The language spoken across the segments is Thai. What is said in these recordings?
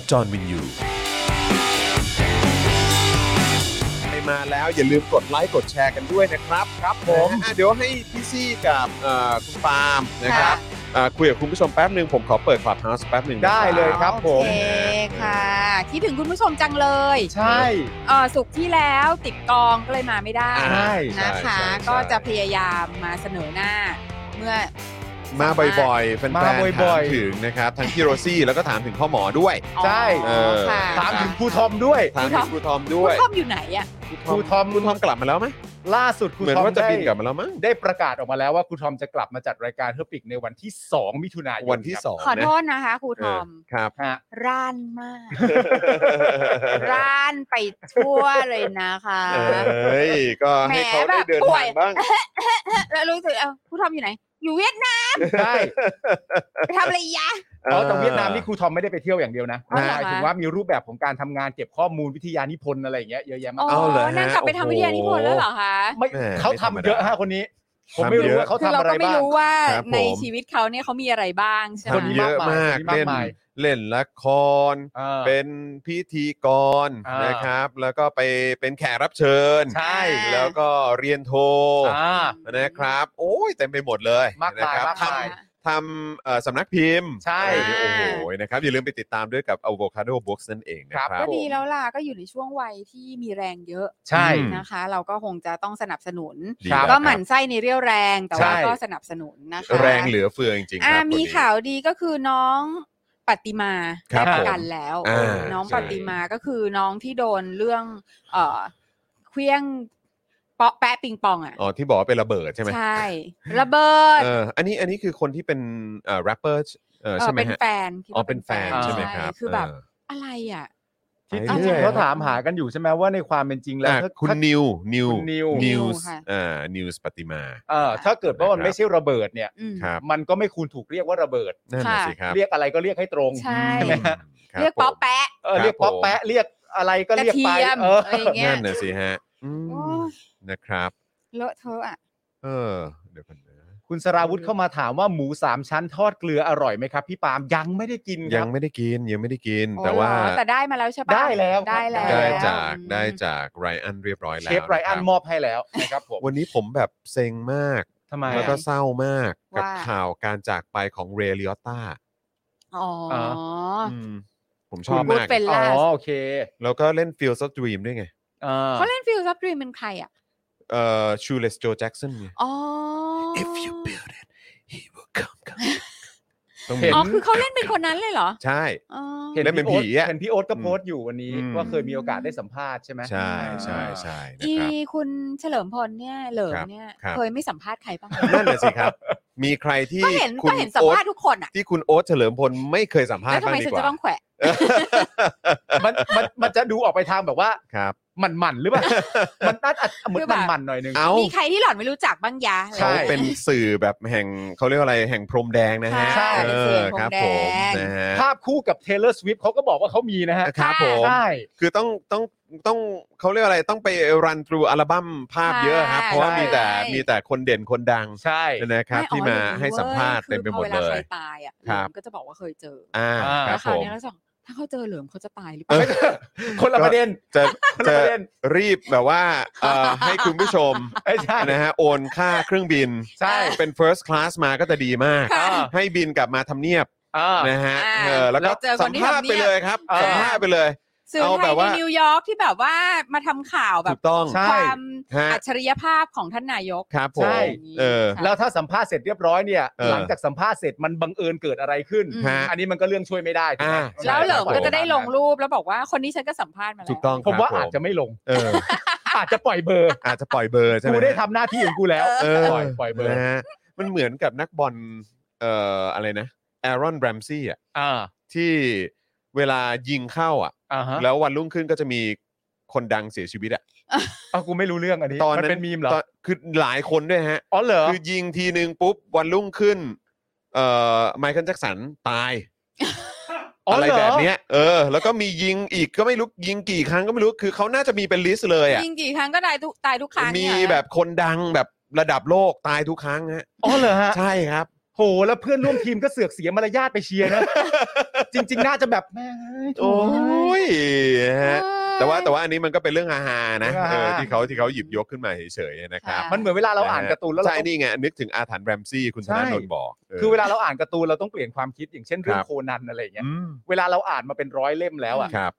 บจอห์นวินยูใครมาแล้วอย่าลืมกดไลค์กดแชร์กันด้วยนะครับครับผมอะเดี๋ยวให้พี่ซี่กับเอ่อคุณปาล์มนะครับอะคุยกับคุณผู้ชมแป๊บหนึ่งผมขอเปิด Clubhouse แป๊บหนึ่งนะครับ ได้เลยครับผมโอเคค่ะคิดถึงคุณผู้ชมจังเลยใช่ เออสุกร์ที่แล้วติดกองก็เลยมาไม่ได้อ่าใช่ นะคะใช่ใช่ ก็จะพยายามมาเสนอหน้าเมื่อ มาบ่อยๆแฟนมาๆถามบ่อยๆถึงนะครับทั้งพี่โรซี่แล้วก็ถามถึงพ่อหมอด้วยอ๋อใช่ เออ ค่ะถามถึงครูทอมด้วยถามถึงครูทอมคุด้วยณทอมอยู่ไหนอะ ครูทอมครูทอมกลับมาแล้วไหมล่าสุดครูเหมือนทอมว่าจะได้บินกลับมาแล้วมั้งได้ประกาศออกมาแล้วว่าครูทอมจะกลับมาจัดรายการเฮอร์ปิกในวันที่ 2 มิถุนายนวันที่ครับสองขอนะโทษนะคะครูทอม ครับ ฮะร่านมากร่านไปทั่วเลยนะคะ เอ้ยก็ให้เขาได้เดินแหมแบบป่วทายงบ้าง แล้วรู้สึกเอ้าครูทอมอยู่ไหน อยู่เวียดนามใช่ไปทำอะไรยะอ๋อแต่เวียดนามนี่ครูทอมไม่ได้ไปเที่ยวอย่างเดียวนะอ๋อเหรอหมายถึงว่ามีรูปแบบของการทำงานเก็บข้อมูลวิทยานิพนธ์อะไรอย่างเงี้ยเยอะแยะมากอ๋อเอาเหรอฮะนั่งกลับไปทำวิทยานิพนธ์แล้วเหรอคะไม่แหมเขาไม่ธรรมทำดาเยอะฮะคนนี้ ผมไม่ทำเยรู้อะว่าเขาคือทำเราอะไรก็ไม่บ้าง รู้ว่าครับผมในชีวิตเขาเนี่ยเขามีอะไรบ้างใช่ไหมคนนี้เยอะมากมากเล่นมาย เล่นละคร อ่า เป็นพิธีกรอ่าน นะครับ แล้วก็ไปเป็นแขกรับเชิญ ใช่แล้วก็เรียนโท อ่า นะครับ โอ้ยเต็มไปหมดเลยมากมายนะครับมากทมายำ ทำเอ่อสำนักพิมพ์ใช่เออโอ้โหนะครับอย่าลืมไปติดตามด้วยกับ Avocado Books นั่นเองนะคครัรับบก็ดีแล้วล่ะก็อยู่ในช่วงวัยที่มีแรงเยอะใช่ อืม นะคะ เราก็คงจะต้องสนับสนุน ดีครับแล้วก็ครับหมั่นไส้ในเรี่ยวแรงแต่ว่าใช่ ก็สนับสนุนนะคะแรงเหลือเฟือจริงๆคอ่ารับมีนนี้ ข่าวดีก็คือน้องปฏิมาครับได้ประผมกันแล้วอ่าน้องใช่ ปฏิมาก็คือน้องที่โดนเรื่องเอ่อเคลี้ยง เปาะแปะปิงปองอะ อ๋อที่บอกว่าเป็นระเบิดใช่ไหมใช่ ระเบิดเอออันนี้อันนี้คือคนที่เป็นเอ่อแรปเปอร์เออเออใช่ไหมเป็นฮะแฟนคิดอ๋อว่าเป็นแฟนใช่ไหมครับคือแบบ เออ อะไรอะ ที่ไปจริงเรื่อยเขาถามหากันอยู่ใช่ไหมว่าในความเป็นจริงแล้วอะถ้า คุณถ้านิวนิวคุณนิว นิวค่ะ อ่านิวส์ปฏิมาเออถ้าเกิดว่ามันนะครับไม่ใช่ระเบิดเนี่ย อืม ครับมันก็ไม่ควรถูกเรียกว่าระเบิด นั่นน่ะสิครับเรียกอะไรก็เรียกให้ตรงใช่ใช่ไหมฮะครับเรียกผมเปาะแปะ เออครับเรียกป๊อปผม แปะเรียกอะไรก็กระเรียกเทีไปยมเออ อะไรอย่างเงี้ย นั่นน่ะสิฮะอืมโอ้ย นะครับ เลอะเทอะอะ เออ เดี๋ยวก่อนนะคุณสราวุธเข้ามาถามว่าหมูสามชั้นทอดเกลืออร่อยไหมครับ พี่ปาล์มยังไม่ได้กินคยัรังบไม่ได้กินยังไม่ได้กินโอ้แต่ว่าเหรอแต่ได้มาแล้วใช่ปะได้แล้วครับ ได้แล้วได้แล้วจากอืมได้จากไรอันเรียบร้อยเชแล้วฟไรอันนะคบมอบให้แล้วนะครับผมวันนี้ผมแบบเซ็งมาก ทำไมแล้วก็เศร้ามากกับว่า ข่าวการจากไปของเรลิออตตาอ๋ออผมชอบพูดมากเป็นอ๋อล่าโอเคแล้วก็เล่น Fields of Dream ด้วยไงเออเขาเล่นฟิลซับดรีมเป็นใครอะ เอ่อชูเลสโจแจ็กสันไงอ๋อ If you build it he will come come ต้องเห็มีนอ๋อคือเขาเล่นเป็นคนนั้นเลยเหรอ ใช่ อ๋อ เห็นเล่นเป็นพี่โอ๊ตผีอะ เห็นพี่โอ๊ตก็โพสต์อยู่วันนี้ อืม ว่าเคยมีโอกาสได้สัมภาษณ์ใช่ไหมใช่ใช่ใช่นะอีครับ คุณเฉลิมพลเนี่ยเหลิมครับเนี่ย ครับ เคยไม่สัมภาษณ์ใครบ้างไหมนั่นแหละสิครับ มีใครที่ก็เห็นคุก็ณเห็นสัมโอ๊ตภาษณ์ทุกคนอะ ที่คุณโอ๊ตเฉลิมพลไม่เคยสัมภาษแล้วณ์ทำบ้างไมดีฉันกว่าจะต้องแขวะ มันมันมันจะดูออกไปทางแบบว่า ครับห มันหมันๆหรือเปล่า มันน่าจะเหมือนคือแบมันบหมันๆหน่อยนึง เอามีใครที่หล่อนไม่รู้จักบ้างยะ ใช่ เขาเป็นสื่อแบบแห่งเขาเรียกว่าอะไรแห่งพรมแดงนะฮะใช่ เอเป็นสื่ออพรมครับแดผมงนะฮะภาพคู่กับ Taylor Swift เขาก็บอกว่าเขามีนะฮะครับผม ใช่ คือต้องต้องต้องเขาเรียกว่าอะไรต้องไปรัน through อัลบั้มภาพเยอะครับ ใช่ เพราะว่ามีแต่ใช่ มีแต่คนเด่นคนดังใช่ นะครับไม่ที่อ๋อมาอย่งนี้ให้สัมภาษณ์ว้เต็มไปหมดคือพอเลเวยลาใครตายอะครับเหลิมก็จะบอกว่าเคยเจออ่าอ่า ครัแล้บวคผราวม นี้เราจะบอก ถ้าเขาเจอเหลิมเขาจะตายหรือเปเอล่าอคนละประเด็น จะคนละจะประเด็น รีบแบบว่าเอ่อให้คุณผู้ชมไม่ใช่ นะฮะโอนค่าเครื่องบินใช่เป็น first class มาก็จะดีมากค่ะให้บินกลับมาทำเนียบอ่า นะฮะอ่าเออแล้วก็แล้วเจอคนสัมที่ภาษณ์ทำไปเนียบเลยครับเออ สัมภาษณ์ไปเลย สื่อเอาไทแบยบในว่านิวยอร์กที่แบบว่ามาทำข่าวแบถูบกต้องใช่ความฮะอัจฉริยภาพของท่านนายกครับผใช่มเออค่ะแล้วถ้าสัมภาษณ์เสร็จเรียบร้อยเนี่ยเออหลังจากสัมภาษณ์เสร็จมันบังเอิญเกิดอะไรขึ้นอืมฮะอันนี้มันก็เรื่องช่วยไม่ได้ถูกไหมอ่าแล้วเหลิมใช่ครับก็จะได้ผมลงรูปแล้วบอกว่าคนนี้ฉันก็สัมภาษณ์มาแล้วถูกต้องผมว่าครับอาจจะไม่ลงเอออาจจะปล่อยเบอร์ อาจจะปล่อยเบอร์ใช่ไหมกูได้ทำหน้าที่ของกูแล้วเออปล่อยปล่อยเบอร์นะฮะมันเหมือนกับนักบอลเอ่ออะไรนะแอรอนแบรมซี่อะอ่าที่ เวลายิงเข้าอะ อ่าฮะแล้ววันรุ่งขึ้นก็จะมีคนดังเสียชีวิตอะเอากูไม่รู้เรื่องอันนี้ตอนมันนั้นเป็นมีมเหรอตนคือหลายคนด้วยฮะ อ๋อเหรอคือยิงทีนึงปุ๊บวันรุ่งขึ้น เอ่อไมเคิลแจ็คสันตาย อ๋ออะไรเหรอแบบเนี้ยเออ แล้วก็มียิงอีกก็ไม่รู้ยิงกี่ครั้งก็ไม่รู้คือเขาน่าจะมีเป็น list เลยอะยิงกี่ครั้งก็ตายทุกตายทุกครั้งมีเนี่ยแบบคนดังแบบระดับโลกตายทุกครั้งฮะอ๋อเหรอฮะ ใช่ครับ โหแล้วเพื่อนร่วมทีมก็เสือกเสียมารยาทไปเชียร์นะ จริง ๆ น่าจะแบบแม่งเอ้ยโถ่ โอ้ยฮะเออแต่ว่าแต่ว่าอันนี้มันก็เป็นเรื่องฮาๆนะเรื่องเอฮาอที่เขาที่เขาหยิบยกขึ้นมาเฉยๆนะครับค่ะมันเหมือนเวลาเราอ่านการ์ตูนแล้วเราใช่ต้อง นี่ไงนึกถึงอาถรรพ์แรมซี่คุณธใช่นาโนนบอกคือเวลาเราอ่านการ์ตูนเราต้องเปลี่ยนความคิดอย่างเช่นเรื่อคงรับโคนันอะไรอย่างเงี้ยอืมเวลาเราอ่านมาเป็นร้อยเล่มแล้วอะ ครับ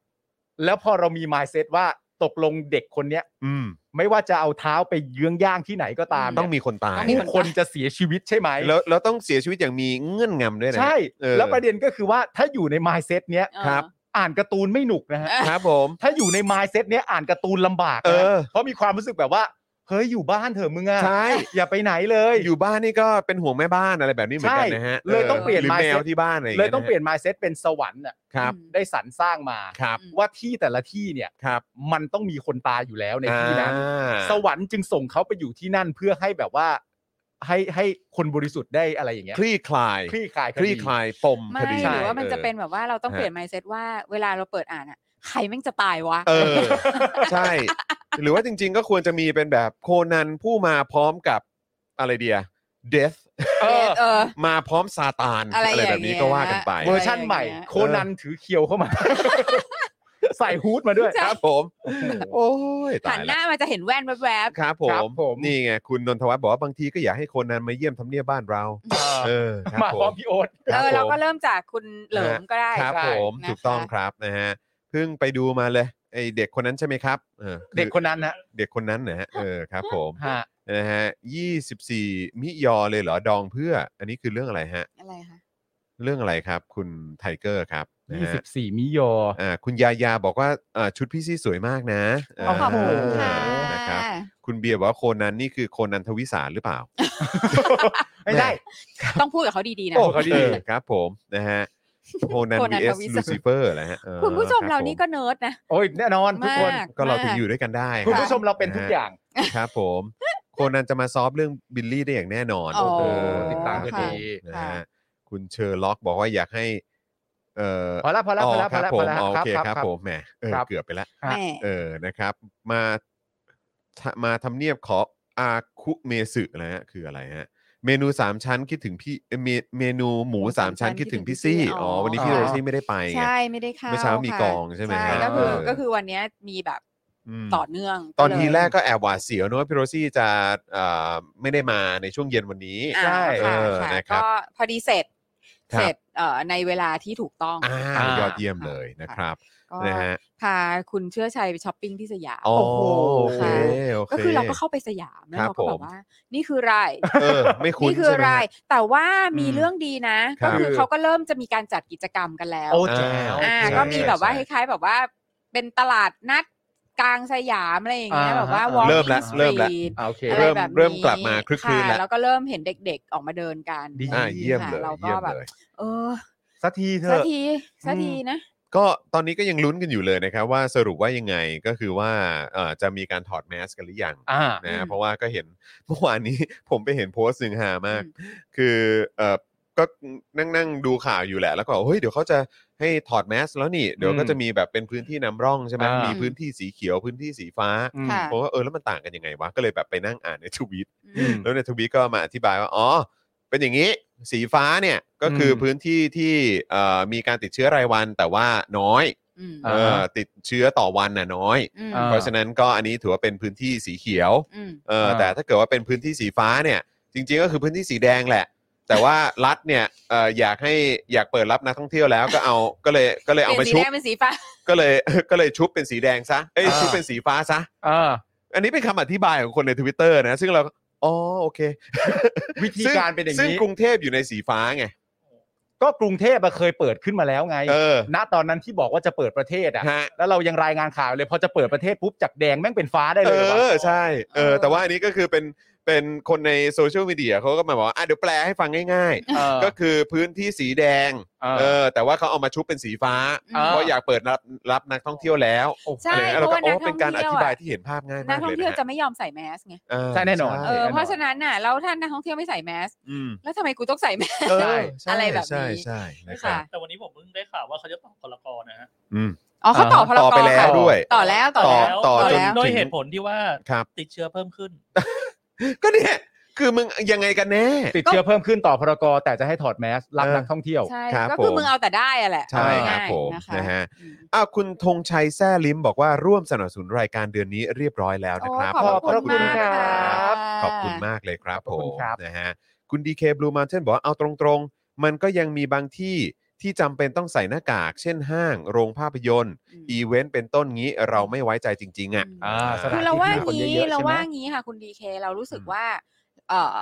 แล้วพอเรามี mindset ว่า ตกลงเด็กคนเนี้ยอืม ไม่ว่าจะเอาเท้าไปเยื้องย่างที่ไหนก็ตามต้องมีคนตายต้องมีผู้คนจะเสียชีวิตใช่ไหมแล้วแล้วต้องเสียชีวิตอย่างมีเงื่อนงำด้วยนะ ใช่ เออ แล้วประเด็นก็คือว่าถ้าอยู่ใน mindset เนี้ยเออครับ อ่านการ์ตูนไม่หนุกนะฮะ ครับผม ถ้าอยู่ใน mindset เนี้ยอ่านการ์ตูนลำบากเอนะอ เพราะมีความรู้สึกแบบว่า เฮ้ยอยู่บ้านเถอะมึงอะใช่ อย่าไปไหนเลย อยู่บ้านนี่ก็เป็นห่วงแม่บ้านอะไรแบบนี้เหมือนกันนะฮะใช่เลยต้องเปลี่ยนหรือแม mindset วที่บ้านอะไรอย่างเลยเงี้ยต้องเปลี่ยน mindset เป็นสวรรค์น่ะครับอืมได้สรรสร้างมา ครับอืมว่าที่แต่ละที่เนี่ยครับมันต้องมีคนตายอยู่แล้วในที่นั้น อ่าสวรรค์จึงส่งเขาไปอยู่ที่นั่นเพื่อให้แบบว่าให้ให้คนบริสุทธิ์ได้อะไรอย่างเงี้ยคลี่คลายคลี่คลายคลี่คลายปมไม่คดีหรือว่ามันจะออเป็นแบบว่าเราต้องฮะเปลี่ยน mindset ว่าเวลาเราเปิดอ่านอะ ใครแม่งจะตายวะ เออ ใช่ หรือว่าจริง ๆ ก็ควรจะมีเป็นแบบโคนันผู้มาพร้อมกับอะไรเดีย death เออเออ มาพร้อมซาตานอะไรแบบนี้อย่างเงี้ยก็ว่ากันไป เวอร์ชั่นใหม่อะไรอย่างเงี้ยโคนันถือเคียวเข้ามา ใส่ฮูดมาด้วยครับผม โอ้ยหัตายนหแล้วน้ามันจะเห็นแว่นแวบครับผครับม ผม นี่ไง คุณนนทวัฒน์บอกว่าบางทีก็อยากให้โคนนันมาเยี่ยมทำเนียบบ้านเรา เออครับมาผพร้อมมพี่โอ๊ต ๆ เออ เราก็เริ่มจากคุณเหลิมก็ได้ ครับใช่ผมนะคะถูกต้องครับนะฮะเพิ่งไปดูมาเลยไอเด็กคนนั้นใช่ไหมครับเอออเด็กคนนั้นนะเด็กคนนั้นนะฮะเออครับผมฮะนะฮะ24 มิยอเลยเหรอดองเพื่อ อันนี้คือเรื่องอะไรฮะ อะไรคะ เรื่องอะไรครับ คุณไทเกอร์ครับนะยี่ฮะสิบสี่มิโยอ่าคุณยายาบอกว่าอ่าชุดพี่ซี่สวยมากนะขอบคุณอ่าค่ะ นะครับ คุณเบียร์บอกว่าโคนันนี่คือโคนันทวิสารหรือเปล่า ไม่ได้ ต้องพูดกับเขาดีๆนะ โอ้เขาดีเออครับผมนะฮะ โคนันโคนัน vs ทวิสารลูซิเฟอร์แหละฮะเออคุณผู้ชมบเรานี่ผก็เนิร์ดนะ โอ้ยแน่นอนทุกคนมากก็เราถึงอยู่ด้วยกันได้คุณรับผู้ชมเราเป็นทุกอย่างครับผมโคนันจะมาซอฟเรื่องบิลลี่ได้อย่างแน่นอนอ๋อเออติดตามกันค่ะดีนะค่ะฮะคุณเชอร์ล็อกบอกว่าอยากให้เอ่อพอละพอละพอละคพอรับละผพอมละอ๋อโอเคครับครับครับผมแหมเออครับเกือบไปแล้วฮะแม่เออนะครับ มาทะมาทำเนียบขออาคุเมสึนะฮะคืออะไรฮะ เมนูสามชั้นคิดถึงพี่เอ่อเมเมนูหมูสามชั้นคิดถึงพี่ซี่อ๋อวันนี้พี่อ๋โรอซี่ไม่ได้ไปไงใช่ไม่ได้เข้าเมื่อเช้ามีค่ะกองใช่ไหมใช่ฮะก็คือเออก็คือวันเนี้ยมีแบบมต่อเนื่อง ตอนทีเลยแรกก็แอบหวาดเสียวนะว่าพี่โรซี่จะเอ่อไม่ได้มาในช่วงเย็นวันนี้อ่าใช่ค่ะเออค่ะนะครับก็พอดีเสร็จครับเสร็จเอ่อในเวลาที่ถูกต้องอ่าอ่ายอดเยี่ยมเลยนะครับ ก็นะฮะพาคุณเชื่อชัยไปช้อปปิ้งที่สยามอ๋อโอ้โหโอเคโอเคก็คือเราก็เข้าไปสยามแล้วครับเราก็แบผมบว่า นี่คืออะไรเออไม่คุ้นนี่คือใช่ไหมอะไรฮะแต่ว่ามีอืมเรื่องดีนะครัก็บคือเขาก็เริ่มจะมีการจัดกิจกรรมกันแล้วโอ้แจ๋วอ่าใช่ก็มีแบบว่าคใช่ล้ายๆแบบว่าเป็นตลาดนัดกลางสยามอะไรอย่างเงี้ยอ่าแบบว่าฮะ walking เริ่มแล้วเริ่มแล้ว street อ่าโอเคอะไรเริ่มแบบนี้เริ่มกลับมาคลึกคลื้นแล้วะแล้วก็เริ่มเห็นเด็กๆออกมาเดินกันดีอ่าเยี่ยมเลยค่ะเราก็เยี่ยมแบบเลยเออสักทีเถสักอะทีสักทีนะ ก็ตอนนี้ก็ยังลุ้นกันอยู่เลยนะครับว่าสรุปว่ายังไงก็คือว่าเอ่อจะมีการถอดแมสกันหรือยังอ่า นะอืมเพราะว่าก็เห็นเมื่อวานนี้ ผมไปเห็นโพสต์หนึ่งฮามากอืมคือเอ่อก็นั่งนั่งดูข่าวอยู่แหละ แล้วก็เฮ้ยเดี๋ยวเขาจะให้ถอดแมสแล้วนี่เดี๋ยวก็อืมจะมีแบบเป็นพื้นที่นำร่องใช่ไหมอ่ามี มีพื้นที่สีเขียวพื้นที่สีฟ้าอืม ค่ะเพราะว่าเออแล้วมันต่างกันยังไงวะก็เลยแบบไปนั่งอ่านในทวีต อืม แล้วในทวีตก็มาอธิบายว่า อ๋อ เป็นอย่างนี้สีฟ้าเนี่ยก็คืออม พื้นที่ที่เอ่อมีการติดเชื้อรายวันแต่ว่าน้อยอืมอ่าเออติดเชื้อต่อวันน่ะน้อย อืมอ่าเพราะฉะนั้นก็อันนี้ถือว่าเป็นพื้นที่สีเขียวอืมเอออ่าแต่ถ้าเกิดว่าเป็นพื้นที่สีฟ้าเนี่ย จริง ๆ ก็คือพื้นที่สีแดงแหละ แต่ว่ารัฐเนี่ยเอ่ออยากให้อยากเปิดรับนักท่องเที่ยวแล้วก็เอาก็เลยก็เลยเปเอาลี่ยมานสีชุบแดงเป็นสีฟ้า ก็เลย ก็เลยชุบเป็นสีแดงซะ เอ้ยอ่า ชุบเป็นสีฟ้าซะเอออันนี้เป็นคำอธิบายของคนในทวิตเตอร์นะ ซึ่งเราก็ อ๋อโอเควิธีการเป็นอย่างซึ่งนี้กรุงเทพอยู่ในสีฟ้าไง ก็กรุงเทพอะเคยเปิดขึ้นมาแล้วไง เออ ณตอนนั้นที่บอกว่าจะเปิดประเทศอะฮะ แล้วเรายังรายงานข่าวเลยพอจะเปิดประเทศปุ๊บจากแดงแม่งเป็นฟ้าได้เอเลยเหรอวะ อใช่เอเอออแต่ว่าอันนี้ก็คือเป็น เป็นคนในโซเชียลมีเดียเขาก็มาบอกว่าอะเดี๋ยวแปลให้ฟังง่าย เออ ๆ ก็คือพื้นที่สีแดงเออ เออแต่ว่าเขาเอามาชุบเป็นสีฟ้า เออ เพราะอยากเปิดรับรับนักท่องเที่ยวแล้วใช่อะไรอย่างเงี้ยเพเราราะก็ว่านัโอ้กท่เป็อนงการอเที่ยวธิบายอะที่เห็นภาพง่ายนัมากกท่อเลงยเที่ยวนะจะฮะไม่ยอมใส่แมสไงออใช่แน่นอน เออเพราะฉะนั้นน่ะแล้วถ้านักท่องเที่ยวไม่ใส่แมส อืมแล้วทำไมกูต้องใส่แมส เออใช่ใช่อะไรแบบนี้ ใช่ใช่นะครับค่ะแต่วันนี้ผมเพิ่งได้ข่าวว่าเขาจะต่อพลกรนะฮะอืม อ๋อเขาต่อพลต่อกไปรแล้วค่ะด้วย ต่อแล้วต่อต่อแล้ว ต่อจน แล้ว โดยถึงเหตุผลที่ว่าครับ ติดเชื้อเพิ่มขึ้น ก็เนี่ย คือมึงยังไงกันแน่ ติดเชื้อเพิ่มขึ้นต่อพรกแต่จะให้ถอดแมสรับเออนักท่องเที่ยว ใช่ครับก็คือผม มึงเอาแต่ได้อะแหละใช่ครับง่ายๆผมนะคะนะฮะอืมอ้าวคุณธงชัยแซ่ลิมบอกว่าร่วมสนับสนุนรายการเดือนนี้เรียบร้อยแล้วนะครับโอ้ขอบพระคุณขอบพระคุณมากครับะขอบคุณมากเลยครับขผอบคุมณครับ นะฮะคุณ DK Blue Mountain บอกว่าเอาตรงๆ มันก็ยังมีบางที่ ที่จำเป็นต้องใส่หน้ากาก เช่นห้าง โรงภาพยนตร์ อืม อีเวนต์เป็นต้นงี้เราไม่ไว้ใจจริง ๆ อะ อ่าสถนคือที่เราว่าที่คนเยงี้อะๆเราใช่ไหม ว่างี้ค่ะ คุณดีเคเรารู้สึกอืม ว่า เอ่อ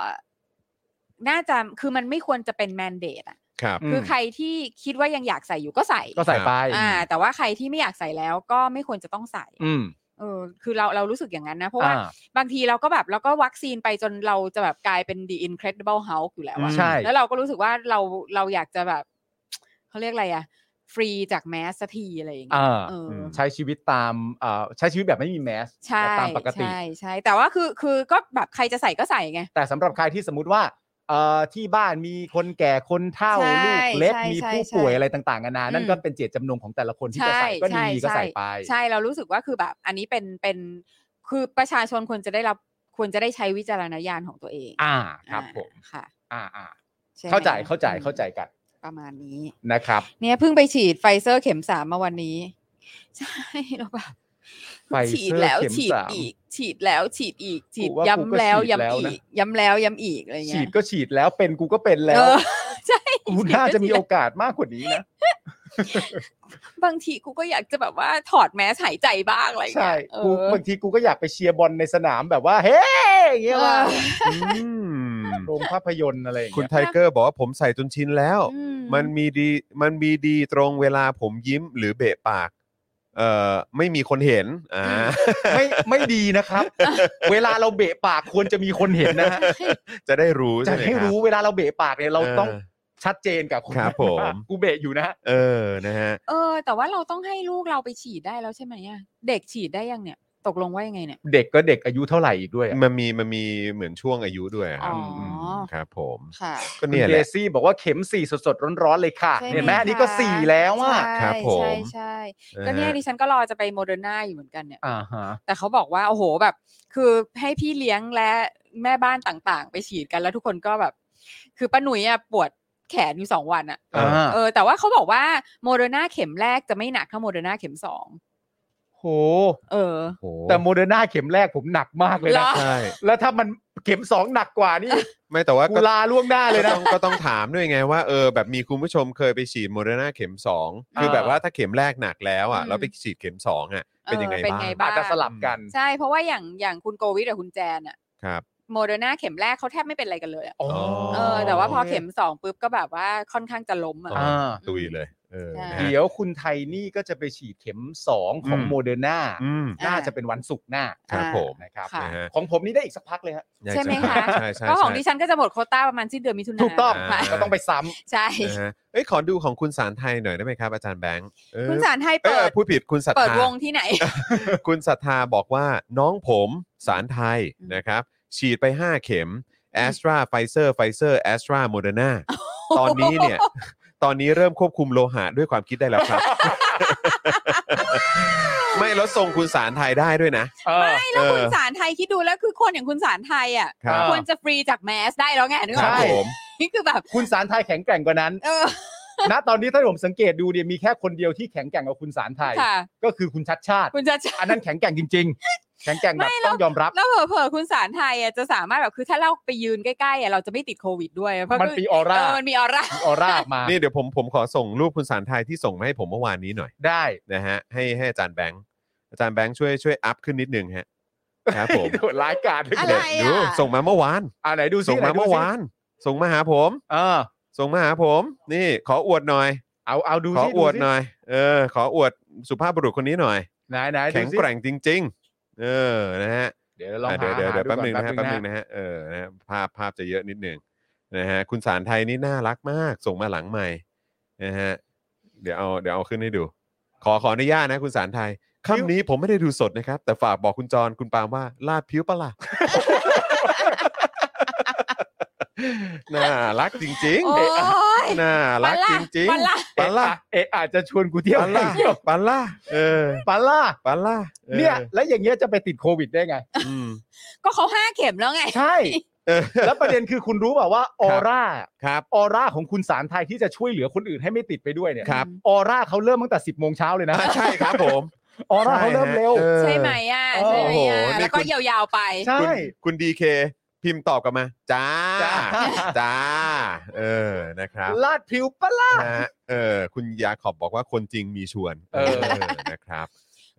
น่าจะคือมันไม่ควรจะเป็นแมนเดตอะ ครับอืมคือใครที่คิดว่ายังอยากใส่อยู่ก็ใส่ก็ใส่ไปอ่า แต่ว่าใครที่ไม่อยากใส่แล้วก็ไม่ควรจะต้องใส่อืมเออ คือเราเรารู้สึกอย่างนั้นนะ เพราะว่าอ่า บางทีเราก็แบบเราก็วัคซีนไปจนเราจะแบบกลายเป็น the incredible Hulk อยู่แล้วอะใช่ แล้วเราก็รู้สึกว่าเราเราอยากจะแบบ เขาเรียกอะไรอะฟรีจากแมสสักทีอะไรอย่างเงี้ยอ่าเอออใช้ชีวิตตามอ่าใช้ชีวิตแบบไม่มีแมสใช่ตามปกติใช่ใช่แต่ว่าคือคือก็แบบใครจะใส่ก็ใส่ไงแต่สำหรับใครที่สมมติว่าเอ่อที่บ้านมีคนแก่คนเฒ่าใช่ลูกเล็กใช่มีใช่ผู้ใช่ป่วยอะไรต่างๆนานานั่นอืมก็เป็นเจตจำนงของแต่ละคนที่จะใส่ก็ดีก็ใส่ไป ใช่เรารู้สึกว่าคือแบบอันนี้เป็นเป็นคือประชาชนควรจะได้รับควรจะได้ใช้วิจารณญาณของตัวเอง อ่าครับอ่าผมค่ะ อ่าอ่าใช่ไหมเข้าใจเข้าใจอืมเข้าใจกัน ประมาณนี้นะครับ เนี่ยเพิ่งไปฉีดไฟเซอร์เข็มสามมาวันนี้ ใช่แล้วแบบไฟเซอร์ฉีดแล้วเข็มฉีดสามอีก ฉีดแล้วฉีดอีก ฉีดกูว่ากูก็ย้ำแล้วฉีดแล้วย้ำนะอีก ย้ำแล้วย้ำอีกอะไรฉีเงี้ดยก็ฉีดแล้วเป็นกูก็เป็นแล้เอวอใช่กูน่าจะมีโอกาสมากกว่านี้นะบางทีกูก็อยากจะแบบว่าถอดแมสหายใจบ้างอะไรใช่เงี้ยเอกูอบางทีกูก็อยากไปเชียร์บอลในสนามแบบว่า เฮ้อย่างเงี้ยเอว่าออืม โรงภาพยนตร์อะไรอย่างคุณเงี้ย ไทเกอร์บอกว่าผมใส่จนชินแล้ว อืมันมีดีมันมีดีตรงเวลาผมยิ้มหรือเบะปากเอ่อไม่มีคนเห็นอ่าไม่ไม่ดีนะครับ เวลาเราเบะปากควรจะมีคนเห็นนะฮะจะได้รู้จะใช่ไหมให้ครับรู้เวลาเราเบะปากเนี่ยเราต้องเออชัดเจนกับคนครับผม ว่ากูเบะอยู่นะเออนะฮะ เออ แต่ว่าเราต้องให้ลูกเราไปฉีดได้แล้วใช่ไหมอะเด็กฉีดได้ยังเนี่ย ตกลงว่ายังไงเนี่ย เด็กก็เด็กอายุเท่าไหร่อีกด้วยอะมันมีมันมีเหมือนช่วงอายุด้วยครับอ๋ออื มครับผมค่ะ ก็คุณเนี่ยเดแหละ ซี่บอกว่าเข็มสี่สดๆร้อนๆเลยค่ะใช่ไหมเห็นไหมอันนี้ก็คะสี่แล้วอะใช่ครับผม ใช่ใช่ก็เนี่ยดิฉันก็รอจะไปโมเดอร์นาอยู่เหมือนกันเนี่ย อ่าฮะ แต่เขาบอกว่าโอ้โหแบบ คือให้พี่เลี้ยงและแม่บ้านต่างๆ ไปฉีดกันแล้วทุกคนก็แบบ คือป้าหนุ่ยอะปวดแขนอยู่สองวันอะอ่าเออแต่ว่าเขาบอกว่าโมเดอร์นาเข็มแรกจะไม่หนักเท่าโมเดอร์นาเข็มสอง โห เออ โหแต่โมเดอร์นาเข็มแรกผมหนักมากเลยเหรอนะใช่แล้วถ้ามันเข็มสองหนักกว่านี่ไม่แต่ว่ากูก็ลาล่วงหน้าเลยก็นะ ต้องก็ต้องถามด้วยไงว่าเออแบบมีคุณผู้ชมเคยไปฉีดโมเดอร์นาเข็ม 2 คืออ่าแบบว่าถ้าเข็มแรกหนักแล้วอะอืม แล้วไปฉีดเข็ม 2 อะ เป็นยังไงเออเป็นบ้างไงบ้าง อาจจะสลับกัน ใช่เพราะว่าอย่างอย่างคุณโกวิทกับคุณแจนอะครับ โมเดอร์นาเข็มแรกเขาแทบไม่เป็นอะไรกันเลยอะอ๋อ เออแต่ว่าพอเข็มสองปุ๊บก็แบบว่าค่อนข้างจะล้มอะ อ๋ออ่า ตุยเลย เออใช่นะฮะ เดี๋ยวคุณไทนี่ก็จะไปฉีดเข็มสองของอืม โมเดอร์นาอืม น่าจะเป็นวันศุกร์หน้าครับผม นะครับ ค่ะ นะฮะของผมนี่ได้อีกสักพักเลยฮะอยากใช่ไหมคะ ใช่ใช่ก็ของใช่ดิฉันก็จะหมดโควต้าประมาณสิ้นเดือนมิถุนายนถูกต้องค่ะก็ต้องไปซ้ำ ใช่ นะฮะเอ้ยขอดูของคุณสารไทยหน่อยได้ไหมครับอาจารย์แบงค์เออคุณสารไทยเอ้ยเปิด พูดผิดเปิดวงที่ไหนคุณศรัทธา คุณศรัทธาบอกว่าน้องผมสารไทยอืม นะครับ ฉีดไป 5 เข็มแอสตราไฟเซอร์ไฟเซอร์แอสตราโมเดอร์นาตอนนี้เนี่ย ตอนนี้เริ่มควบคุมโลหะด้วยความคิดได้แล้วครับ ไม่แล้วทรงคุณสารไทยได้ด้วยนะ เออ ไม่แล้วคุณเออสารไทยคิดดูแล้วคือคนอย่างคุณสารไทยอะครับ ควรจะฟรีจากแมสได้แล้วไงนึกอคอรักบไหมผม นี่คือแบบคุณสารไทยแข็งแกร่งกว่านั้น เออณตอนนี้ถ้าผมสังเกตดูเนี่ยมีแค่คนเดียวที่แข็งแกร่งกว่าคุณสารไทย ค่ะ ก็คือคุณชัดชาติ คุณจะอันนั้นแข็งแกร่งจริง แข็งแกร่งแบบไม่แล้วต้องยอมรับ แล้วเผลอๆคุณสารไทยอะจะสามารถแบบคือถ้าเราไปยืนใกล้ๆอะเราจะไม่ติดโควิดด้วยเพราะมันมีออร่าเออมันมีออร่ามีออร่าออกมานี่เดี๋ยวผมผมขอส่งรูปคุณสารไทยที่ส่งมาให้ผมเมื่อวานนี้หน่อยได้นะฮะให้ให้อาจารย์แบงค์อาจารย์แบงค์ช่วยช่วยอัพขึ้นนิดนึงฮะครับผมโดนร้ายกาจอะไรดูอะส่งมาเมื่อวานอ่าไหนดูซิส่งมาไหนดูเมื่อซิวาน ส่งมาหาผม เออ ส่งมาหาผม นี่ขออวดหน่อย เอาเอาดูขอซิอวดซิหน่อย เออ ขออวดสุภาพบุรุษคนนี้หน่อยไหนไหนดูแข็งซิแกร่งจริง ๆ เออนะฮะเดี๋ยวลองอะหาเดี๋ยวเดี๋ยวหาเดี๋ยวก่อแป๊บหนึงนะฮะแป๊บหนึงนะฮะเออนะฮะภาพภาพจะเยอะนิดหนึงนะฮะคุณสารไทยนี่น่ารักมากส่งมาหลังใหม่นะฮะเดี๋ยวเอาเดี๋ยวเอาขึ้นให้ดู ขอขออนุญาตนะ คุณสารไทยค่ำนี้ผมไม่ได้ดูสดนะครับ แต่ฝากบอกคุณจรคุณปาล์มว่าลาดผิวปะล่ะ น่ารักจริงโอ้ย ๆน่ารักจริงปัลล่ะ ๆปาล่ะเอะอาจจะชวนกูเที่ยวปาล่ะเที่ยวปาล่ะเออปาล่าปาล่ะออเนี่ยแล้วอย่างเงี้ยจะไปติดโควิดได้ไง อืม ก็เขาห้าเข็มแล้วไง ใช่ เออ แล้วประเด็นคือคุณรู้เปล่าว่าออร่าครับ ออร่าของคุณสารไทยที่จะช่วยเหลือคนอื่นให้ไม่ติดไปด้วยเนี่ยครับ ออร่าเขาเริ่มตั้งแต่10บโมงเช้าเลยนะอ่าใช่ครับผมออร่าเขาเริ่มเร็ว ใช่ฮะเออใช่ไหมอะ ใช่ไหมโอ้อะโหนี่แล้วก็คุณ ยาวๆไป ใช่ คุณคุณดีเค พิมพ์ตอบกลับมา จ้า จ้า จ้า เออนะครับ ลาดผิวปะล่านะฮะเออ คุณยาขอบบอกว่าคนจริงมีชวนเออ นะครับ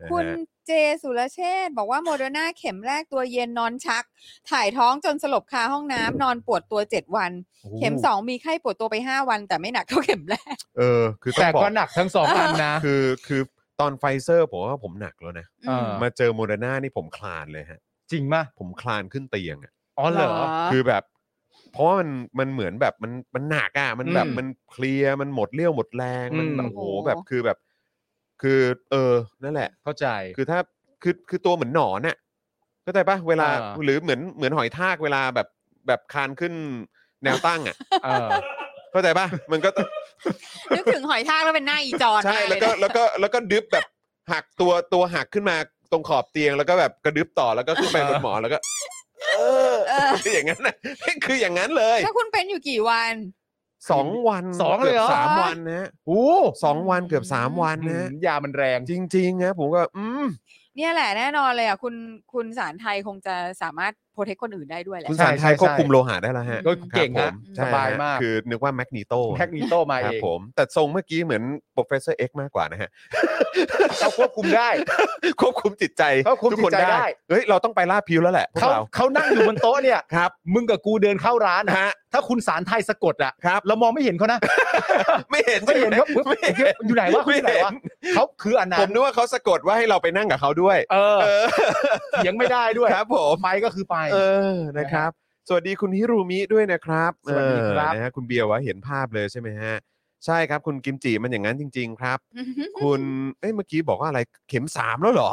นะฮะ คุณเจสุรเชษฐ์บอกว่าโมเดอร์นาเข็มแรกตัวเย็นนอนชัก ถ่ายท้องจนสลบคาห้องน้ำนอนปวดตัวเจ็ดวันเข็มสองมีไข้ปวดตัวไปห้าวัน แต่ไม่หนักเท่าเข็มแรก เออ คือต้องบอกแต่ก็หนักทั้งสองอันนะ คือคือตอนไฟเซอร์ผมว่าผมหนักแล้วนะ เออ มาเจอโมเดอร์นานี่ผมคลานเลยฮะ จริงมะผมคลานขึ้นเตียงอะ อ๋อเหรอ คือแบบ เพราะว่ามันมันเหมือนแบบมันมันหนักอะมันแบบอืม มันเพลียมันหมดเรี่ยวหมดแรงมันอืม แบบโอ้โหโอ้โหแบบคือแบบ คือ เออนั่นแหละ เข้าใจ คือถ้าคือคือตัวเหมือนหนอนน่ะเข้าใจปะเวลาอ่า หรือเหมือนเหมือนหอยทากเวลาแบบแบบคานขึ้นแนวตั้งอะ เออ เข้าใจปะมันก็นึกถึงหอยทากแล้วเป็นหน้าอีจอนใช่มากแล้วเยก็นะแล้วก็แล้วก็ดึบแบบหักตัวตัวหักขึ้นมาตรงขอบเตียง แล้วก็แบบกระดึบต่อแล้วก็ขึ้นไปบนหมอนแล้วก็ เออเออคืออย่างนั้นน่ะคืออย่างนั้นเลยถ้าคุณเป็นอยู่กี่วัน สองวันสองเลยเหรอ กืบสามวันนะโอ้สองวันเกือบสามวันนะยามันแรงจริงๆนะผมก็ อืม เนี่ยแหละแน่นอนเลยอะคุณคุณสารไทยคงจะสามารถ โปรเทคคนอื่นได้ด้วยแหละ คุณใช่สารไทยใช่ควบคุมโลหะได้แล้วฮะก็เก่งครับนะผมสใช่บายฮะมากคือนึกว่าแมกนีโตแท็กนิโตมาคเอรับงผม แต่ทรงเมื่อกี้เหมือน professor X มากกว่านะฮะเขาควบคุมได้ ควบคุมจิตใจควบคุมทุกคนจิตใจได้เฮ้ยเราต้องไปล่าดพิวแล้วแหละพวกเขาเราเขานั่งอยู่บนโต๊ะเนี่ยครับมึงกับกูเดินเข้าร้านอะฮะ ถ้าคุณสารไทยสะกดอะครับ เรามองไม่เห็นเขานะ ไม่เห็นไม่เห็นครับไม่เห็นอยู่ไหนวะเขาอยู่ไหนวะเขาคืออันนั้ผนมนึกว่าเขาสะกดว่าให้เราไปนั่งกับเขาด้วย เออเออเถียงไม่ได้ด้วยครับผม ไปก็คือไป เออ นะครับ สวัสดีคุณฮิรุมิด้วยนะครับสวัสดีครับ เออนะฮะคุณเบียร์ว่าเห็นภาพเลยใช่ไหมฮะ ใช่ครับ คุณกิมจิมันอย่างนั้นจริง ๆ ครับ คุณ เอ้ย เมื่อกี้บอกว่าอะไร เข็มสามแล้วเหรอ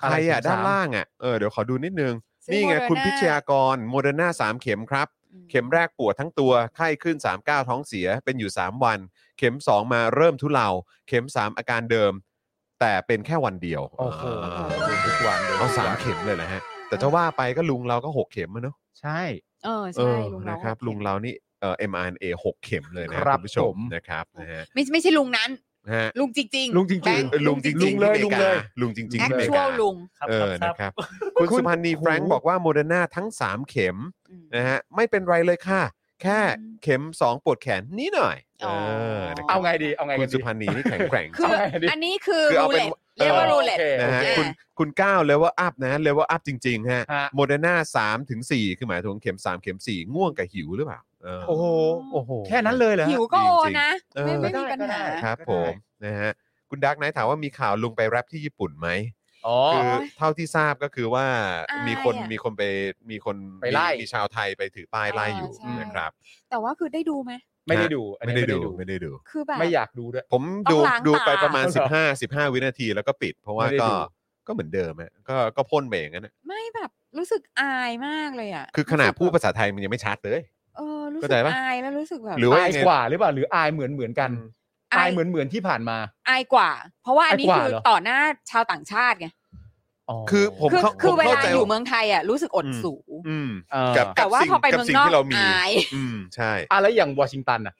ใครอะอะไรเข็มสามด้านล่างอะ เออ เดี๋ยวขอดูนิดนึงซื้อนี่ไง Moderna คุณพิชยากร โมเดอร์นาสามเข็มครับ เข็มแรกปวดทั้งตัว ไข้ขึ้น 39 ท้องเสียเป็นอยู่ 3 วัน เข็ม 2 มาเริ่มทุเลา เข็ม 3 อาการเดิม แต่เป็นแค่วันเดียวโอ้โหาทุกวันเอาสามเข็มเลยนะฮะ แต่จะว่าไปก็ลุงเราก็ 6 เข็มอะเนาะใช่เออเอใช่อลุงนะครับเราลุงเรานี่เอ่อ mRNA 6 เข็มเลยนะครับคุณผู้ชผมมนะครับนะฮะไม่ไม่ใช่ลุงนั้นนะฮะลุงจริงๆลุงจริงๆแบค์เออลุงจริงๆลุงเลยที่อมลุงเลยกาลุงจริงๆที่อเมริ actual กาลุงเออนะครับ คุณคุณสุพันธ์นีโอ้โหแฟรงค์บอกว่าโมเดอร์นาทั้ง 3 เข็มอืม นะฮะไม่เป็นไรเลยค่ะ แค่อืมเข็ม 2 ปวดแขนนิดหน่อยอ๋อเออนะคเอารับไงดีเอาไงคุกัณนสุดี พันธ์นีนี่แข็งแกร่ง คือเอาไงดีอันนี้คือคือเอารูเป็เล็น ตเรียกว่าเออรูเล็ตโอเคนะฮะโอเคคุณคุณก้าวเลเวลอัพนะเลเวลอัพจริงๆฮะฮะ โมเดอร์นาสามถึงสี่คือหมายถึงเข็ม3เข็ม4ง่วงกับหิวหรือเปล่าเออโอ้โห โอ้โห แค่นั้นเลยเหรอฮะ หิวก็โอนะ เออ ไม่ไม่มีก็ปัญได้หาก็ได้ครับก็ได้ผมนะฮะคุณดักไนท์ถามว่ามีข่าวลุงไปแรปที่ญี่ปุ่นไหม อ๋อ คือเท่าที่ทราบก็คือว่าอายมีคนอะมีคนไปมีคนไปไล่ มีมีชาวไทยไปถือป้ายไล่อยู่ใช่ นะครับ แต่ว่าคือได้ดูไหมไม่ได้ดูอันไม่นี้ได้ดูไม่ได้ดู คือแบบ ไม่อยากดูด้วย ผมต้ดูองล้างดูตาไปประมาณเอาเหรอ15 15 วินาทีแล้วก็ปิด เพราะว่าไม่ได้ก็ดู ก็เหมือนเดิมฮะก็ก็พ่นไปอย่างนั้นอะไม่แบบรู้สึกอายมากเลยอะคือขนาดรู้สึกพูดแบบภาษาไทยมันยังไม่ชัดเลย เออรู้เข้าสึใจกปะ อายแล้วรู้สึกแบบ หรือว่าอายยังไง กว่าหรือเปล่าหรืออายเหมือนเหมือนกันอาย อายเหมือนเหมือนที่ผ่านมา อายกว่า เพราะว่าอันนี้อายกว่าคือเหรอต่อหน้าชาวต่างชาติไงคือผมคือเข้าคือผมเวเข้าลาใจอยู่เมืองไทยอะรู้สึกอดอืมสูอืมเออกับแต่ว่าสิ่งพอไปกับเมืองสิ่งนอกที่เรามีอายอืมใช่อะไรอย่างวอชิงตันอะ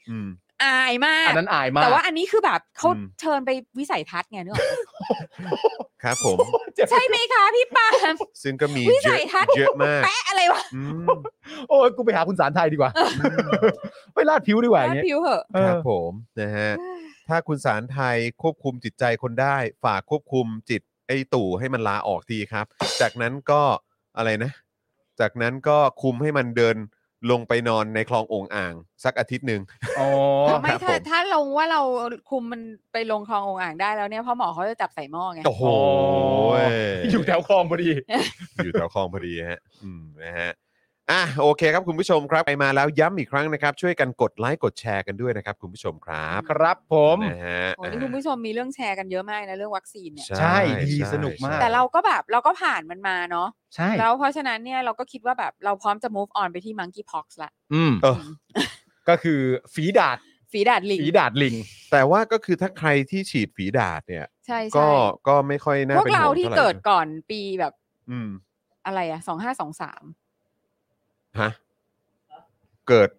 อืมอายมากอันนั้นอายมาก แต่ว่าอันนี้คือแบบเขาอืมเชิญไปวิสัยทัศน์ไงนึกออกปะครับผมเจ็บใช่ไหมคะพี่ปาล์มซึ่งก็มีวิเยสัอะยทัศน์เยอะมากแปะอะไรวะอืมโอ้ยกูไปหาคุณสารไทยดีกว่า ไปลาดผิวดีกว่าอย่างเงี้ยผิวเหอะเอคอรับผมนะฮะถ้าคุณสารไทยควบคุมจิตใจคนได้ ฝากควบคุมจิตไอ้ตู่ให้มันลาออกทีครับ จากนั้นก็อะไรนะ จากนั้นก็คุมให้มันเดิน ลงไปนอนในคลองโองอ่าง สักอาทิตย์หนึ่ง อ๋อไม่ครับถ้าผมถ้าลงว่าเราคุมมันไปลงคลององอ่างได้แล้วเนี่ยเพราะหมอเขาจะจับใส่หม้อไง โอ้โห อยู่แถวคลองพอดี อยู่แถวคลองพอดีฮะ อืมนะฮะ อะโอเคครับคุณผู้ชมครับไปมาแล้วย้ำอีกครั้งนะครับ ช่วยกันกดไลค์กดแชร์กันด้วยนะครับ คุณผู้ชมครับครับผมนะฮะโอ้นี่คุณผู้ชมมีเรื่องแชร์กันเยอะมากนะเรื่องวัคซีนเนี่ยใช่ดีสนุกมาก แต่เราก็แบบเราก็ผ่านมันมาเนาะใช่แล้วเพราะฉะนั้นเนี่ยเราก็คิดว่าแบบเราพร้อมจะ move on ไปที่ monkeypox ละอืมเออก็คือฝีดาดฝีดาดลิงฝีดาดลิง แต่ว่าก็คือถ้าใครที่ฉีดฝีดาดเนี่ย ใช่ก็ใช่ก็ไม่ค่อยน่าพวกเป็นเราห่วงที่ท่ไหเกิดก่อนปีแบบ อืม อะไรอะสองห้าสองสาม ฮะเกิด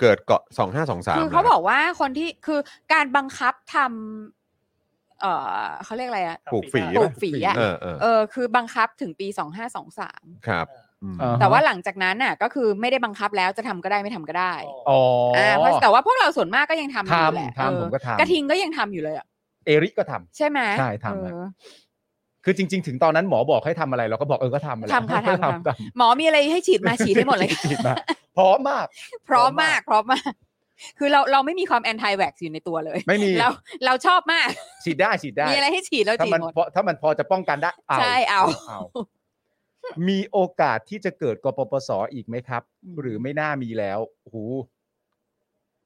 เกิดเกาะสองห้าสองสามคือเขาบอกว่าคนที่คือการบังคับทำเออเขาเรียกอะไรอะปลูกฝีปลูปะกฝีอะเออเออเออคือบังคับถึงปีสองห้าสองสามครับอืม อ่า แต่ว่าหลังจากนั้นน่ะ ก็คือไม่ได้บังคับแล้วจะทำก็ได้ไม่ทำก็ได้อ๋อออ่าเพราะแต่ว่าพวกเราส่วนมากก็ยังทำอยู่แหละทำทำเออผมก็ทำ กระทิงก็ยังทำอยู่เลยอะเอริก็ทำ ใช่ไหมใช่ทำเอฮะอ คือจริง ๆ ถึงตอนนั้นหมอบอกให้ทำอะไรเราก็บอกเออก็ทำอะไรทำค่ะทำททำหมอมีอะไรให้ฉีดมาฉีดให้หมดเลยฉีดมาพร้อมมาก พร้อมมากพร้อมมาก คือเราเราไม่มีความ anti-vax อยู่ในตัวเลย ไม่มีเราเราชอบมาก ฉีดได้ฉีดได้ มีอะไรให้ฉีดแล้วถ้าฉีดมันหมดพอถ้ามันพอจะป้องกันได้เอาใช่เอาเอามีโอกาสที่จะเกิดกปปสอีกไหมครับอืมหรือไม่น่ามีแล้วโอ้โห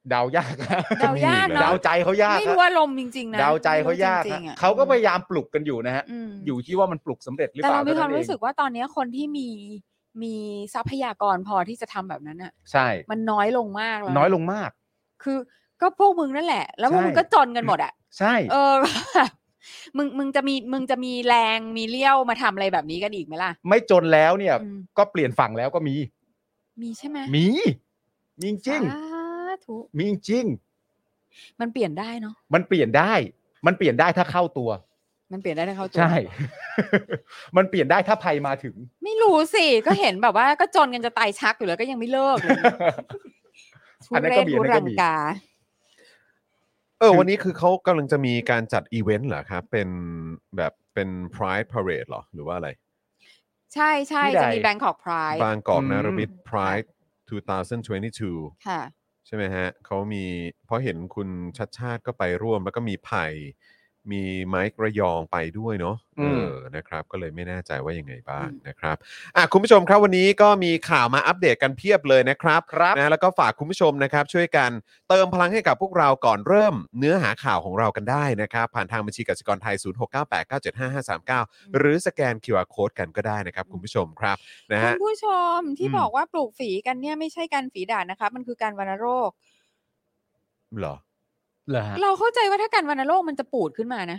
เดายากนะเดายากเดาเนาะใจเขายากไม่ฮะรู้อารมณ์จริงๆนะเดาใจเขายากไม่รู้จริฮะงๆอะเขาก็พยายามปลุกกันอยู่นะฮะ อืมอยู่ที่ว่ามันปลุกสำเร็จหรือแต่เปล่าเรามีความท่นั้นรู้สึกเองว่าตอนนี้คนที่มีมีทรัพยากรพอที่จะทำแบบนั้นอะใช่ มันน้อยลงมากแล้วน้อยลงมาก คือ ก็พวกมึงนั่นแหละ แล้วพวกใช่ มึงก็จนกันหมดอะใช่ เออ มึงมึงจะมีมึงจะมีแรงมีเลี้ยวมาทำอะไรแบบนี้กันอีกไหมล่ะไม่จนแล้วเนี่ย อืมก็เปลี่ยนฝั่งแล้วก็มี มีใช่ไหมมีมีจริง สา ธุมีจริง มันเปลี่ยนได้เนาะมันเปลี่ยนได้ มันเปลี่ยนได้ถ้าเข้าตัว มันเปลี่ยนได้ถ้าเข้าตัวใช่ มันเปลี่ยนได้ถ้าภัยมาถึง ไม่รู้สิ ก็เห็นแบบว่าก็จนกันจะตายชักอยู่แล้วก็ยังไม่เลิกเลยทุอันนั้นเรก็ศมีทุอันนั้นก็รังมี กา เออวันนี้คือเขากำลังจะมีการจัดอีเวนต์เหรอครับ เป็นแบบเป็น Pride Parade เหรอ หรือว่าอะไร ใช่ใช่ที่ใด จะมีแบงกอกพรายบางกอกอืม นารมิต Pride 2022 ค่ะ ใช่ไหมฮะเขามีเพราะเห็นคุณชัดชาติก็ไปร่วม แล้วก็มีไผ่ มีไมค์ระยองไปด้วยเนาะอืเอมอนะครับ ก็เลยไม่แน่ใจว่ายังไงบ้างอืมนะครับอะคุณผู้ชมครับวันนี้ก็มีข่าวมาอัปเดตกันเพียบเลยนะครับครับนะแล้วก็ฝากคุณผู้ชมนะครับ ช่วยกันเติมพลังให้กับพวกเราก่อนเริ่มเนื้อหาข่าวของเรากันได้นะครับ ผ่านทางบัญชีกสิกรไทย 0698975539 หรือสแกน QR Code กันก็ได้นะครับ คุณผู้ชมครับนะคุฮะณผู้ชมที่อืมบอกว่าปลูกฝีกันเนี่ยไม่ใช่การฝีดาษนะคะมันคือการวัณโรคเหรอ เหรอฮะเราเข้าใจว่าถ้าการวัณโรคมันจะปูดขึ้นมานะ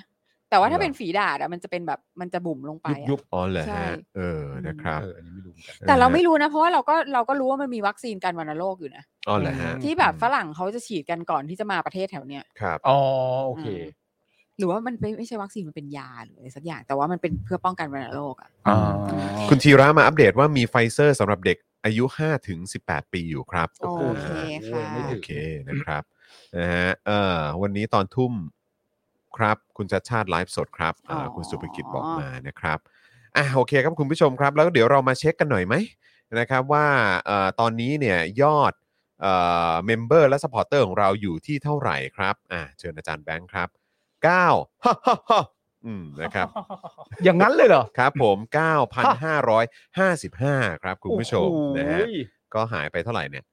แต่ว่าถ้าเหรอเป็นฝีดาษอะมันจะเป็นแบบมันจะบุ่มลงไปอะ ยุบอ๋อเหรอใช่ ฮะเออนะครับ เอออันนี้ไม่รู้เหมือนกัน แต่เราไม่รู้นะ เพราะว่าเราก็เราก็รู้ว่ามันมีวัคซีนการวัณโรคอยู่นะ อ๋อเหรอฮะที่แบบฝรั่งเขาจะฉีดกันก่อนที่จะมาประเทศแถวเนี้ย ครับ อ๋อโอเค หรือว่ามันเป็นไม่ใช่วัคซีนมันเป็นยาหรืออะไรสักอย่าง แต่ว่ามันเป็นเพื่อป้องกันวัณโรคอะอ๋อ คุณธีระมาอัปเดตว่ามีไฟเซอร์สำหรับเด็กอายุ5ถึง18 ปีอยู่ครับ โอเคค่ะไม่ถึงโอเคนะครับ นะฮะเอ่อวันนี้ตอนทุ่มครับ คุณชัดชาติไลฟ์สดครับอ่าอ๋อ คุณสุภกิจบอกมานะครับอะโอเคครับคุณผู้ชมครับ แล้วเดี๋ยวเรามาเช็คกันหน่อยไหมนะครับว่าเอ่อตอนนี้เนี่ยยอดเอ่อ member และ supporter ของเราอยู่ที่เท่าไหร่ครับอะเชิญอาจารย์แบงค์ครับ9 ฮ่าฮ่าฮ่าอืมนะครับ อย่างนั้นเลยเหรอครับผม 9,555 ครับคุณผู้ชมโอ้โหนะฮะก็หายไปเท่าไหร่เนี่ย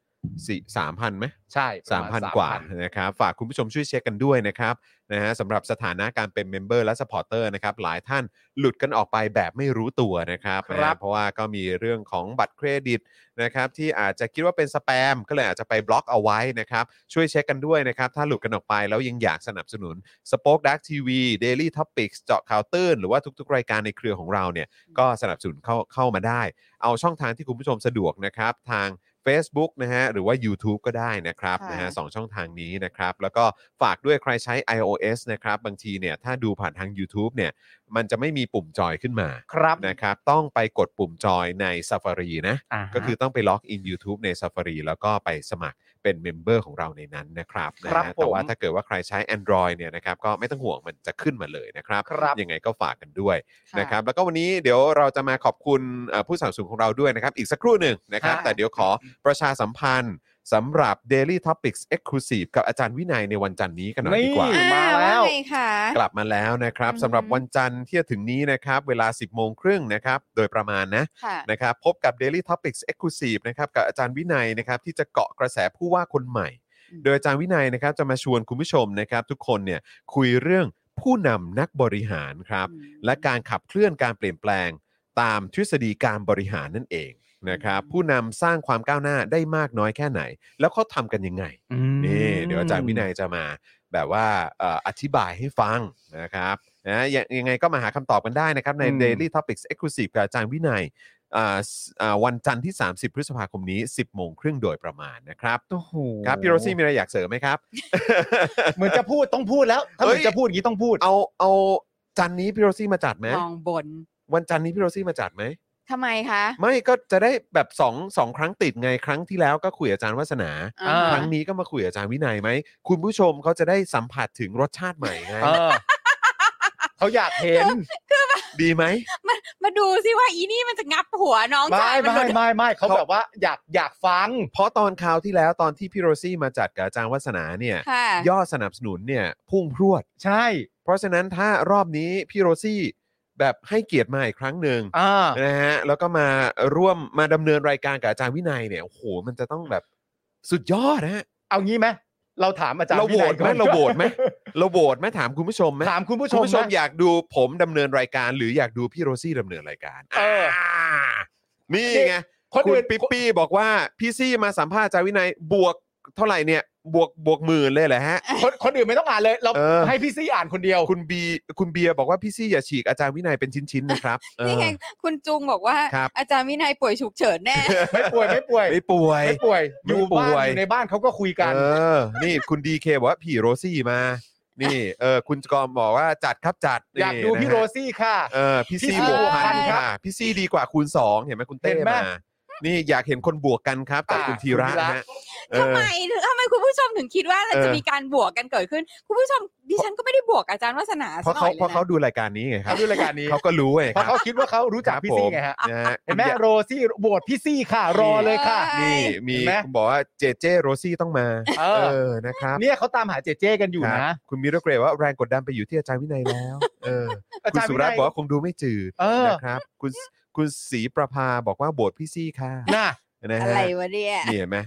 สี่สามพันไหมใช่สามพันกว่านะครับฝากคุณผู้ชมช่วยเช็คกันด้วยนะครับนะฮะสำหรับสถานะการเป็น member และ supporter นะครับหลายท่านหลุดกันออกไปแบบไม่รู้ตัวนะครับครับนะฮะเพราะว่าก็มีเรื่องของบัตรเครดิตนะครับที่อาจจะคิดว่าเป็นสแปมก็เลยอาจจะไปบล็อกเอาไว้นะครับช่วยเช็คกันด้วยนะครับถ้าหลุดกันออกไปแล้วยังอยากสนับสนุน SpokeDark TV Daily Topic เจาะข่าวตื้นหรือว่าทุกๆ รายการในเครือของเราเนี่ยก็สนับสนุนเข้าเข้ามาได้ เอาช่องทางที่คุณผู้ชมสะดวกนะครับทาง Facebook นะฮะหรือว่า YouTube ก็ได้นะครับค่ะนะฮะสองช่องทางนี้นะครับ แล้วก็ฝากด้วยใครใช้ iOS นะครับ บางทีเนี่ยถ้าดูผ่านทาง YouTube เนี่ย มันจะไม่มีปุ่มจอยขึ้นมาครับนะครับ ต้องไปกดปุ่มจอยใน Safari นะาก็คือต้องไปล็อกอิน YouTube ใน Safari แล้วก็ไปสมัครเป็นเมมเบอร์ของเราในนั้นนะครับนะครับฮะแต่ว่าผมถ้าเกิดว่าใครใช้ Android เนี่ยนะครับก็ไม่ต้องห่วงมันจะขึ้นมาเลยนะครับ ครับ ยังไงก็ฝากกันด้วยค่ะนะครับแล้วก็วันนี้เดี๋ยวเราจะมาขอบคุณเอ่อผู้สนับสนุนของเราด้วยนะครับ อีกสักครู่หนึ่งนะครับ ค่ะ แต่เดี๋ยวขอประชาสัมพันธ์ สำหรับ Daily Topics Exclusive กับอาจารย์วินัยในวันจันทร์นี้กันหน่อยดีกว่านี่อ่มาแล้ว ไงคะกลับมาแล้วนะครับอืม สำหรับวันจันทร์ที่จะถึงนี้นะครับ เวลา 10 โมงครึ่งนะครับ โดยประมาณนะ ค่ะ นะครับพบกับ Daily Topics Exclusive นะครับกับอาจารย์วินัยนะครับที่จะเกาะกระแสผู้ว่าคนใหม่ อืม โดยอาจารย์วินัยนะครับจะมาชวนคุณผู้ชมนะครับ ทุกคนเนี่ยคุยเรื่องผู้นำนักบริหารครับอืมและการขับเคลื่อนการเปลี่ยนแปลงตามทฤษฎีการบริหารนั่นเอง นะครับอืมผู้นำสร้างความก้าวหน้าได้มากน้อยแค่ไหน แล้วเขาทำกันยังไงนี่เดี๋ยวอาจารย์วินัยจะมาแบบว่าเอ่ออธิบายให้ฟังนะครับนะยังยังไงก็มาหาคำตอบกันได้นะครับ ใน อืม Daily Topics Exclusive กับอาจารย์วินัยอ่าสอ่าวันจันทร์ที่ 30 พฤษภาคมนี้ 10 โมงครึ่งโดยประมาณนะครับโอ้โหครับพี่โรซี่มีอะไรอยากเสริมไหมครับ เหมือนจะพูดต้องพูดแล้ว ถ้าเหมือนเฮ้ยจะพูดอย่างนี้ต้องพูด เอาเอาจันทร์นี้พี่โรซี่มาจัดไหมมองบนวันจันทร์นี้พี่โรซี่มาจัดไหม ทำไมคะ ไม่ก็จะได้แบบสองสองครั้งติดไงครั้งที่แล้วก็คุยกับอาจารย์วัฒนา อ่า ครั้งนี้ก็มาคุยกับอาจารย์วินัยไหม คุณผู้ชมเขาจะได้สัมผัสถึงรสชาติใหม่ไงเออเขาอยากเห็น ดีไหม มาดูสิว่าอีนี่มันจะงับหัวน้องไม่ชายมันหไม่ลุดไม่ไม่เขาเขาแบบว่าอยากอยากฟัง เพราะตอนคราวที่แล้วตอนที่พี่โรซี่มาจัดกับอาจารย์วัฒนาเนี่ย ค่ะ ยอดสนับสนุนเนี่ยพุ่งพรวด ใช่ เพราะฉะนั้นถ้ารอบนี้พี่โรซี่ แบบให้เกียรติมาอีกครั้งหนึ่งอ่านะฮะแล้วก็มาร่วมมาดำเนินรายการกับอาจารย์วินัยเนี่ยโอ้โหมันจะต้องแบบสุดยอดนะฮะเอางี้ไหมเราถามอาจารย์เราโหวตไหมวินัยก่อนเราโหวตไหมเราโหวตไหมถามคุณผู้ชมไหมถามคุณผู้ชคุณผู้ชมนะอยากดูผมดำเนินรายการ หรืออยากดูพี่โรซี่ดำเนินรายการเออนี่ไงคนคุณอื่นปิ๊ปปี้บอกว่าพี่ซี่มาสัมภาษณ์อาจารย์วินัยบวกเท่าไหร่เนี่ย บวกบวกหมื่นเลยเหรอฮะ คนคนอื่นไม่ต้องอ่านเลย เราเออ ให้พี่ซี่อ่านคนเดียว คุณบีคุณเบียร์บอกว่าพี่ซี่อย่าฉีกอาจารย์วินัยเป็นชิ้นๆนะครับเออ นี่ไงคุณจุงบอกว่า ครับ อาจารย์วินัยป่วยฉุกเฉินแน่ ไม่ป่วยไม่ป่วยไม่ป่วย ไม่ป่วยไม่อยู่ป่บ้านวย อยู่ในบ้านเขาก็คุยกัน เออ นี่คุณดีเคบอกว่าพี่โรซี่มา นี่เออคุณกรมบอกว่าจัดครับจัดอยากดูนี่พี่นะโรฮะซี่ค่ะ เออพี่ซี่พี่ซี่บวกบวกพันพันครับค่ะพี่ซี่ดีกว่าคูณสองเห็นไหมคุณเต้เห็นไหม มา นี่อยากเห็นคนบวกกันครับจากอ่าคุณธีระคุณธีระฮะเออทำไมถึงทำไมคุณผู้ชมถึงคิดว่าเราเออจะมีการบวกกันเกิดขึ้น คุณผู้ชมดิฉันก็ไม่ได้บวกอาจารย์วัฒนาเพราะสักหน่เขาอยเลยเพราะเขานะ ดูรายการนี้ไงครับเขาดูรายการนี้เขาก็รู้ไงเพคราะรับเขาคิดว่าเขารู้จักพี่ซี่ไงฮะนะฮะเห็นไหมโรซี่โหวตพี่ซี่ค่ะ รอเลยค่ะใช่นี่มีเห็นไหมบอกว่าเจเจโรซี่ต้องมา เออเออนะครับเนี่ยเขาตามหาเจเจกันอยู่ครันะบคุณมิโรเกรดว่าแรงกดดันไปอยู่ที่อาจารย์วินัยแล้ว เอออาคุณจารย์สุวิรันัตน์ยบอกว่าคงดูไม่จืดเออ นะครับคุณ คุณศรีประภาบอกว่าโบทพี่ซี่ค่ะน่ะนะอะฮะไรวะเนี่ยนี่เห็นไหม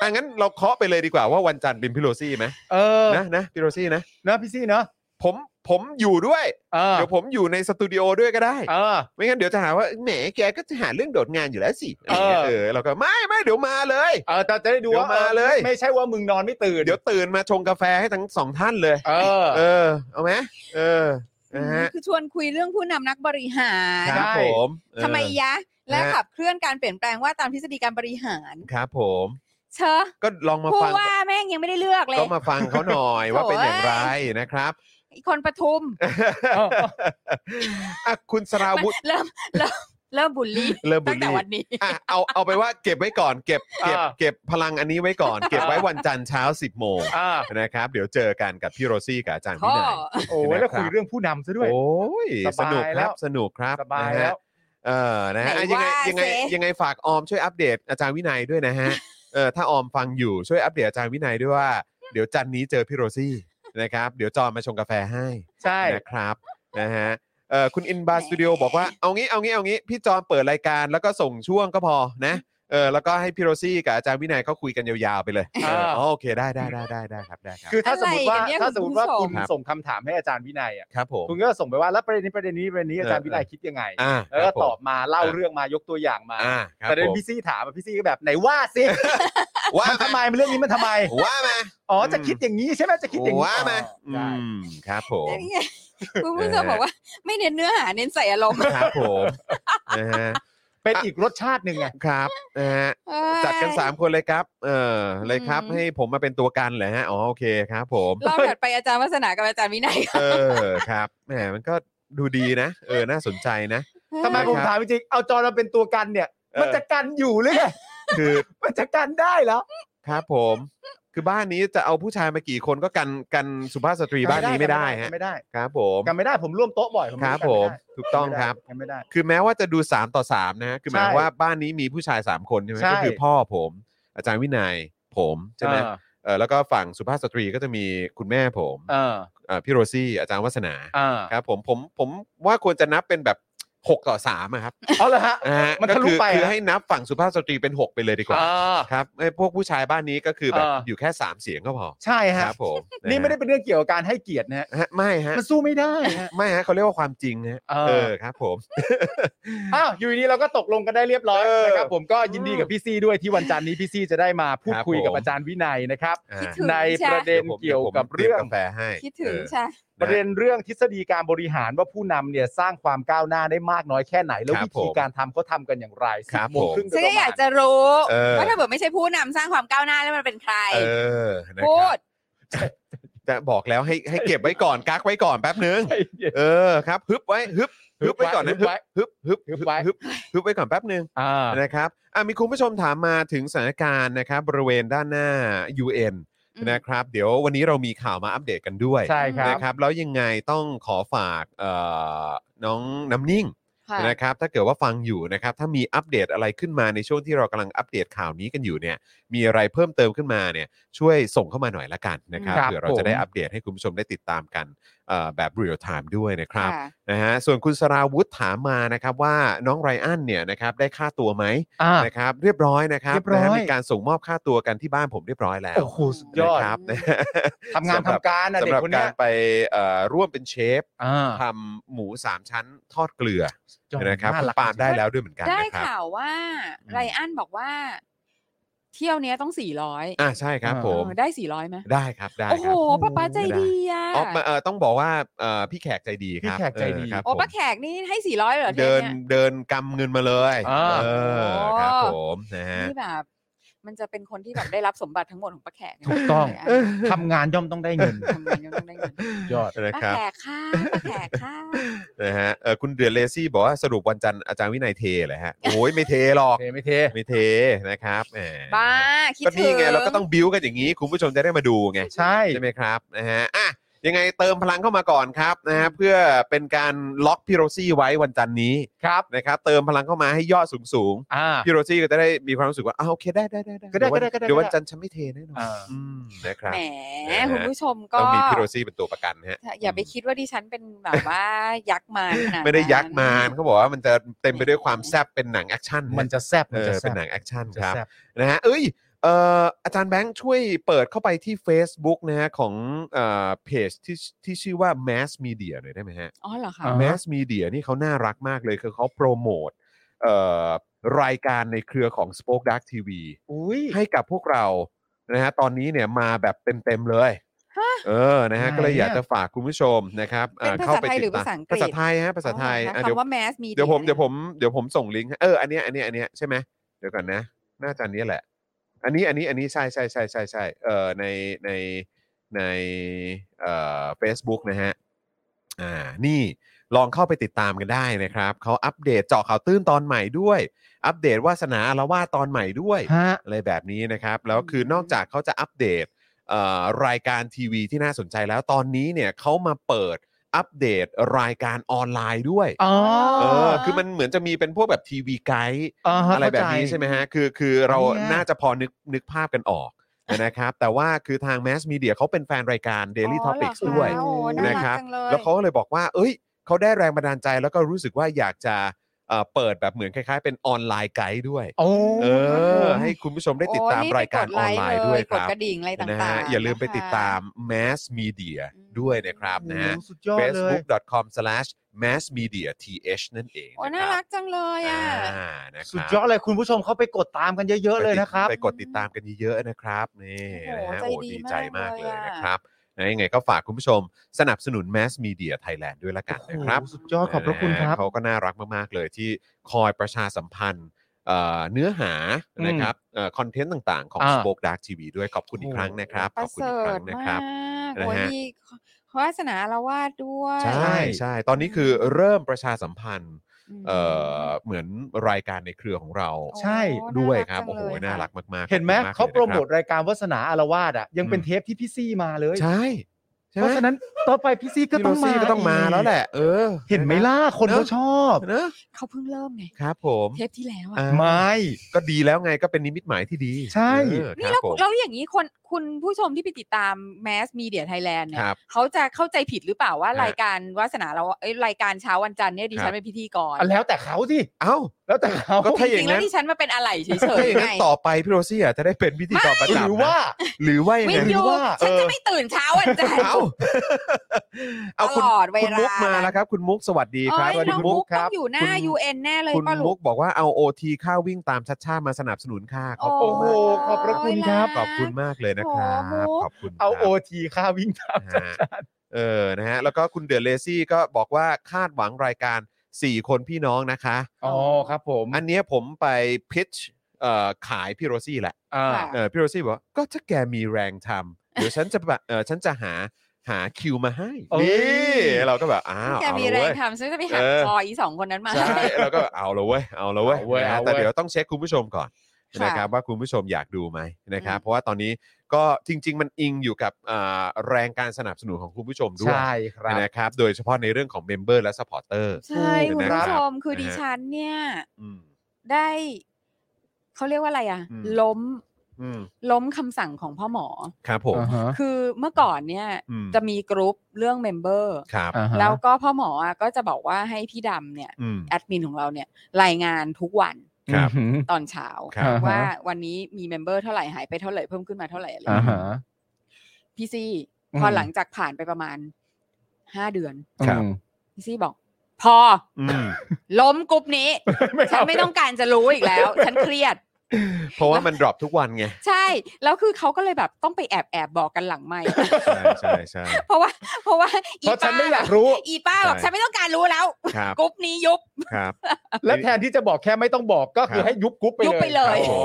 อะงั้นเราเคาะไปเลยดีกว่าว่าวันจันทร์เป็นพี่โรซี่ไหมเออนะนะพี่โรซี่นะเนอะพี่ซี่เนอะผมผมอยู่ด้วย เออเดี๋ยวผมอยู่ในสตูดิโอด้วยก็ได้ เออ ไม่งั้นเดี๋ยวจะหาว่าแหมแกก็จะหาเรื่องโดดงานอยู่แล้วสิอะไรเงี้ยเออเออเราก็ไม่ไม่เดี๋ยวมาเลย เออแต่จะได้ดูว่าเดี๋ยวมาเลยไม่ใช่ว่ามึงนอนไม่ตื่นเดี๋ยวตื่นมาชงกาแฟให้ทั้งสองท่านเลย เออ เออ เอาไหมเออ นะฮะคือชวนคุยเรื่องผู้นำนักบริหารครับใช่ผมเออทำไมยะ และฮะขับเคลื่อนการเปลี่ยนแปลงว่าตามทฤษฎีการบริหารครับผมเชอะก็ลองมาผู้ฟังว่าแม่งยังไม่ได้เลือกเลยก็มาฟังเขาหน่อยว่าเป็นอย่างไรโอ้ยนะครับอีกคนประทุมเอออะคุณสราวุธเริ่มเริ่ม เริ่มบูลลี่เริ่มบูตั้ลงแต่ลี่วันนี้ อะเอาเอาไปว่าเก็บไว้ก่อนเก็บเก็บอ่า เก็บพลังอันนี้ไว้ก่อน เก็บไว้วันจันทร์เช้า 10 โมงอ่านะครับเดี๋ยวเจอกันกับพี่โรซี่กับอาจารย์วิพ่อ นัย โอ้ยแล้วคุยเรื่องผู้นำซะด้วย โอ้ยสสบายนุกคแล้รับว สนุกครับสบายนะฮะแล้ว เออนะฮะไหนอะยังไงว่ายังไงเซยังไงฝากออมช่วยอัปเดตอาจารย์วินัยด้วยนะฮะเออถ้าออมฟังอยู่ช่วยอัปเดตอาจารย์วินัยด้วยว่า เดี๋ยวจันทร์นี้เจอพี่โรซี่นะครับ เดี๋ยวจอมมาชงกาแฟให้ใช่ นะครับนะฮะ เอ่อคุณอินบาร์สตูดิโอบอกว่าเอางี้เอางี้เอางี้พี่จอมเปิดรายการแล้วก็ส่งช่วงก็พอนะเออแล้วก็ให้พี่โรซี่กับอาจารย์วินัยเขาคุยกันยาวๆไปเลยอ่าเอออ๋อโอเคได้ได้ได้ได้ได้ครับได้ครับ คือถ้าสมมติว่าอะไรกันเนี่ยถ้าสมมติว่าคุณผู้ชมคุณส่งคำถามให้อาจารย์วินัยอะครับผม คุณก็ส่งไปว่าแล้วประเด็นนี้ประเด็นนี้ประเด็นนี้อาจารย์เออวินัยคิดยังไง อ่าแล้วครัก็ผมตอบมาเล่าเรื่องมายกตัวอย่างมา อ่าครับแต่เดินผมพี่ซี่ถามอะพี่ซี่ก็แบบไหนว่าสิ ว่ามันทำไมมันเรื่องนี้มันทำไม ว่ามา อ๋อจะคิดอย่างนี้ใช่ไหมจะคิดอย่างนี้ว่ามาอ๋อได้อืมครับผมนี่ไง คุณผู้ชมบอกว่า ไม่เน้นเนื้อหาเน้นใส่อารมณ์ครับผมนะฮะเป็นอีกรสชาติหนึ่งไงครับนะฮะเอ้ยจัดกัน 3 คนเลยครับ เออเลยครับอืมให้ผมมาเป็นตัวกันเหรอฮะอ๋อโอเคครับ ผมรอบถัดไปอาจารย์วัฒนากับอาจารย์วินัยเออครับแหมมันก็ดูดีนะ เออน่าสนใจนะทำไมผมครับถามจริงๆเอาจอมาเป็นตัวกันเนี่ยเออมันจะกันอยู่หรือไงคือมันจะกันได้เหรอครับผม คือบ้านนี้จะเอาผู้ชายมากี่คนก็กันกันสุภาพสตรีบ้านนี้ไม่ได้ฮะกันไม่ได้ครับผมกันไม่ได้ผมร่วมโต๊ะบ่อยผมครับกันผไได้มถูกต้องครับกันไม่ได้ คือแม้ว่าจะดู 3 ต่อ 3 นะฮะคือหมายความใช่ว่าบ้านนี้มีผู้ชาย 3 คนใช่ไหมใช่ก็คือพ่อผม อาจารย์วินัยผมใช่ไหมเออเออแล้วก็ฝั่งสุภาพสตรีก็จะมีคุณแม่ผมเออเอ่อพี่โรซี่อาจารย์วัฒนาเออครับผมผมผมว่าควรจะนับเป็นแบบ 6 ต่อ3อะครับเอาเลยฮะ นะฮะมันก็ทะลุคือไปคืออะ ให้นับฝั่งสุภาพสตรีเป็น 6 ไปเลยดีกว่าอ่า ครับไอ้พวกผู้ชายบ้านนี้ก็คือแบบเอออยู่แค่ 3 เสียงก็พอใช่คฮะรับผมนี่ไม่ได้เป็นเรื่องเกี่ยวกับการให้เกียรตินะฮะ ฮะไม่ฮะมันสู้ไม่ได้ฮะ ไม่ฮะเขาเรียกว่าความจริงฮะเออ เออครับผม อ้าวอยู่ดีๆเราก็ตกลงกันได้เรียบร้อยเออนะครับผมก็ยินดีกับพี่ซี่ด้วยที่วันจันทร์นี้พี่ซี่จะได้มาพูดครับคุยกับผม อาจารย์วินัยนะครับ อ่าคิดถึง ในใช่ประเด็นดี๋ผมเกี่ยวกับผมตเรื่องกาแฟให้คิดถึงเออใช่ประเด็นเรื่องทฤษฎีการบริหารว่าผู้นำเนี่ยสร้างความก้าวหน้าได้มากน้อยแค่ไหน แล้วครับวิธีการทำเขาทำกันอย่างไรครับ10โมงครึ่งฉันโดก็ยประอมยากณจะรู้เออ ว่าถ้าเกิดไม่ใช่ผู้นำสร้างความก้าวหน้าแล้วมันเป็นใคร เออนะพูครับด จะบอกแล้วให้ให้เก็บไว้ก่อนกักไว้ก่อนแป๊บนึง ใจเย็น เออครับฮึบไว้ฮึบฮึบไว้ก่อนนะฮึบไว้ฮึบฮึบฮึฮึบบไว้ ฮึบฮึบไว้ก่อนแป๊บนึงอ่า นะครับอะมีคุณผู้ชมถามมาถึงสถานการณ์นะครับบริเวณด้านหน้า UN อืม นะครับ เดี๋ยววันนี้เรามีข่าวมาอัปเดตกันด้วยใช่ครับนะครับ แล้วยังไงต้องขอฝากเอ่อน้องน้ำนิ่งค่ะ นะครับถ้าเกิดว่าฟังอยู่นะครับ ถ้ามีอัปเดตอะไรขึ้นมาในช่วงที่เรากำลังอัปเดตข่าวนี้กันอยู่เนี่ยมีอะไรเพิ่มเติมขึ้นมาเนี่ยช่วยส่งเข้ามาหน่อยละกันนะครับครับเผื่อเราจะได้ผม อัปเดตให้คุณผู้ชมได้ติดตามกันเอ่อ แบบเรียลไทม์ด้วยนะครับค่ะนะฮะส่วนคุณสราวุธถามมานะครับว่าน้องไรอันเนี่ยนะครับได้ค่าตัวไหมอ่า นะครับเรียบร้อยนะครับเรียบร้อย นะฮะมีการส่งมอบค่าตัวกันที่บ้านผมเรียบร้อยแล้วโอ้โหสุดยอดนะครับนะทำงานสำหรับทำการนะสำเด็กหรับคนกาเนี้ยรไปเอ่อร่วมเป็นเชฟอ่าทำหมูสามชั้นทอดเกลือยอดนะครับน่าคุณรักปาล์มได้แล้วด้วยเหมือนกันได้นะครับ ข่าวว่าอืม ไรอันบอกว่า เที่ยวเนี้ยต้องสี่ร้อยอ่าใช่ครับผมได้สี่ร้อยไหมได้ครับได้โอ้คโหรับป้าป้าใจดีอะอ๋อมาเอ่อต้องบอกว่าเอ่อพี่แขกใจดีครับพี่แขกใจดีเออครับโอ้ผมป้าแขกนี่ให้สี่ร้อยเหรอเทเดิปนเนี่ยเดินกำเงินมาเลยอ่าเออโอ้ครับผมนะฮะนี่แบบ มันจะเป็นคนที่แบบได้รับสมบัติทั้งหมดของป้าแขกเนี่ยถูกต้องไรเออทำงานย่อมต้องได้เงิน ทำงานยังต้องได้เงินยอด นะป้าครับ แขกค่ะป้าแขกค่ะ นะฮะเออคุณเดือดเลซี่บอกว่าสรุปวันจันทร์อาจารย์วินัยเทเหรอฮะโอ้ยไม่เทหรอก เทไม่เท ไม่เทนะครับแหมบ้า คิดก็ถึนี่งไงเราก็ต้องบิวกันอย่างนี้ คุณผู้ชมจะได้มาดูไงใช่ ใช่ไหมครับนะฮะอะ ยังไงเติมพลังเข้ามาก่อนครับนะฮะเพื่อเป็นการล็อกพี่โรซี่ไว้วันจันทร์นี้ครับนะครับเติมพลังเข้ามาให้ยอดสูงสูงๆอ่าพี่โรซี่ก็จะได้มีความรู้สึกว่าอ้าวโอเคได้ได้ได้ก็ได้เยววันก็ได้ก็ได้ เดี๋ยววันจันทร์ฉันไม่เทแน่นอนอ่า อืมนะครับ แหมนะฮะ คุณผู้ชมก็ต้องมีพี่โรซี่เป็นตัวประกันฮะอย่าไปคิดว่าดิฉันเป็นแบบว่า ยักษ์มารขนาดนั้น ไม่ได้ยักษ์มารเขาบอกว่ามันจะเต็มไปด้วยความแซบเป็นหนังแอคชั่นมันจะแซบเอมันอจะแซเป็นบหนังแอคชั่นจะครับแซ่บนะฮะเอ้ยเอ่ออาจารย์แบงค์ช่วยเปิดเข้าไปที่ Facebook นะฮะของเอ่อเพจที่ที่ชื่อว่า Mass Media หน่อยได้ไหมฮะ อ๋อเหรอคะอ่า Mass Media นี่เขาน่ารักมากเลยคือเขาโปรโมทเอ่อรายการในเครือของ Spoke Dark TV อุ้ย ให้กับพวกเรานะฮะตอนนี้เนี่ยมาแบบเต็มๆเลยเออนะฮะไหน ก็เลยอยากอะจะฝากคุณผู้ชมนะครับอ่เป็นภาเข้าษาไปไทยหรือติดภาษาตามอังกฤษ ภาษาไทยฮะภาษาไทยอ๋ออะเหรอคะเดี๋ยวคำว่า mass media เดี๋ยวผมเดี๋ยวผมเดี๋ยวผมส่งลิงก์ให้เอออันเนี้ยอันเนี้ยอันเนี้ยใช่ไหมเดี๋ยวก่อนนะ น่าจะอันนี้แหละ อันนี้อันนี้อันนี้ใช่ใช่ใช่ใช่ใช่เอ่อในในในเอ่อ Facebook นะฮะอ่านี่ลองเข้าไปติดตามกันได้นะครับเขาอัปเดตเจาะข่าวตื้นตอนใหม่ด้วย อัปเดตวาสนาอารวาสตอนใหม่ด้วยฮะ อะไรแบบนี้นะครับ แล้วคือนอกจากเขาจะอัปเดตเอ่อรายการทีวีที่น่าสนใจแล้วตอนนี้เนี่ยเขามาเปิด อัปเดตรายการออนไลน์ด้วยอ๋อเออคือมันเหมือนจะมีเป็นพวกแบบทีวีไกด์าฮอะไรแบบนี้เข้าจใช่ไหมฮะคือคือเราเนี่ยน่าจะพอนึกนึกภาพกันออกนะครับ แต่ว่าคือทางแมสมีเดียเขาเป็นแฟนรายการ Daily อ๋อ Topics เหรอคะด้วยโอ้น่านะรักครับ จังเลย แล้วเขาก็เลยบอกว่า เอ้ยเขาได้แรงบันดาลใจแล้วก็รู้สึกว่าอยากจะ เอ่อเปิดแบบเหมือนคล้ายๆ เป็นออนไลน์ไกด์ด้วยโอ้เอครับผอมให้คุณผู้ชมได้ติดตามโอ้รายการออนไลน์ด้วยคกดรับกระดิ่งอะไรนะต่าฮะงๆอย่าลืมไปนะคะติดตาม Mass Media ด้วยนะครับนะฮะโอ้สุดยอดเลย facebook.com/massmediath นั่นเองโอ้นะน่าครัรับกจังเลยอะอ่านะคสุดรับยอดเลยคุณผู้ชมเขาไปกดตามกันเยอะ ๆ เลยนะครับ ไปกดติดตามกันเยอะๆนะครับนี่โอ้นะโหฮะใจโอ้ดีดีใจมากมากเลเลยยอะนะครับ นะยังไงก็ฝากคุณผู้ชมสนับสนุน Mass Media Thailand ด้วยละกันนะครับโอ้โหสุดยอดขอบพระคุณครับนะฮะเขาก็น่ารักมากๆเลยที่คอยประชาสัมพันธ์เอ่อเนื้อหาอืมนะครับคอนเทนต์ต่างๆ ของ อ่า Spoke Dark TV ด้วยขอบคุณอีกครั้งนะครับปขระอบคุณเสริอีกครั้ฐงนะมาครับ กนะโอ้ยฮะ มีวาสนาละวาดด้วย ใช่ใช่ตอนนี้คือเริ่มประชาสัมพันธ์ม เอ่อเหมือนรายการในเครือของเราโอ้ใช่ ด้วยน่าครับจังโอ้โหเลยน่าค่ะรักมากๆเห็นไหมขอบคุณกเขาลยะโปรโมทคบรายการวาสนาอารวาสอะยังเป็นอืมเทปที่พี่ซี่มาเลย ใช่ใช่ เพไหมราะฉะนั้นต่อไปพี่ซี่ก็พี่ต้โรองมาซี่ก็ต้องมาแล้วแหละ เออเห็นไหมล่ะคนเนอะเขาชอบเนอะเขาเพิ่งเริ่มไง ครับ ผมเทปที่แล้วอะอ่าไม่ ก็ดีแล้วไงก็เป็นนิมิตหมายที่ดีใช่ เออนี่คแล้รัวบผมแล้วอย่างนี้คนคุณผู้ชมที่ไปติดตาม Mass Media Thailand เนี่คยรับ เขาจะเข้าใจผิดหรือเปล่าว่าฮะรายการวาสนาเราเอ้ยรายการเช้าวันจันทร์เนี่ยดิครัฉับ นเป็นพิธีกร อะแล้วแต่เขาสิ เอ้าแล้วแต่เขาก็ถ้าจริงๆแล้วดิฉันมาเป็นอะไรเฉยถ้าอย่างๆนั้นไงต่อไปพี่โรซี่อะจะได้เป็นพิธีกรประจำนะหรือว่า หรือว่ายังวิไงนยูว่าฉันเอจะอไม่ตื่นเช้าวันจันทร์ เอ้าเอาคุณตลอดเวลา คุณมุกมาแล้วครับ คุณมุกสวัสดีครับเอ้ยสวัสดีน้องคุณมุมุกกคต้รัอบงอยู่หน้า คุณ UN แน่เลยคุณป้าลูมุกก บอกว่าเอาโอทีค่าวิ่งตามชัชชาติมาสนับสนุนค่าขอบโอ้คุณโอ้โห มากขอบพระคุณครับ ขอบคุณมากเลยนะครับโอ้มุก ขอบคุณเอาครับโอทีค่าวิ่งตามนะฮะเออนะฮะแล้วก็คุณเดอะเลซี่ก็บอกว่าคาดหวังรายการ 4 คนพี่น้องนะคะ อ๋อครับผม อันเนี้ยผมไป pitch เอ่อขายพี่โรซี่แหละอ่าค่ะเออพี่โรซี่บอกว่าก็ถ้าแกมีแรงทำเดี๋ยวฉันจะแบบเออฉันจะหาหาคิวมาให้เอ้ย นี่เราก็แบบอ้าวแกเอามีละแรเว้งยทำฉันจะไปหักเออ คออีสองคนนั้นมา ใช่เราก็เอาละเว้ยเอาละเว้ยเอาเว้ยนะฮะเอาเว้ย แต่เดี๋ยวต้องเช็คคุณผู้ชมก่อน ค่ะ นะครับว่าคุณผู้ชมอยากดูไหมนะครับอืมเพราะว่าตอนนี้ก็จริง ๆ มันอิงอยู่กับอ่าแรงการสนับสนุนของคุณผู้ชมด้วย ใช่ครับ นะครับ โดยเฉพาะในเรื่องของ member และ supporter ใช่คุณนะครัผู้บชมคือนะฮะ ดิฉันเนี่ย อืม ได้เขาเรียกว่าอะไรอะ อืม ล้มอืมล้มคำสั่งของพ่อหมอ ครับผม อ่าฮะคือเมื่อก่อนเนี่ยอืม จะมีกรุ๊ปเรื่อง member ครับ อ่าฮะแล้วก็พ่อหมออะก็จะบอกว่าให้พี่ดำเนี่ย อืม แอดมินของเราเนี่ยรายงานทุกวันครับอืม ตอนเช้าครับอ่าฮะว่าวันนี้มี member เท่าไหร่หายไปเท่าไหร่เพิ่มขึ้นมาเท่าไหร่อะไรอย่างอ่าเงี้ยฮะพี่ซี่อืมพอหลังจากผ่านไปประมาณห้าเดือนครับอืมพี่ซี่บอก พออืมล้มกรุ๊ปนี้ไม่ฉันเอาไม่ต้องการจะรู้อีกแล้ว ฉันเครียด เพราะว่ามัน drop ทุกวันไง ใช่ แล้วคือเขาก็เลยแบบต้องไปแอบแอบบอกกันหลังไม่ใช่ใช่ใช่เพราะว่า เพราะว่าเพราะฉันไม่อยากรู้ อีป้าบอกใช่ ฉันไม่ต้องการรู้แล้วครับกรุ๊ปนี้ยุบ ครับ และแทนที่จะบอกแค่ไม่ต้องบอกก็คือครับ ให้ยุบกรุ๊ปไปเลยยุบไปเลย อ๋อ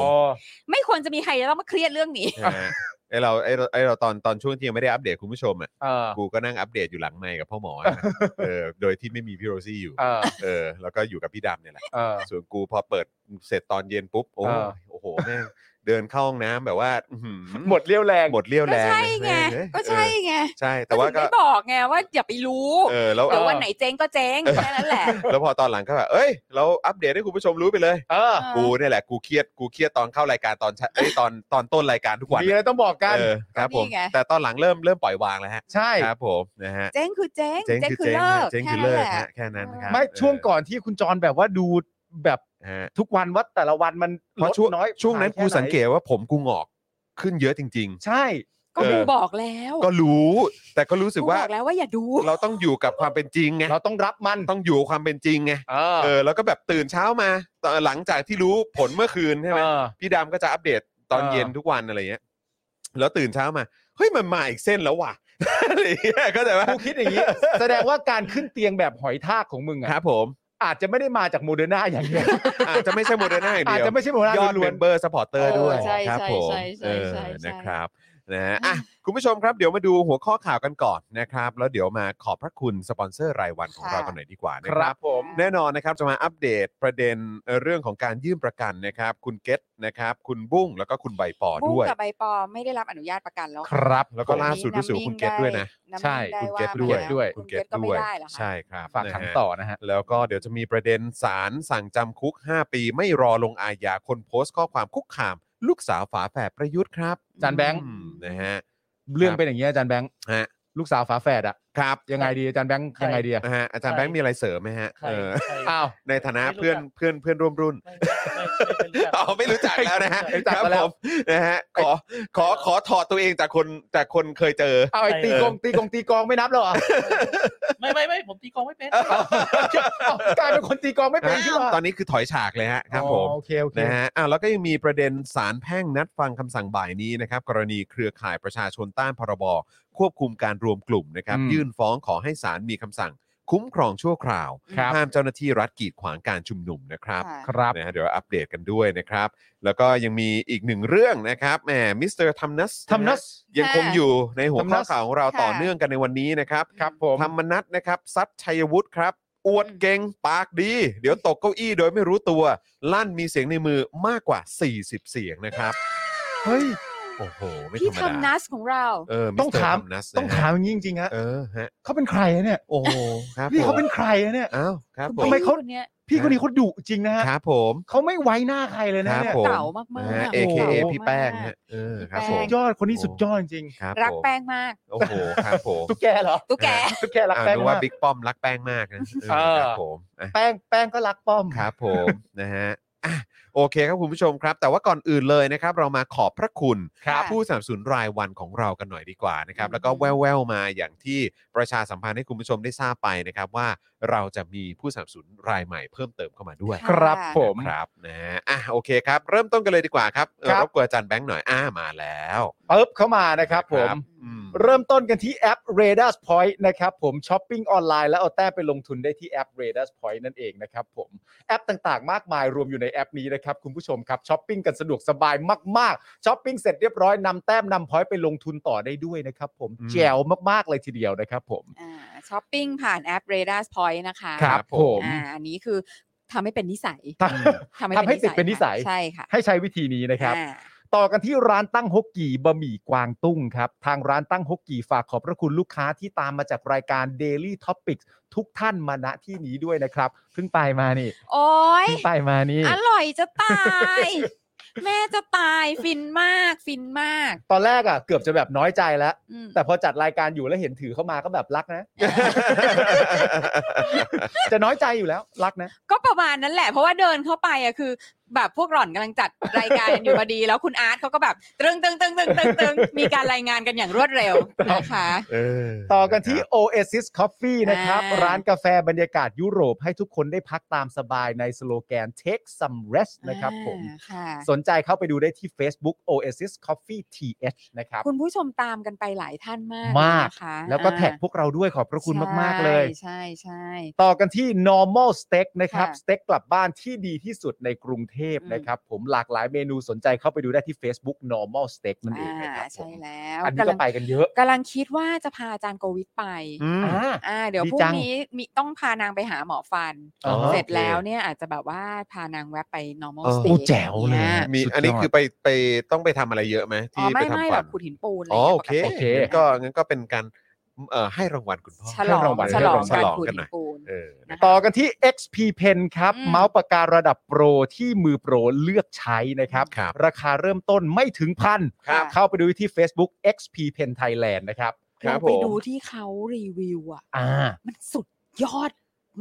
ไม่ควรจะมีใครจะต้องมาเครียดเรื่องนี้ นะฮะ ไอเราไอเราไอเราตอนตอนช่วงที่ยังไม่ได้อัปเดตคุณผู้ชมอะเออ กูก็นั่งอัปเดตอยู่หลังไมค์กับพ่อหมอนะเออโดยที่ไม่มีพี่โรซี่อยู่ เออ เออ แล้วก็อยู่กับพี่ดำเนี่ยแหละ เออ ส่วนกูพอเปิดเสร็จตอนเย็นปุ๊บ โอ้เออ โอ้โหแม่ง เดินเข้าห้องน้ำแบบว่าอื้อหือหมดเรี่ยวแรง หมดเรี่ยวก็แรงใช่เลยไงแม่งก็ใช่เออไงใช่แต่ว่าถึงก็ไม่บอกไงว่าอย่าไปรู้เออแล้ว เดี๋ยววันไหนเจ๊งก็เจ๊งแค่นั้นแหละแล้วพอตอนหลังก็แบบเอ้ย เราอัปเดตให้คุณผู้ชมรู้ไปเลย เออเออกูเนี่ยแหละ กูเครียด กูเครียดตอนเข้ารายการตอนเช้าเอ้ยตอนตอนต้นรายการทุกวันมีอะไรต้องบอกกัน เออครับผม นี่ไง แต่ตอนหลังเริ่มเริ่มปล่อยวางแล้วฮะ ใช่ ครับผมนะฮะ เจ๊งคือเจ๊งเจ๊งคือคือเจ๊งเลิฮะกเจ๊งแค่คือนั้นเลิกแหละฮะแค่นั้นครับไม่เออช่วงก่อนที่คุณจรแบบว่าดูแบบ ฮะทุกวันว่าแต่ละวันมันเพราะช่วงลดน้อยช่วงนั้นหายกูแค่ไหสังเกตว่าผมกูงอกขึ้นเยอะจริง ใช่ ก็เออดูบอกแล้วๆ ก็รู้ แต่ก็รู้สึกว่า บอกแล้วว่าอย่าดู เราต้องอยู่กับความเป็นจริงไงเราต้องรับมันต้องอยู่กับความเป็นจริงไงเออเออแล้วก็แบบตื่นเช้ามาตอนหลังจากที่รู้ผลเมื่อคืนใช่ไหม เออ พี่ดำก็จะอัปเดตตอนเออเย็นทุกวันอะไรเงี้ย แล้วตื่นเช้ามา เฮ้ยมันมาอีกเส้นแล้วว่ะ อะไรเงี้ยก็แต่ว่ากูคิดอย่างนี้ แสดงว่าการขึ้นเตียงแบบหอยทากของมึงคอะรับผม อาจจะไม่ได้มาจากโมเดอร์นาอย่างเดียวอาจจะไม่ใช่โมเดอร์นาอย่างอาจเดียวจะไม่ใช่โมเดอร์นายอดล้เมวนมเบอร์สปอร์เตอร์เออด้วยใช่ครับใช่ผมใช่ใช่เออใช่ใช่ นะครับ นะฮะอะคุณผู้ชมครับเดี๋ยวมาดูหัวข้อข่าวกันก่อนนะครับ แล้วเดี๋ยวมาขอบพระคุณสปอนเซอร์รายวันของเรากันหน่อยดีกว่านะๆคครัรับ บผมแน่นอนนะครับจะมาอัปเดตประเด็นเอ่อเรื่องของการยื่นประกันนะครับ คุณเกตนะครับคุณบุ้งแล้วก็คุณใบปอบุ้งด้วย กับใบปอไม่ได้รับอนุญาตประกันแล้วครับ แล้วก็ล่าสุดรู้สึกว่าคุณเกตด้วยนะ น้ำใช่นิ่งได้คุณเกตด้วยามาแล้ด้วย คุณเกตก็ไม่ได้เหรอคะ ใช่ครับฝากขังนะฮะ ต่อนะฮะ แล้วก็เดี๋ยวจะมีประเด็นศาลสั่งจำคุก 5 ปีไม่รอลงอาญาคนโพสต์ข้อความคุกคาม ลูกสาวฝาแฝดประยุทธ์ครับอาจารย์แบงค์อืมนะฮะ เรื่องเป็นอย่างนี้ยอาจารย์แบงค์ ฮะ ลูกสาวฝาแฝดอะครับยังไงดีอาจารย์แบงค์ยังไงดีอะนะฮะอาจารย์แบงค์มีอะไรเสริมไหมฮะใครเออใคร อ้าว ในฐานะไม่รู้เพื่อนจัก เพื่อนเพื่อนร่วมรุ่นไม่ไม่ไม่เป็นรู้จัก อ๋อไม่รู้จักแล้วนะฮะไม่รู้จักครับแล้ว ผมนะฮะขอขอขอถอดตัวเองจากคนจากคนเคยเจอ เอาไอ้ตีกงตีกงตีกองไม่นับเหรอไม่ไม่ไม่ผมตีกลองไม่เป็น เอากลายเป็นคนตีกองไม่เป็นขึ้นมาตอนนี้คือถอยฉากเลยฮะครับผมอ๋อโอเคโอเค นะฮะอะแล้วก็ยังมีประเด็นสารแพ่งนัดฟังคำสั่งบ่ายนี้นะครับ กรณีเครือข่ายประชาชนต้านพรบควบคุมการรวมกลุ่มนะครับอืม ยื่นฟ้องขอให้ศาลมีคำสั่ง คุ้มครองชั่วคราวครับ ห้ามเจ้าหน้าที่รัฐกีดขวางการชุมนุมนะครับ ค่ะ ครับ นะฮะเดี๋ยวอัปเดตกันด้วยนะครับ แล้วก็ยังมีอีกหนึ่งเรื่องนะครับแหมมิสเตอร์ทัมนัสทำนัส ยังคงอยู่ในหัวข้อ Thumnus ข่าวของเราค่ะต่อเนื่องกันในวันนี้นะครับครับผม ธรรมนัทนะครับซัดชัยวุฒิครับ อวดเก่งปากดี เดี๋ยวตกเก้าอี้โดยไม่รู้ตัว ลั่นมีเสียงในมือมากกว่า 40 เสียงนะครับ เฮ้ย โอ้โห ไม่พี่ธรรมดาทำนัสของเรา เออต้องถามมิสเนัสต้องถามอย่างนี้จริงๆฮะเออฮะ เขาเป็นใครอะเนี่ยโอ้โหครับพี่เขาผม เป็นใครอะเนี่ย อ้าวครับผทำมไมเขา คนเนี้ยพี่คนนี้เขาดุจริงนะฮะครับผม เขาไม่ไว้หน้าใครเลยคนะรับเนี่ยผม เก่ามากๆนะฮะโอ้โห AKA เก่ามากพี่แป้งฮะเออครับผสุม ดยอดคนนี้สุดยอดจริงครับรักผมแป้งมาก โอ้โห ครับผมตุ๊กแกเหรอตุ๊กแก ตุ๊กแกรักอ่าแป้งนึกมาว่าก บิ๊กป้อมรักแป้งมากนะเออเออ ครับผมอะแป้งแป้งก็รักป้อม ครับผม นะฮะ อะโอเคครับคุณผู้ชมครับ แต่ว่าก่อนอื่นเลยนะครับ เรามาขอบพระคุณครับผู้สนับสนุนรายวันของเรากันหน่อยดีกว่านะครับอืมแล้วก็แว่วๆมาอย่างที่ประชาสัมพันธ์ให้คุณผู้ชมได้ทราบไปนะครับว่า เราจะมีผู้สนับสนุนรายใหม่เพิ่มเติมเข้ามาด้วยครับผม ครับนะฮะอะโอเคครับ เริ่มต้นกันเลยดีกว่าครับเออครับ รบกวนอาจารย์แบงค์หน่อยอ่ามาแล้วปึ๊บเข้ามานะครับผม อืม เริ่มต้นกันที่แอป r a d a r Point นะครับผมช้อปปิ้งออนไลน์แล้วเอาแต้มไปลงทุนได้ที่แอป r a d a r Point นั่นเองนะครับผมแอปต่างๆ มากมายรวมอยู่ในแอปนี้นะครับคุณผู้ชมครับช้อปปิ้งกันสะดวกสบายมากๆช้อปปิ้งเสร็จเรียบร้อยนำแต้มนำ point ไปลงทุนต่อได้ด้วยนะครับผมอืม แจ๋วมากๆเลยทีเดียวนะครับผม อ่าช้อปปิ้งผ่านแอป r a d a r Point นะคะครับผมอ่าอันนี้คือทำให้เป็นนิสัยททำให้ทำให้ติดเป็นนิสัยค่ะใช่ค่ะำให้ใช้วิธีนี้นะครับอ่าต่อกันที่ร้านตั้งฮกกี่บะหมี่กวางตุ้งครับ ทางร้านตั้งฮกกี่ฝากขอบพระคุณลูกค้าที่ตามมาจากรายการ Daily Topics ทุกท่านมาณที่นี้ด้วยนะครับเพิ่งไปมานี่ โอ้ยเพิ่งไปมานี่ อร่อยจะตาย แม่จะตายฟินมากฟินมาก ตอนแรกอะเกือบจะแบบน้อยใจแล้ว อืมแต่พอจัดรายการอยู่แล้วเห็นถือเข้ามาก็แบบรักนะ จะน้อยใจอยู่แล้วรักนะ ก็ประมาณนั้นแหละ เพราะว่าเดินเข้าไปอะคือ แบบพวกหล่อนกำลังจัดรายการกันอยู่พอดี แล้วคุณอาร์ตเขาก็แบบตึงตึงตึงตึงตึงตึงมีการรายงานกันอย่างรวดเร็วนะคะเออต่อกันที่ Oasis Coffee นะครับอ่าร้านกาแฟบรรยากาศยุโรปให้ทุกคนได้พักตามสบายในสโลแกน Take some rest นะครับผมอ่าค่ะสนใจเข้าไปดูได้ที่ Facebook Oasis Coffee TH นะครับคุณผู้ชมตามกันไปหลายท่านมากมากนะคะแล้วก็อ่าแท็กพวกเราด้วยขอบพระคุณมาก ๆ เลย ใช่ใช่ต่อกันที่ normal steak นะครับค่ะสเต็กกลับบ้านที่ดีที่สุดในกรุงเทพอืมนะครับ ผมหลากหลายเมนูสนใจเข้าไปดูได้ที่ Facebook normal steak นั่นเองอ่านะครับผใช่มแล้วอันนี้กำก็ลังไปกันเยอะกำลังคิดว่าจะพาอาจารย์โกวิทไปอืมอ่าอ่าเดี๋ยวดีพรุ่จังงนี้มีต้องพานางไปหาหมอฟันอ๋อเสร็จโอเคแล้วเนี่ยอาจจะแบบว่าพานางแวะไป normal เออ stay โอ้แจ๋วเลยนี่มีสุดยอดอันนี้คือไปไปต้องไปทำอะไรเยอะไหมอ๋อที่ไปไม่ทำไม่ฟัแบนบขุดหินปูนะไรอ๋องี้ยโอเคปกโอติเคงั้นก็งั้นก็เป็นการ เอ่อให้รางวัลคุณพ่อ ฉลองให้รางวัลฉลองฉการลองขุดกันหิหน่อยนปูน เออนะ ต่อกันที่ XP Pen ครับ อืม เมาส์ปากการะดับโปรที่มือโปรเลือกใช้นะครับ ครับราคาเริ่มต้นไม่ถึงพัน ครับ เข้าไปดูที่ Facebook XP Pen Thailand นะครับ ครับเราไปผมดูที่เขารีวิวอะ อ่า มันสุดยอด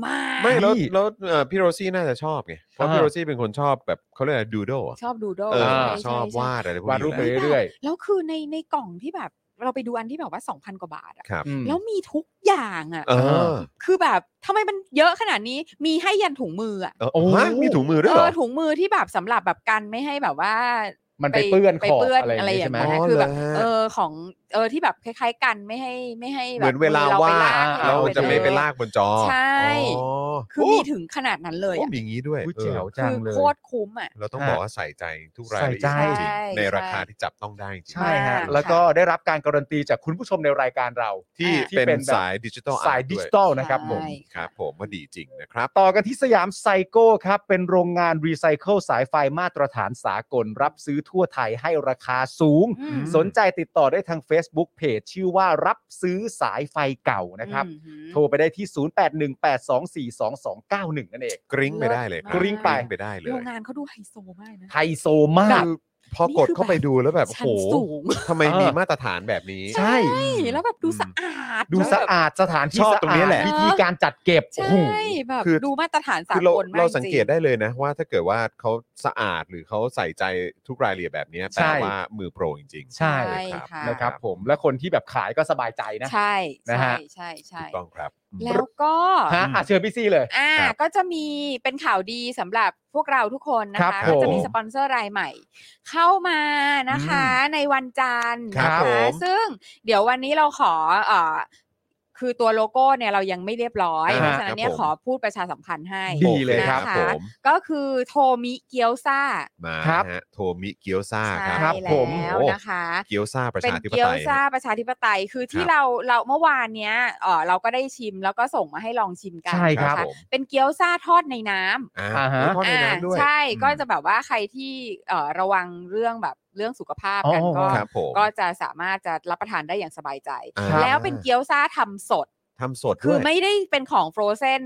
มาก ไม่แล้วนี่แล้วเอ่อพี่โรซี่น่าจะชอบไงเพราะอ่า พี่โรซี่เป็นคนชอบแบบเขาเรียกอะไรดูโดชอบดูโดเออใช่ชอบใช่วาดอะไรพวกวาดนี้รูปไปอยู่แล้วเรื่อย แล้วคือในในกล่องที่แบบ เราไปดูอันที่แบบว่า2,000กว่าบาทอะครับๆอืมแล้วมีทุกอย่างอะเออ คือแบบทำไมมันเยอะขนาดนี้มีให้ยันถุงมืออะเออโอ้ฮะมีถุงมือด้วยเอเหรออถุงมือที่แบบสำหรับแบบกันไม่ให้แบบว่า มันไปเปื้อนไปขอบเปื้อนอะไรอย่างอะไรงี้อใช่ย่างไหมเงี้ยอ๋อคือแบบเหรอฮะเออของเออที่แบบคล้ายๆกันไม่ให้ไม่ให้แบบเหมือนเวลามืวาไปดลากเราให้จะไม่ไปเออลากบนจอใช่อ๋อคือมีถึงขนาดนั้นเลยโอ้อะมีอย่างนี้ด้วยอุ๊ยเออแจ๋วจัคืงอเลยโคตรคุ้มอะเราต้องฮะบอกว่าใส่ใจทุกรายละเอียดใส่ใจจริงใช่ๆในราคาที่จับต้องได้จริงใช่ฮะมากแล้วก็ค่ะได้รับการการันตีจากคุณผู้ชมในรายการเราที่ที่เป็นเป็นแบบสายดิจิทัลสายอาร์ตดิด้วจิตอลนะครับผมใช่ครับผมว่าดีจริงนะครับ ต่อกันที่สยามไซโก้ครับเป็นโรงงานรีไซเคิลสายไฟมาตรฐานสากลรับซื้อทั่วไทยให้ราคาสูง อืม สนใจติดต่อได้ทาง Facebook เพจชื่อว่ารับซื้อสายไฟเก่านะครับ อืมหือโทรไปได้ที่ 0818242291 นั่นเอง กริ้งไปได้เลยครับกริ้งไปไปได้เลยโรงงานเขาดูไฮโซมากนะ ไฮโซมากคือ พอกดเข้าไปดูแล้วแบบโอ้ชั้โหนสูง ทำไมเออมีมาตรฐานแบบนี้ ใช่ ใช่แล้วแบบดูอืมสะอาดดูสะอาดสถานที่ชอบสะตรงนี้อาดแหละ วิธีการจัดเก็บใช่โอ้โหแบบคือ ดูมาตรฐานสาคือเรากลมากเราสังเกตจริได้เลยนะว่าถ้าเกิดว่าเขาสะอาดหรือเขาใส่ใจทุกรายละเอียดแบบนี้แปลใช่ว่ามือโปรจริงๆใช่ ใช่ครับค่ะนะครับผมและคนที่แบบขายก็สบายใจนะ ใช่นะใช่ฮะ ใช่ใช่ถูกต้องครับ แล้วก็ฮะอะเชิญพี่ซี่เลย อ่าครับก็จะมีเป็นข่าวดีสำหรับพวกเราทุกคนนะครัคะบก็จะผมมีสปอนเซอร์รายใหม่ เข้ามานะคะในวันจันทร์ครับนะผคะมซึ่งเดี๋ยววันนี้เราขอเอ่อ คือตัวโลโก้เนี่ยเรายังไม่เรียบร้อยอ่าเพราะฉะนั้นเนี่ยครับผมขอพูดประชาสัมพันธ์ให้ดีเลยครับนะะผมก็คือโทมิเกียวซามาครับฮะโทมิเกียวซาครับครับใช่ผมแล้วโอ้นะคะเกียวซาประเป็นชาธิปเกี๊ยไตวยซาประชาธิปไตยคือที่ครับเราเราเมื่อวานเนี้ยเออเราก็ได้ชิมแล้วก็ส่งมาให้ลองชิมกันใช่ครับนะะผมเป็นเกี๊ยวซาทอดในน้ำอ่าอ่าฮะทอดในน้ำด้วยอ่าใช่อืมก็จะแบบว่าใครที่เอ่อระวังเรื่องแบบเรื่องสุขภาพกันอ๋อก็ครับผมก็จะสามารถจะรับประทานได้อย่างสบายใจอ่าแล้วเป็นเกี๊ยวซาทำสดทำสดคืด้อวยไม่ได้เป็นของโฟรเซน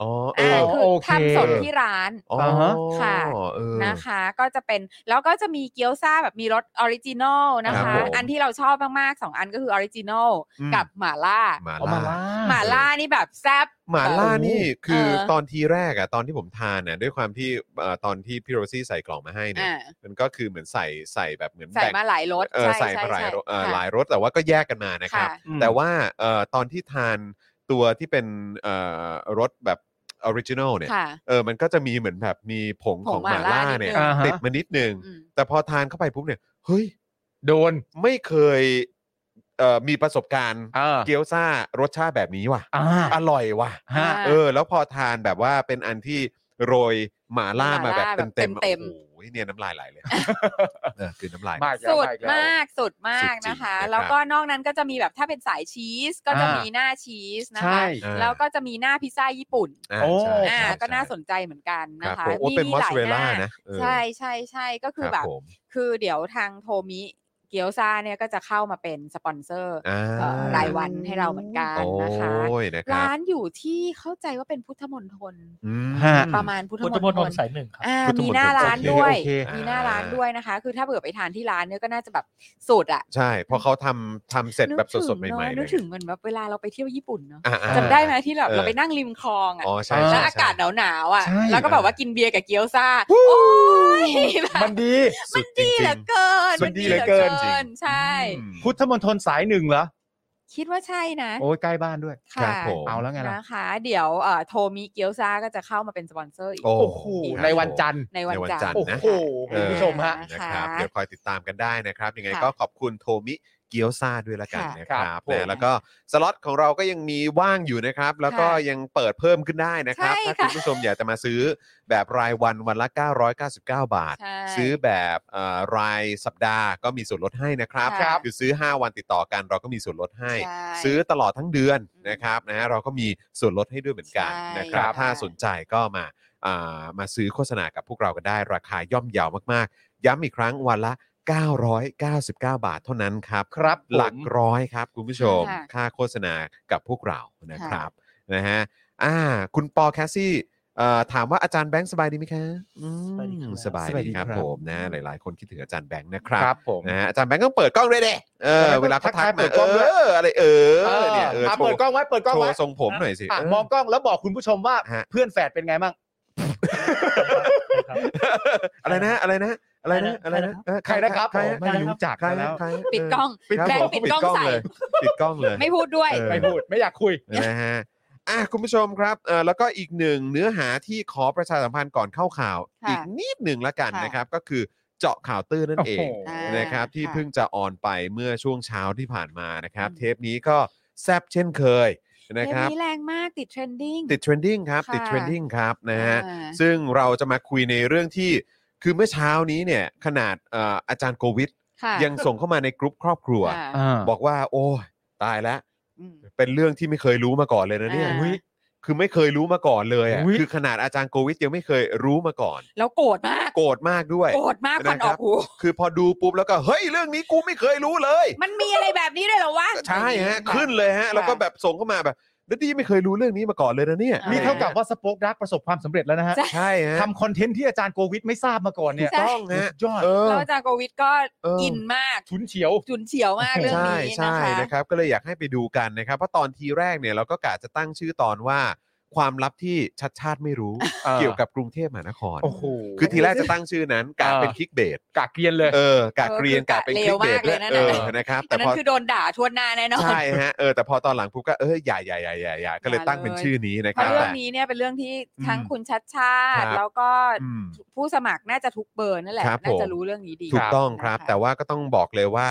อ๋อเออ่าอคือโอเคทำสดที่ร้านอ๋ออ่าฮะค่ะเออนะคะ ก็จะเป็นแล้วก็จะมีเกี๊ยวซ่าแบบมีรสออริจินอลนะครัคะบผมอันที่เราชอบมากๆสองอันก็คือออริจินอลอืมกับหม่าล่าหมาเอาล่ามาล่าหม่าล่านี่แบบแซ่บหมาล่านี่คือเออตอนทีแรกอะตอนที่ผมทานน่ะด้วยความที่เอ่อตอนที่พี่โรซี่ใส่กล่องมาให้เนี่ยอ่ามันก็คือเหมือนใส่ใส่แบบเหมือนใส่แบ่งมาหลายรสเออช่ใส่ช่มาหลายใช่รสเออค่ะหลายรสแต่ว่าก็แยกกันมานะครับค่ะอืมแต่ว่าเอ่อตอนที่ทานตัวที่เป็นเอ่อรสแบบ original เนี่ยค่ะ เออมันก็จะมีเหมือนแบบมีผงผของงหหมาม่าล่าล่านิดเนี่ยนึงอ่าฮะ ติดมานิดนึง อืม แต่พอทานเข้าไปปุ๊บเนี่ยเฮ้ยโดนไม่เคยเอ่อมีประสบการณ์อ่าเกี๊ยวซ่ารสชาติแบบนี้ว่ะ อ่าอร่อยว่ะ ฮะเออ แล้วพอทานแบบว่าเป็นอันที่โรยหมาล่ามาแบบหม่าล่าแบบเต็มๆเต็มๆ โอ้โห เนี่ยน้ำลายไหลเลยเออคือน้ำลาย มากแล้วสุดอีกแล้ว มากสุดมากสุดจริงนะคะ นะครับแล้วก็นอกนั้นก็จะมีแบบถ้าเป็นสายชีสก็จะอ่ามี มีหน้าชีสนะใช่ คะแล้วก็จะมีหน้าพิซซ่าญี่ปุ่น อ่าโอ้ ใช่อ่า ใช่ก็น่าใช่สนใจเหมือนกันครันะบคะผมโอ้เป็นมอสหลายเรลหล่าน้นะเออใช่ใช่ใช่ก็คือรับแบบผม คือเดี๋ยวทางโทมิ เกียวซาเนี่ยก็จะเข้ามาเป็นสปอนเซอร์อ่าเอ่อรายวันให้เราเหมือนกันโอ้นะคะยนะครับร้านอยู่ที่เข้าใจว่าเป็นพุทธมณฑลอืมฮะประมาณพุทธพุทมธณมณฑฑลลสายหนึ่งครับอ่าพุทธมณฑลมีหน้าร้านโอเคด้วยโอเคมีหน้าร้านด้วยนะคะ คือถ้าเผื่อไปทานที่ร้านเนี่ยก็น่าจะแบบสุดอะใช่เพราะเขาทำทำเสร็จแบบนึกสถึดงๆใหม่ๆเนอะเลนึกยถึงเหมือนแบบเวลาเราไปเที่ยวญี่ปุ่นเนาะอ่าๆจำได้ไหมที่แบบเออเราไปนั่งริมคลองอะอ๋อใช่แล้วใช่อากาศใช่หนาวๆอะใช่แล้วก็แบบว่ากินเบียร์กับเกี๊ยวซ่าโอ้ยแบบมันดีสุดจริดีงเหลือเกินสุดดีเหลือเกินใช่อืมพุทธมณฑลสายหนึ่งเหรอ คิดว่าใช่นะ โอ้ยใกล้บ้านด้วยครัค่ะบผมเอาแล้วไงล่ะนะคะ เดี๋ยวเอ่อโทมิเกียวซาก็จะเข้ามาเป็นสปอนเซอร์อีก โอ้โอ้โหในวันจันทร์ในวันในวันจันทจันทร์ร์โอ้นะโหคุณผู้ชมฮะนะครับนะคะเดี๋ยวคอยติดตามกันได้นะครับ ยังไงค่ะก็ขอบคุณโทมิ เกียวซาด้วยละกันค่ะนะคครัรับบผมนะแล้วก็สล็อตของเราก็ยังมีว่างอยู่นะครับ แล้วก็ค่ะยังเปิดเพิ่มขึ้นได้นะครับใช่ถ้าค่ะคุณผู้ชมอยากจะมาซื้อแบบรายวันวันละ 999 บาทใช่ซื้อแบบเอ่อรายสัปดาห์ก็มีส่วนลดให้นะครับครับคือซื้อ 5 วันติดต่อกันเราก็มีส่วนลดให้ใช่ซื้อตลอดทั้งเดือนอืมนะครับนะฮะเราก็มีส่วนลดให้ด้วยเหมือนกันใช่นะครับค่ะถ้าสนใจก็มาอ่ามาซื้อโฆษณากับพวกเรากันได้ ราคาย่อมเยาวมากๆ ย้ำอีกครั้งวันละ 999 บาทเท่านั้นครับ ครับผมหลักร้อยครับ คุณผู้ชม ค่ะ ค่าโฆษณากับพวกเรานะครับนะฮะอ่าคุณปอแคสซี่เอ่อถามว่าอาจารย์แบงค์สบายดีไหมคะอืมสบายดีครับ สบายสบายดีดีครับครับผมนะ หลาย ๆ คนคิดถึงอาจารย์แบงค์นะครับ ครับผม นะฮะอาจารย์แบงค์ต้องเปิดกล้องด้วยเด้เออแล้วก็เวลาเขาทักทักทายเปิมาดกล้องด้วย เอออะไรเออเนี่ยเอออะโชเปิดว์กล้องไว้เปิดกล้องโชไว้ว์ทรงผมหน่อยสิอะเออมองกล้องแล้วบอกคุณผู้ชมว่าฮะ เพื่อนแฝดเป็นไงบ้างครับอะไรนะอะไรนะ อะไรนะอะไรนะเออใครนะครับใครผมไม่รู้จักใครแล้วใครปิดกล้อง ปิดแบงค์ผมปิดกล้องใส่ เลยปิดกล้องเลย ไม่พูดด้วย เออ ไม่พูดไม่อยากคุย นะฮะอะคุณผู้ชมครับเออแล้วก็อีกหนึ่งเนื้อหาที่ขอประชาสัมพันธ์ก่อนเข้าข่าว ค่ะอีกนิดหนึ่งละกันค่ะ นะครับ ก็คือเจาะข่าวตื้นนั่นเอง โอ้โหอ่านะครับที่ค่ะเพิ่งจะออนไปเมื่อช่วงเช้าที่ผ่านมานะครับ อืม เทปนี้ก็แซบเช่นเคยนะเทปครับ นี้แรงมากติด trending ติด trend ing ครับค่ะติด trending ครับนะฮะ อ่าซึ่งเราจะมาคุยในเรื่องที่ คือเมื่อเช้านี้เนี่ยขนาดเอ่ออาจารย์โควิด ค่ะยังส่งเข้ามาในกลุ่มครอบครัว ค่ะ อ่า บอกว่า โอ้ยตายแล้วอืมเป็นเรื่องที่ไม่เคยรู้มาก่อนเลยนะเนี่ยอ่า อุ๊ยคือไม่เคยรู้มาก่อนเลยอะอุ๊ย คือขนาดอาจารย์โควิดยังไม่เคยรู้มาก่อน แล้วโกรธมาก โกรธมากด้วย โกรธมากควันนะคอรัอบกหู คือพอดูปุ๊บแล้วก็เฮ้ยเรื่องนี้กูไม่เคยรู้เลย มันมีอะไรแบบนี้ด้วยเหรอวะใช่ฮะค่ขึ้นเลยฮะค่ะแล้วก็แบบส่งเข้ามาแบบ แล้วดีไม่เคยรู้เรื่องนี้มาก่อนเลยนะเนี่ยอ่านี่เท่ากับว่าสป็อคดักประสบความสำเร็จแล้วนะฮะใช่ใช่ฮะทำคอนเทนต์ที่อาจารย์โควิดไม่ทราบมาก่อนเนี่ยใช่ต้องฮะสุดยอดเออแล้วอาจารย์โควิดก็เอออิอินมากฉุนเฉียวจุนเฉียวมากเรื่องใช่นี้ใช่นะคะนะครับก็เลยอยากให้ไปดูกันนะครับเพราะตอนทีแรกเนี่ยเราก็กะจะตั้งชื่อตอนว่า ความลับที่ชัดชาติไม่รู้เออ เกี่ยวกับกรุงเทพมหานคร โอ้โหคือทีแรกจะตั้งชื่อนั้นกะเออเป็นคลิกเบสกากเกรียนเลย เออกะเกรียนเออคือกะเป็นเลคลิวกเบสมากเลยนั่นเอน่ะอนะครับอัแต่นนั้พอนคือโดนด่าทั่วหน้าแน่นอน ใช่ฮะเออแต่พอตอนหลังปุ๊บก็เอออย่าอย่าอย่าอย่าอย่าก็เลยอย่าตั้งเป็นเลย ชื่อนี้นะเพครัราะบเรื่องนี้เนี่ยเป็นเรื่องที่ทั้งอืมคุณชัดชาครัติบแล้วก็อืม ผู้สมัครน่าจะทุกเบอร์นั่นแหละ ครับน่าจะผม รู้เรื่องนี้ดีถูกต้องครับนะะแต่ว่าก็ต้องบอกเลยว่า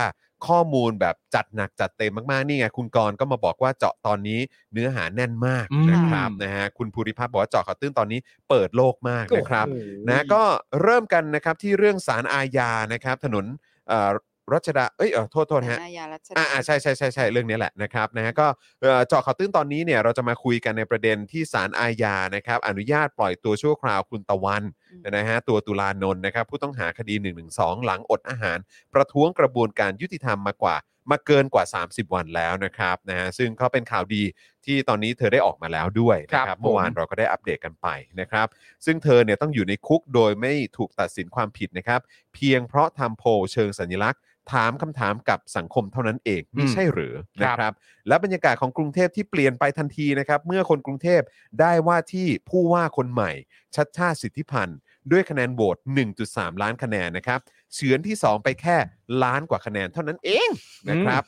ข้อมูลแบบจัดหนักจัดเต็มมากๆนี่ไงคุณกรณ์ก็มาบอกว่าเจาะตอนนี้เนื้อหาแน่นมากอืมนะครับนะฮะคุณภูริพัฒน์บอกว่าเจาะข่าวตื้นตอนนี้เปิดโลกมากนะครับโอ้โหนะก็เริ่มกันนะครับที่เรื่องสารอาญานะครับถนนเอ่อ รัชดาเอ้ยเออโทษโทษฮะ อาญารัชดา อ่าอ่าใช่ใช่ใช่ใช่เรื่องนี้แหละนะครับนะฮะก็เอ่อเจาะข่าวตื้นตอนนี้เนี่ยเราจะมาคุยกันในประเด็นที่ศาลอาญานะครับอนุญาตปล่อยตัวชั่วคราวคุณตะวันอืม นะฮะตัวตุลานนท์นะครับผู้ต้องหาคดี112หลังอดอาหาร ประท้วงกระบวนการยุติธรรมมากว่ามาเกินกว่า 30 วันแล้วนะครับนะฮะซึ่งก็เป็นข่าวดีที่ตอนนี้เธอได้ออกมาแล้วด้วยนะคครัรับบผม เมื่อวานเราก็ได้อัปเดตกันไปนะครับ ซึ่งเธอเนี่ยต้องอยู่ในคุกโดยไม่ถูกตัดสินความผิดนะครับ เพียงเพราะทำโพลเชิงสัญลักษณ์ ถามคำถามกับสังคมเท่านั้นเองไม่ใช่หรือครับนะครับ และบรรยากาศของกรุงเทพที่เปลี่ยนไปทันทีนะครับ เมื่อคนกรุงเทพได้ว่าที่ผู้ว่าคนใหม่ ชัดชาติสิทธิพันธ์ ด้วยคะแนนโหวต1.3 ล้านคะแนนนะครับ เฉือนที่ 2 ไปแค่ล้านกว่าคะแนนเท่านั้นเองนะครับ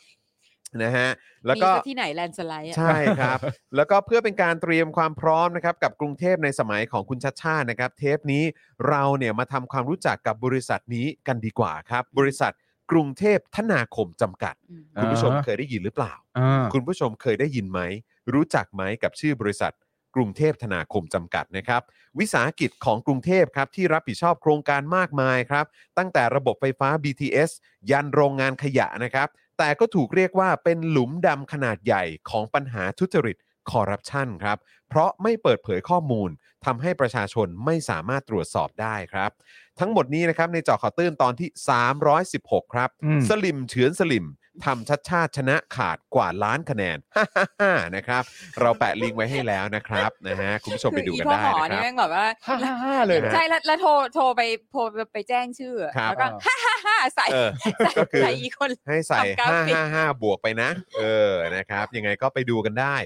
นะฮะแล้วก็ มีซะที่ไหนแลนด์สไลด์อะ ใช่ครับ แล้วก็เพื่อเป็นการเตรียมความพร้อมนะครับกับกรุงเทพในสมัยของคุณชัดชาตินะครับ เทปนี้เราเนี่ยมาทำความรู้จักกับบริษัทนี้กันดีกว่าครับ บริษัท กรุงเทพธนาคมจำกัดอืมคุณผู้ชมอ่าเคยได้ยินหรือเปล่า อ่า คุณผู้ชมเคยได้ยินไหม รู้จักไหมกับชื่อบริษัท กรุงเทพธนาคมจำกัดนะครับ วิสาหกิจของกรุงเทพครับที่รับผิดชอบโครงการมากมายครับ ตั้งแต่ระบบไฟฟ้า BTS ยันโรงงานขยะนะครับ แต่ก็ถูกเรียกว่าเป็นหลุมดำขนาดใหญ่ของปัญหาทุจริต คอร์รัปชันครับ เพราะไม่เปิดเผยข้อมูลทำให้ประชาชนไม่สามารถตรวจสอบได้ครับ ทั้งหมดนี้นะครับในเจอข่าวตื้นตอนที่ 316 ครับอืมสลิมเฉือนสลิม ทำชัดชาติชนะขาดกว่าล้านคะแนน นะครับ เราแปะลิงก์ไว้ให้แล้วนะครับนะฮะคุณผู้ชมไปดูกันคือได้อีพ่อหมอนี่นะคนี่รับ แม่งแบบว่าห้าห้าห้าเลยนะ ใช่แล้วแล้วโทรโทรไปโทรไปแจ้งชื่อครับ แล้วก็ฮ่าฮ่าฮ่าใส่เออ ใส่ก็คือ ใส่อีกคน ให้ใส่ ทำกราฟิก 555 บวกไปนะ เออ นะครับ ยังไงก็ไปดูกันได้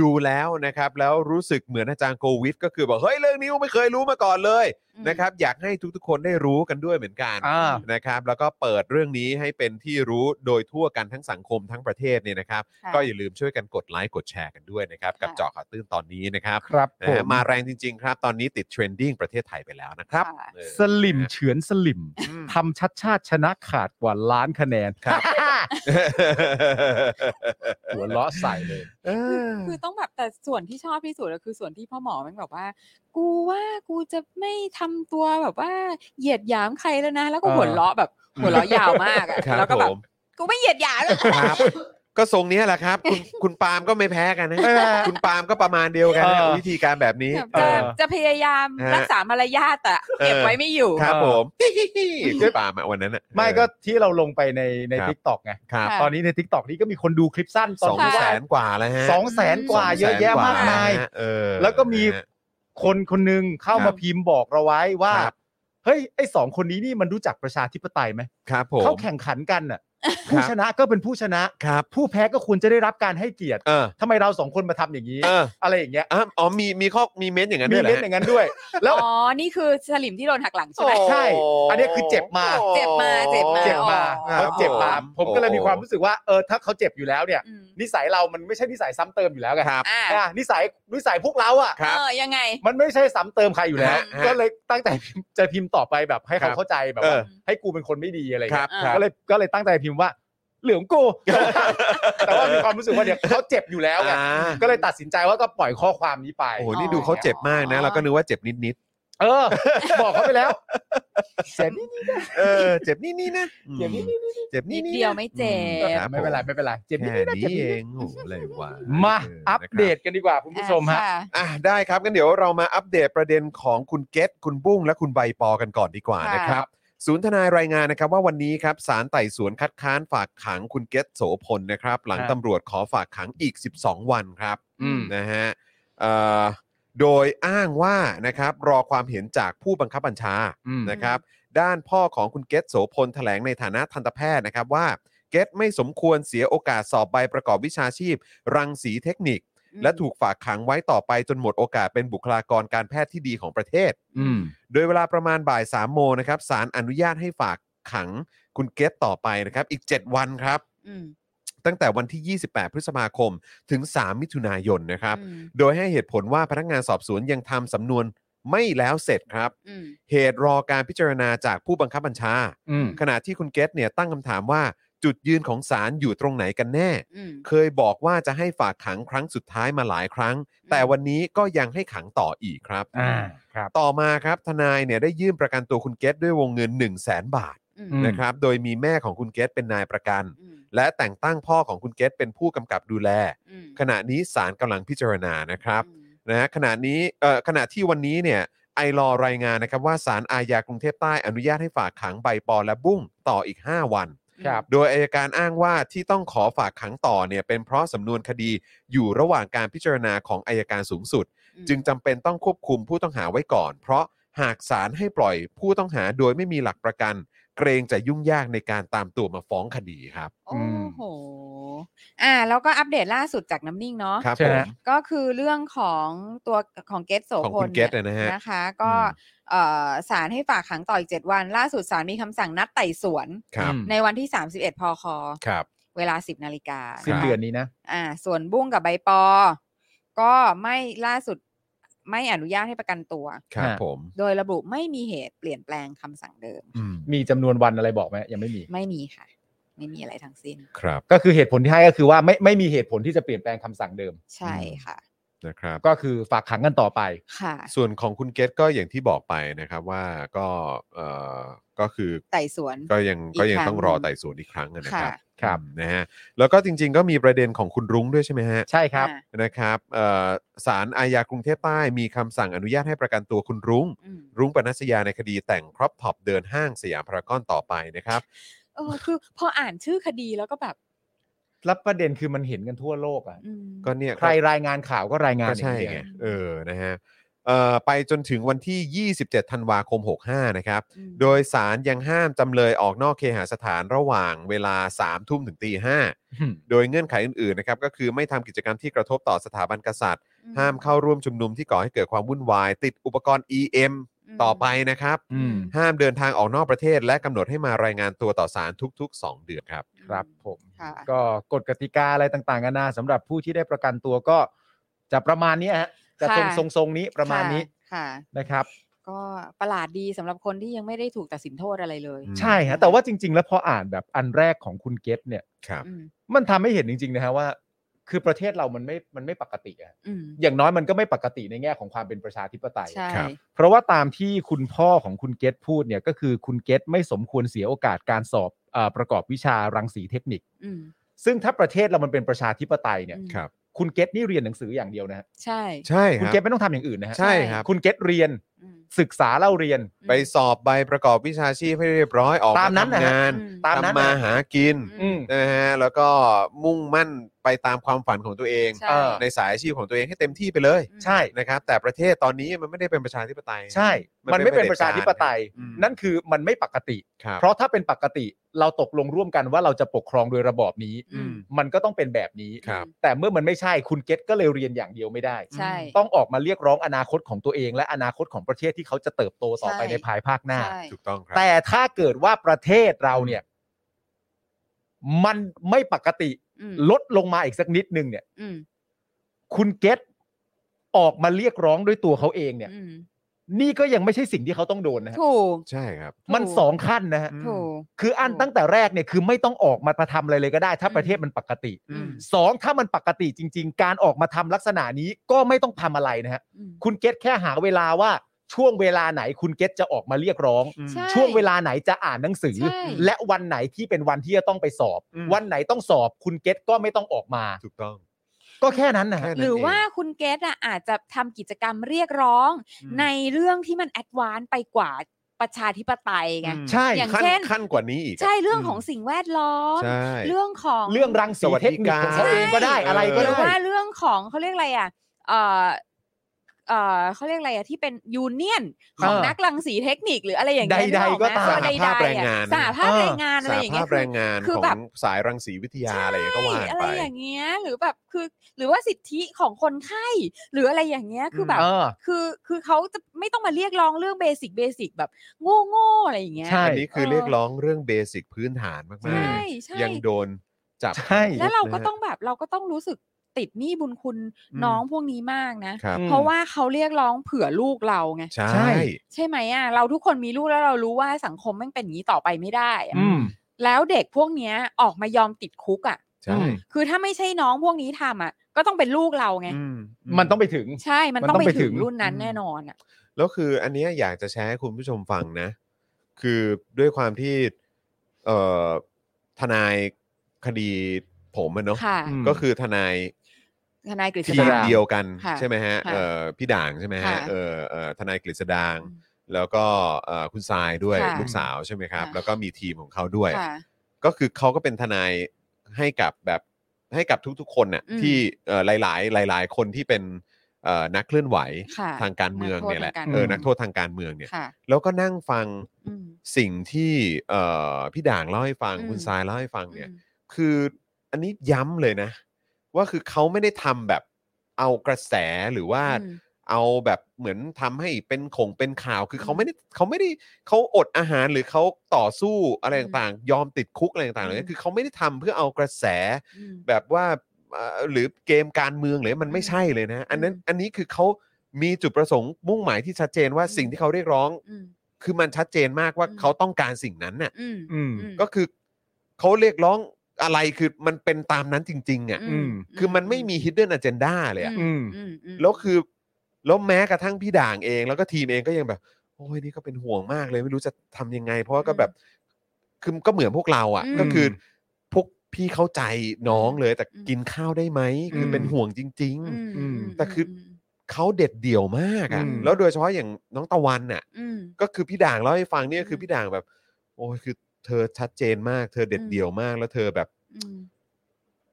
ดูแล้วนะครับ แล้วรู้สึกเหมือนอาจารย์โควิด ก็คือบอก เฮ้ย เรื่องนี้กูไม่เคยรู้มาก่อนเลยอืม นะครับอยากให้ทุกๆ คนได้รู้กันด้วยเหมือนกันอ่า นะครับแล้วก็เปิดเรื่องนี้ให้เป็นที่รู้โดยทั่วกันทั้งสังคมทั้งประเทศเนี่ยนะครับ ค่ะก็อย่าลืมช่วยกันกดไลค์กดแชร์กันด้วยนะครับกับค่ะ เจาะข่าวตื้นตอนนี้นะครับครับผมนะฮะมาแรงจริง ๆ ครับ ตอนนี้ติด trending ประเทศไทยไปแล้วนะครับค่ะ เออสลิมเฉือนสลิมอืมทำชัดชาติชนะขาดกว่าล้านคะแนนครับ หัวล้อใส่เลยเออคือต้องแบบแต่ส่วนที่ชอบที่สุดก็คือส่วนที่พ่อหมอมันแบบว่า กูว่ากูจะไม่ทำตัวแบบว่าเหยียดหยามใครแล้วนะ แล้วก็เออหัวเราะแบบหัวเราะยาวมากอะครับแล้วก็แบผบมกูไม่เหยียดหยามแล้วครับ ก็ทรงเนี้ยแหละครับ คุณคุณปาล์มก็ไม่แพ้กันนะ คุณปาล์มก็ประมาณเดียวกันนะเออ วิธีการแบบนี้แบบเอจะอ จะพยายามฮะ รักษามารยาทแต่เก็บไว้ไม่อยู่ ครับเออผม คุณปาล์มอะวันนั้นอะไม่ก็ที่เราลงไปในในครับ TikTok ไง ครับค่ะ ตอนนี้ใน TikTok นี้ก็มีคนดูคลิปสั้นตอนที่ว่าสองแสนกว่าแล้วฮะสองแสนกว่าเยอะแยะมากมาย สองแสนกว่นะฮะเออ แล้วก็มีนะฮะคนคนหนึ่งเข้ามาครับพิมพ์บอกเราไว้ว่า ครับ เฮ้ย ไอ้สองคนนี้นี่มันรู้จักประชาธิปไตยไหมครับผม เขาแข่งขันกันน่ะ ผู้ชนะก็เป็นผู้ชนะครับ ผู้แพ้ก็ควรจะได้รับการให้เกียรติเออ ทำไมเราสองคนมาทำอย่างนี้ เออ อะไรอย่างเงี้ย อะอ๋อมีมีข้อมี comment อย่างนั้นมีด้วยเหรอเล่นฮะอย่างนั้นด้วย แล้ว อ๋อ นี่คือสลิมที่โดนหักหลังใช่ไหม ใช่อันนี้คือเจ็บมา เจ็บมาเจ็บมา เจ็บมาอ๋อ เขาเจ็บมาครับผมก็เลยโอ้มีความรู้สึกว่าเออถ้าเขาเจ็บอยู่แล้วเนี่ย อืมนิสัยเรามันไม่ใช่นิสัยซ้ำเติมอยู่แล้วไงครับ อ่าอะนิสัยนิสัยพวกเราอะ ครับ เออยังไง มันไม่ใช่ซ้ำเติมใครอยู่แล้ว ฮะฮะก็เลยตั้งใจพิมพ์จะพิมพ์ต่อไปแบบให้ครัเขาบเข้าใจแบบเอว่าอให้กูเป็นคนไม่ดีอะไรครัเงี้บยครับ ก็เลยก็เลยตั้งใจพิมพ์ว่า เหลืองกู แต่ว่ามีความรู้สึกว่าเดี๋ยวเขาเจ็บอยู่แล้วไงอ่าก็เลยตัดสินใจว่าก็ปล่อยข้อความนี้ไป โอ้โหนี่ดูเขาเจ็บมากนะเราก็นึกว่าเจ็บนิดเออ บอกเขาไปแล้วเจ็บนิดๆเออ เจ็บนิดๆนะเจ็บนิดเจ็บนินิดดๆเดียวไม่เจ็อืบครับไม่เป็นไรไม่เป็นไรเจ็บนิดแค่ๆนะเจ็บนี้นิดเองโอ้โหอะไรวะๆมาเอัปเดตกันดีกว่าคุณผู้ชมฮะ อ่าอะได้ครับกันเดี๋ยวเรามาอัปเดตประเด็นของคุณเกตคุณบุ้งและคุณใบปอกันก่อนดีกว่าค่ะนะครับ ศูนย์ทนายรายงานนะครับว่าวันนี้ครับศาลไต่สวนคัดค้านฝากขังคุณเกตโสพลนะครับ หลังฮะตำรวจขอฝากขังอีก 12 วันครับอืม นะฮะเอ่อโดยอ้างว่านะครับรอความเห็นจากผู้บังคับบัญชาอืม นะครับ ด้านพ่อของคุณเกตโสพลแถลงในฐานะทันตแพทย์นะครับว่า เกตไม่สมควรเสียโอกาสสอบใบประกอบวิชาชีพ รังสีเทคนิคอืม และถูกฝากขังไว้ต่อไปจนหมดโอกาสเป็นบุคลากรการแพทย์ที่ดีของประเทศ อืม โดยเวลาประมาณบ่าย3โมงนะครับศาลอนุญาตให้ฝากขังคุณเกตต่อไปนะครับ อีก 7 วันครับ อืมตั้งแต่วันที่ 28 พฤษภาคม ถึง 3 มิถุนายนนะครับ อืมโดยให้เหตุผลว่าพนักงานสอบสวนยังทำสำนวนไม่แล้วเสร็จครับ อืมเหตุรอการพิจารณาจากผู้บังคับบัญชา อืมขณะที่คุณเกตเนี่ยตั้งคำถามว่า จุดยืนของศาลอยู่ตรงไหนกันแน่ อืมเคยบอกว่าจะให้ฝากขังครั้งสุดท้ายมาหลายครั้ง แต่วันนี้ก็ยังให้ขังต่ออีกครับ อ่าครับ ต่อมาครับทนายเนี่ยได้ยื่นประกันตัวคุณเกตด้วยวงเงิน 1 0 0 0 0แสนบาทอืมอืม นะครับ โดยมีแม่ของคุณเกตเป็นนายประกัน อืมและแต่งตั้งพ่อของคุณเกตเป็นผู้กำกับดูแล อืมขณะนี้ศาลกำลังพิจารณานะครับอืมนะฮะขณะนี้เอ่อขณะที่วันนี้เนี่ยไอรอรายงานนะครับว่าศาลอาญากรุงเทพใต้อนุญาตให้ฝากขังใบปอและบุ้งต่ออีก 5 วัน ครับ โดยอายการอ้างว่าที่ต้องขอฝากขังต่อเนี่ยเป็นเพราะสำนวนคดีอยู่ระหว่างการพิจารณาของอายการสูงสุด อืม จึงจำเป็นต้องควบคุมผู้ต้องหาไว้ก่อน เพราะหากศาลให้ปล่อยผู้ต้องหาโดยไม่มีหลักประกัน เกรงจะยุ่งยากในการตามตัวมาฟ้องคดีครับ โอ้โห อ่า แล้วก็อัปเดตล่าสุดจากน้ำนิ่งเนาะ ครับใช่ผไหมมก็คือเรื่องของตัวของเกตโสของพคุลณเกตเนี่ยนะฮะ นะคะ ก็อืมเอ่อศาลให้ฝากขังต่ออีก 7 วัน ล่าสุดศาลมีคำสั่งนัดไต่สวน ครับ อืมในวันที่ 31 พค ครับ เวลา 10 นาฬิกาสิ้นเดือนนี้นะ อ่า ส่วนบุ้งกับใบปอ ก็ไม่ล่าสุด ไม่อนุญาตให้ประกันตัว ครับฮะผม โดยระบุไม่มีเหตุเปลี่ยนแปลงคำสั่งเดิม อืมมีจำนวนวันอะไรบอกไหมยังไม่มี ไม่มีค่ะ ไม่มีอะไรทั้งสิ้น ครับก็คือเหตุผลที่ให้ก็คือว่าไม่ไม่มีเหตุผลที่จะเปลี่ยนแปลงคำสั่งเดิม ใช่ค่ะ นะครับ ก็คือฝากขังกันต่อไป ค่ะ ส่วนของคุณเกตก็อย่างที่บอกไปนะครับว่าก็เอ่อก็คือไต่สวนก็ยังอีกก็ยังครั้งต้องรอหนึ่งไต่สวนอีกครั้งอะนะครับ ค่ะ ครับอืมนะฮะแล้วก็จริง ๆ ก็มีประเด็นของคุณรุ้งด้วยใช่ไหมฮะใช่ครับอ่า นะครับเอ่อศาลอาญากรุงเทพใต้มีคำสั่งอนุญาตให้ประกันตัวคุณรุ้ง อืมรุ้งปนัสยาในคดีแต่ง crop top เดินห้างสยามพารากอนต่อไปนะครับ เออคือพออ่านชื่อคดีแล้วก็แบบแล้วประเด็นคือมันเห็นกันทั่วโลกอะอืม ก็เนี่ยใครรายงานข่าวก็รายงานก็ใช่อย่างไงเงี้ย เออนะฮะเอ่อ ไปจนถึงวันที่ 27 ธันวาคม 65 นะครับอืมโดยสารยังห้ามจำเลยออกนอกเคหสถานระหว่างเวลา 3 ทุ่มถึงตีห้าอืมโดยเงื่อนไขอื่นๆ นะครับ ก็คือไม่ทำกิจกรรมที่กระทบต่อสถาบันกษัตริย์อืห้ามเข้าร่วมชุมนุมที่ก่อให้เกิดความวุ่นวาย ติดอุปกรณ์ EM มต่อไปนะครับอืมห้ามเดินทางออกนอกประเทศ และกำหนดให้มารายงานตัวต่อศาลทุก ๆ 2 เดือนครับ ครับผมค่ะก็กฎกติกาอะไรต่างๆกันานาสำหรับผู้ที่ได้ประกันตัวก็จะประมาณนี้ฮะ จะทรงค่ะทรงทรงนี้ประมาณนี้ค่ะ นะครับ ก็ประหลาดดีสำหรับคนที่ยังไม่ได้ถูกตัดสินโทษอะไรเลยอืมใช่ฮะแต่ว่าจริง ๆ แล้วพออ่านแบบอันแรกของคุณเกตเนี่ย ครับ อืมมันทำให้เห็นจริง ๆ นะฮะว่า คือประเทศเรามันไม่มันไม่ปกติอะอืมอย่างน้อยมันก็ไม่ปกติในแง่ของความเป็นประชาธิปไตย ใช่ ครับ เพราะว่าตามที่คุณพ่อของคุณเกตพูดเนี่ยก็คือคุณเกตไม่สมควรเสียโอกาสการสอบเออประกอบวิชารังสีเทคนิค อืม ซึ่งถ้าประเทศเรามันเป็นประชาธิปไตยเนี่ย อืม ครับ คุณเกตนี่เรียนหนังสืออย่างเดียวนะฮะใช่ ใช่คคุณรับ เกตไม่ต้องทำอย่างอื่นนะฮะใช่ครับ คุณเกตเรียนอืม ศึกษาเล่าเรียน ไปสอบใบประกอบวิชาชีพให้เรียบร้อยออกตามนั้นนะทำฮะงานอืม ตามนั้นทำมานะหากินอืม นะฮะแล้วก็มุ่งมั่นไปตามความฝันของตัวเอง ใช่ เออ ในสายอาชีพของตัวเองให้เต็มที่ไปเลยใช่ นะครับ แต่ประเทศตอนนี้มันไม่ได้เป็นประชาธิปไตย ใช่ มันไม่เป็นประชาธิปไตย อืม นั่นคือมันไม่ปกติ ครับ เพราะถ้าเป็นปกติเราตกลงร่วมกันว่าเราจะปกครองโดยระบอบนี้ อืม มันก็ต้องเป็นแบบนี้ ครับ แต่เมื่อมันไม่ใช่คุณเกตก็เลยเรียนอย่างเดียวไม่ได้ ใช่ ต้องออกมาเรียกร้องอนาคตของตัวเองและอนาคตของประเทศที่เขาจะเติบโตต่อไปใช่ ในภายภาคหน้า ใช่ ถูกต้องครับ แต่ถ้าเกิดว่าประเทศเราเนี่ย มันไม่ปกติอืมลดลงมาอีกสักนิดนึงเนี่ย อืมคุณเกตออกมาเรียกร้องด้วยตัวเขาเองเนี่ย อืมนี่ก็ยังไม่ใช่สิ่งที่เขาต้องโดนนะฮะถูก ใช่ครับมันสองขั้นนะฮะถูก คืออันถูกตั้งแต่แรกเนี่ยคือไม่ต้องออกมาประทำอะไรเลยก็ได้ ถ้าอืม ประเทศมันปกติอืม สองถ้ามันปกติจริง ๆ การออกมาทำลักษณะนี้ก็ไม่ต้องทำอะไรนะฮะ อืม คุณเกตแค่หาเวลาว่า ช่วงเวลาไหนคุณเกตจะออกมาเรียกร้อง ใช่ช่วงเวลาไหนจะอ่านหนังสือ ใช่ และวันไหนที่เป็นวันที่จะต้องไปสอบ อืม วันไหนต้องสอบคุณเกตก็ไม่ต้องออกมา ถูกต้อง ก็แค่นั้นนะฮะ แค่นั้น หรือว่าเงคุณเกตอะอาจจะทำกิจกรรมเรียกร้อง อืม ในเรื่องที่มันแอดวานซ์ไปกว่าประชาธิปไตยไง อืม ใช่ อย่างขั้นเช่น ขั้นกว่านี้อีกะใช่เรื่องของสิ่งแวดล้อม ใช่ เรื่องของ เรื่องรังสีเทคนิคของเขาเองก็ได้ใช่อะไรหก็รือได้ว่าเรื่องของเขาเรียกอะไรอะเอ่อ เเอ่อเขาเรียกอะไรอะที่เป็นยูเนียนของเออนักรังสีเทคนิคหรืออะไรอย่างเงี้ยใดๆนึออไหมก็ตามเออสหภาพใดๆแรงงานอะสหภาพเออแรงงานอะไรสาอย่างเงี้ภายพแรงงานคือของแบบสายรังสีวิทยาอะไรก็ว่าใช่อะไรไปอย่างเงี้ยหรือแบบคือหรือว่าสิทธิของคนไข้หรืออะไรอย่างเงี้ยคือแบบเออคือคือเขาจะไม่ต้องมาเรียกร้องเรื่อง basic basic แบบโง่โง่ๆอะไรอย่างเงี้ยใช่อันนี้คือเออเรียกร้องเรื่อง basic พื้นฐานมากใช่ใช่ๆยังโดนจับใช่แล้วเราก็นะฮะต้องแบบเราก็ต้องรู้สึก ติดหนี้บุญคุณอืมน้องพวกนี้มากนะ ครับอืมเพราะว่าเขาเรียกร้องเผื่อลูกเราไงใช่ใช่ ใช่ไหมอะเราทุกคนมีลูกแล้วเรารู้ว่าสังคมแม่งเป็นอย่างนี้ต่อไปไม่ได้อะอืมแล้วเด็กพวกเนี้ยออกมายอมติดคุกอะ ใช่อืมคือถ้าไม่ใช่น้องพวกนี้ทำอะ ก็ต้องเป็นลูกเราไง อืมมันต้องไปถึง ใช่มันมันต้องต้องไปไปถึถึง งรุ่นนั้นอืมแน่นอนอะ แล้วคืออันเนี้ยอยากจะแชร์ให้คุณผู้ชมฟังนะ คือด้วยความที่เอ่อทนายคดีผมอะเนาะค่ะ อืม ก็คือทนาย ทนายกฤษทีดาม เดียวกันค่ะใช่ไหมฮะค่ะเอ่อพี่ด่างใช่ไหมฮะค่ะเอ่อเอ่อทนายกฤษดางอืมแล้วก็เอ่อคุณทรายด้วยค่ะลูกสาวใช่ไหมครับ ค่ะ แล้วก็มีทีมของเขาด้วย ค่ะ ก็คือเขาก็เป็นทนายให้กับแบบให้กับทุกๆ คนน่ะอืม ที่เอ่อหลายๆ หลาย ๆ คนที่เป็นเอ่อนักเคลื่อนไหวค่ะ ทางการเมืองเนี่ยแหละนักโทษทางการเออเมือง นักโทษทางการเมืองเนี่ยค่ะ แล้วก็นั่งฟังอืม สิ่งที่เอ่อพี่ด่างเล่าให้ฟังอืม คุณทรายเล่าให้ฟังเนี่ย อืม คืออันนี้ย้ำเลยนะ ว่าคือเขาไม่ได้ทำแบบเอากระแสหรือว่า อืม เอาแบบเหมือนทำให้เป็นขงเป็นข่าว คือเขาอืมไม่ได้เขาไม่ได้เขาอดอาหารหรือเขาต่อสู้อะไรอืมต่างๆ ยอมติดคุกอะไรต่างๆอืเลมยคือเขาไม่ได้ทำเพื่อเอากระแส อืม แบบว่าเอ่อหรือเกมการเมืองเลยมันไม่อืมใช่เลยนะ อันนั้นอืมอันนี้คือเขามีจุดประสงค์มุ่งหมายที่ชัดเจนว่าอืม สิ่งที่เขาเรียกร้อง อืม คือมันชัดเจนมากว่าอืม เขาต้องการสิ่งนั้นน่ะอืมอืมมก็คือเขาเรียกร้อง อะไรคือมันเป็นตามนั้นจริง ๆ อะ อืม คือมันไม่มี hidden agenda เลยอะอืม อืมอืมแล้วคือแล้วแม้กระทั่งพี่ด่างเอง แล้วก็ทีมเองก็ยังแบบ โอ้ยนี่ก็เป็นห่วงมากเลย ไม่รู้จะทำยังไง เพราะว่าก็แบบคือก็เหมือนพวกเราอะอืมก็คือ พวกพี่เข้าใจน้องเลย แต่อืมกินข้าวได้ไหมคืออม เป็นห่วงจริง อืมอืมแต่คือ ๆเขาเด็ดเดี่ยวมากอะอืม แล้วโดยเฉพาะอย่างน้องตะวันน่ะ อืม ก็คือพี่ด่างเล่าให้ฟังเนี่ยคือมพี่ด่างแบบ โอ้ยคือ เธอชัดเจนมาก เธอเด็ดอืมเดี่ยวมาก แล้วเธอแบบอืม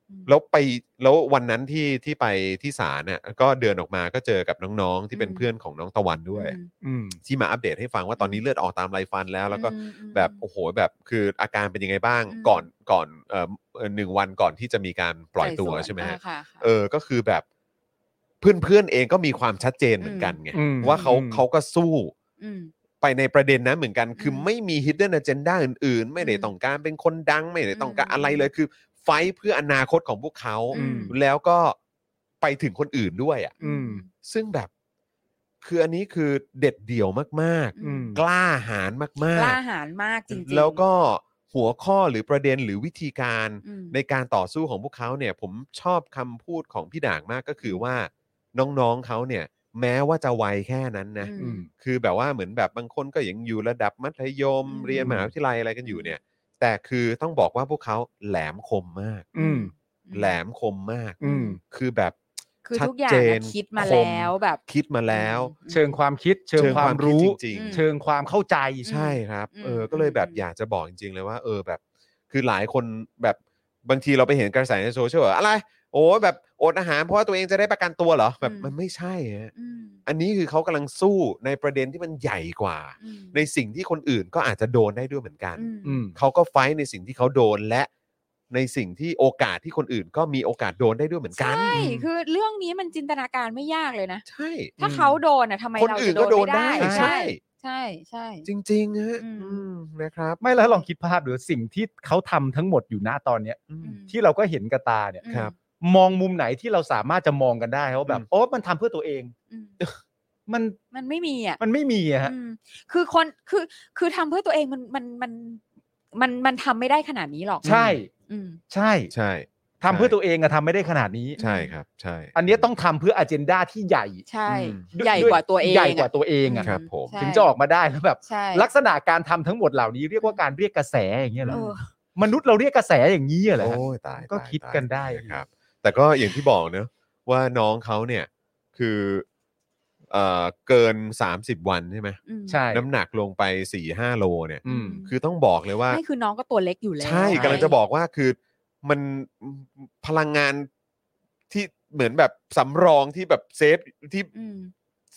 อืม แล้วไปแล้ววันนั้นที่ที่ไปที่ศาลเนี่ยก็เดินออกมาก็เจอกับน้องๆ ที่เป็นอืม เพื่อนของน้องตะวันด้วยอืมอืม ที่มาอัปเดตให้ฟังว่าตอนนี้เลือดออกตามไรฟันแล้ว แล้วก็ อืมอืม แบบโอ้โหแบบคืออาการเป็นยังไงบ้างอืม ก่อนก่อนเอ่อเอ่อหนึ่งวันก่อนที่จะมีการปล่อยตัวไต่สวนใช่ไหมฮะอ่าค่ะค่ะ เออก็คือแบบเพื่อนๆเองก็มีความชัดเจนเหมือนกันไงอืมว่าเขาอืม เขาก็สู้อืม ไปในประเด็นนั้นเหมือนกัน คืออมไม่มี hidden agenda อื่นๆ ไม่ได้อืมต้องการเป็นคนดัง ไม่ได้ต้องการอืมอะไรเลยคือ ไฟท์เพื่ออนาคตของพวกเขาอืมแล้วก็ไปถึงคนอื่นด้วยอะอืมซึ่งแบบคืออันนี้คือเด็ดเดี่ยวมากอืมๆกล้าหาญมากกล้าหาญมากจริงๆๆแล้วก็หัวข้อหรือประเด็นหรือวิธีการอืมในการต่อสู้ของพวกเขาเนี่ย ผมชอบคำพูดของพี่ด่างมากก็คือว่าน้องๆเขาเนี่ย แม้ว่าจะวัยแค่นั้นนะ อือืมมคือแบบว่าเหมือนแบบบางคนก็ยังอยู่ระดับมัธยม อืม เรียนมหาวิทยาลัยอะไรกันอยู่เนี่ย แต่คือต้องบอกว่าพวกเขาแหลมคมมาก อืม แหลมคมมาก อืม คือแบบคือชัดทุกอย่างเจอะนคิดมาคมแล้วแบบคิดมาแล้ว อืม เชิงความคิด เชิงเชิงความคิดรู้ จริงอืมเชิงความเข้าใจๆใช่ครับ อืมเออ ก็เลยแบบอืม อยากจะบอกจริงๆเลยว่า เออแบบ คือหลายคนแบบบางทีเราไปเห็นกระแสในโซเชียลว่าอะไร โอ้แบบอดอาหารเพราะว่าตัวเองจะได้ประกันตัวเหรอแบบมันไม่ใช่ฮะอืม อันนี้คือเขากำลังสู้ในประเด็นที่มันใหญ่กว่า อืมในสิ่งที่คนอื่นก็อาจจะโดนได้ด้วยเหมือนกัน อืม อืม เขาก็ไฟท์ในสิ่งที่เขาโดนและในสิ่งที่โอกาสที่คนอื่นก็มีโอกาสโดนได้ด้วยเหมือนกัน ใช่ คือเรื่องนี้มันจินตนาการไม่ยากเลยนะ ใช่ ถ้าเขาโดนอะทำไมคนเราอื่จะนก็โดโดนนไม่ได้ ได้ใช่ใช่ ใช่ใช่ จริงๆฮะอืม อืมนะครับไม่แล้วลองคิดภาพดูสิ่งที่เขาทำทั้งหมดอยู่หน้าตอนเนี้ยอืมอืมที่เราก็เห็นกับตาเนี่ย อืมครับ มองมุมไหนที่เราสามารถจะมองกันได้ว่าแบอืบมโอ้มันทำเพื่อตัวเอง อืม มันมันไม่มีอะมันไม่มีอะฮะอืมคือคนคือคือทำเพื่อตัวเองมันมันมันมันมันทำไม่ได้ขนาดนี้หรอกใช่ อืม ใช่ใช่ ทำเพื่อตัวเองอะทำไม่ได้ขนาดนี้ ใช่ครับ ใช่อันเนี้ยต้องทำเพื่ออเจนดาที่ใหญ่ ใช่อืมด้วยใหญ่กว่าตัวเองใหญ่กว่าตัวเองอะครับผม ใช่ ถึงจะออกมาได้แล้วแบบ ใช่ลักษณะการทำทั้งหมดเหล่านี้เรียกว่าการเรียกกระแสอย่างเงี้ยเหรอเออ มนุษย์เราเรียกกระแสอย่างนี้เหรอฮะ โอ้ยตายก็ตายคิดตายกันได้ นะครับ แต่ก็อย่างที่บอกเนอะว่าน้องเขาเนี่ยคือเอ่อเกิน 30 วันใช่ไหมอืมใช่ น้ำหนักลงไป4 5โลเนี่ย อืม คือต้องบอกเลยว่า ไม่คือน้องก็ตัวเล็กอยู่แล้ว ใช่กำลังจะบอกว่าคือมันพลังงานที่เหมือนแบบสำรองที่แบบเซฟที่อืม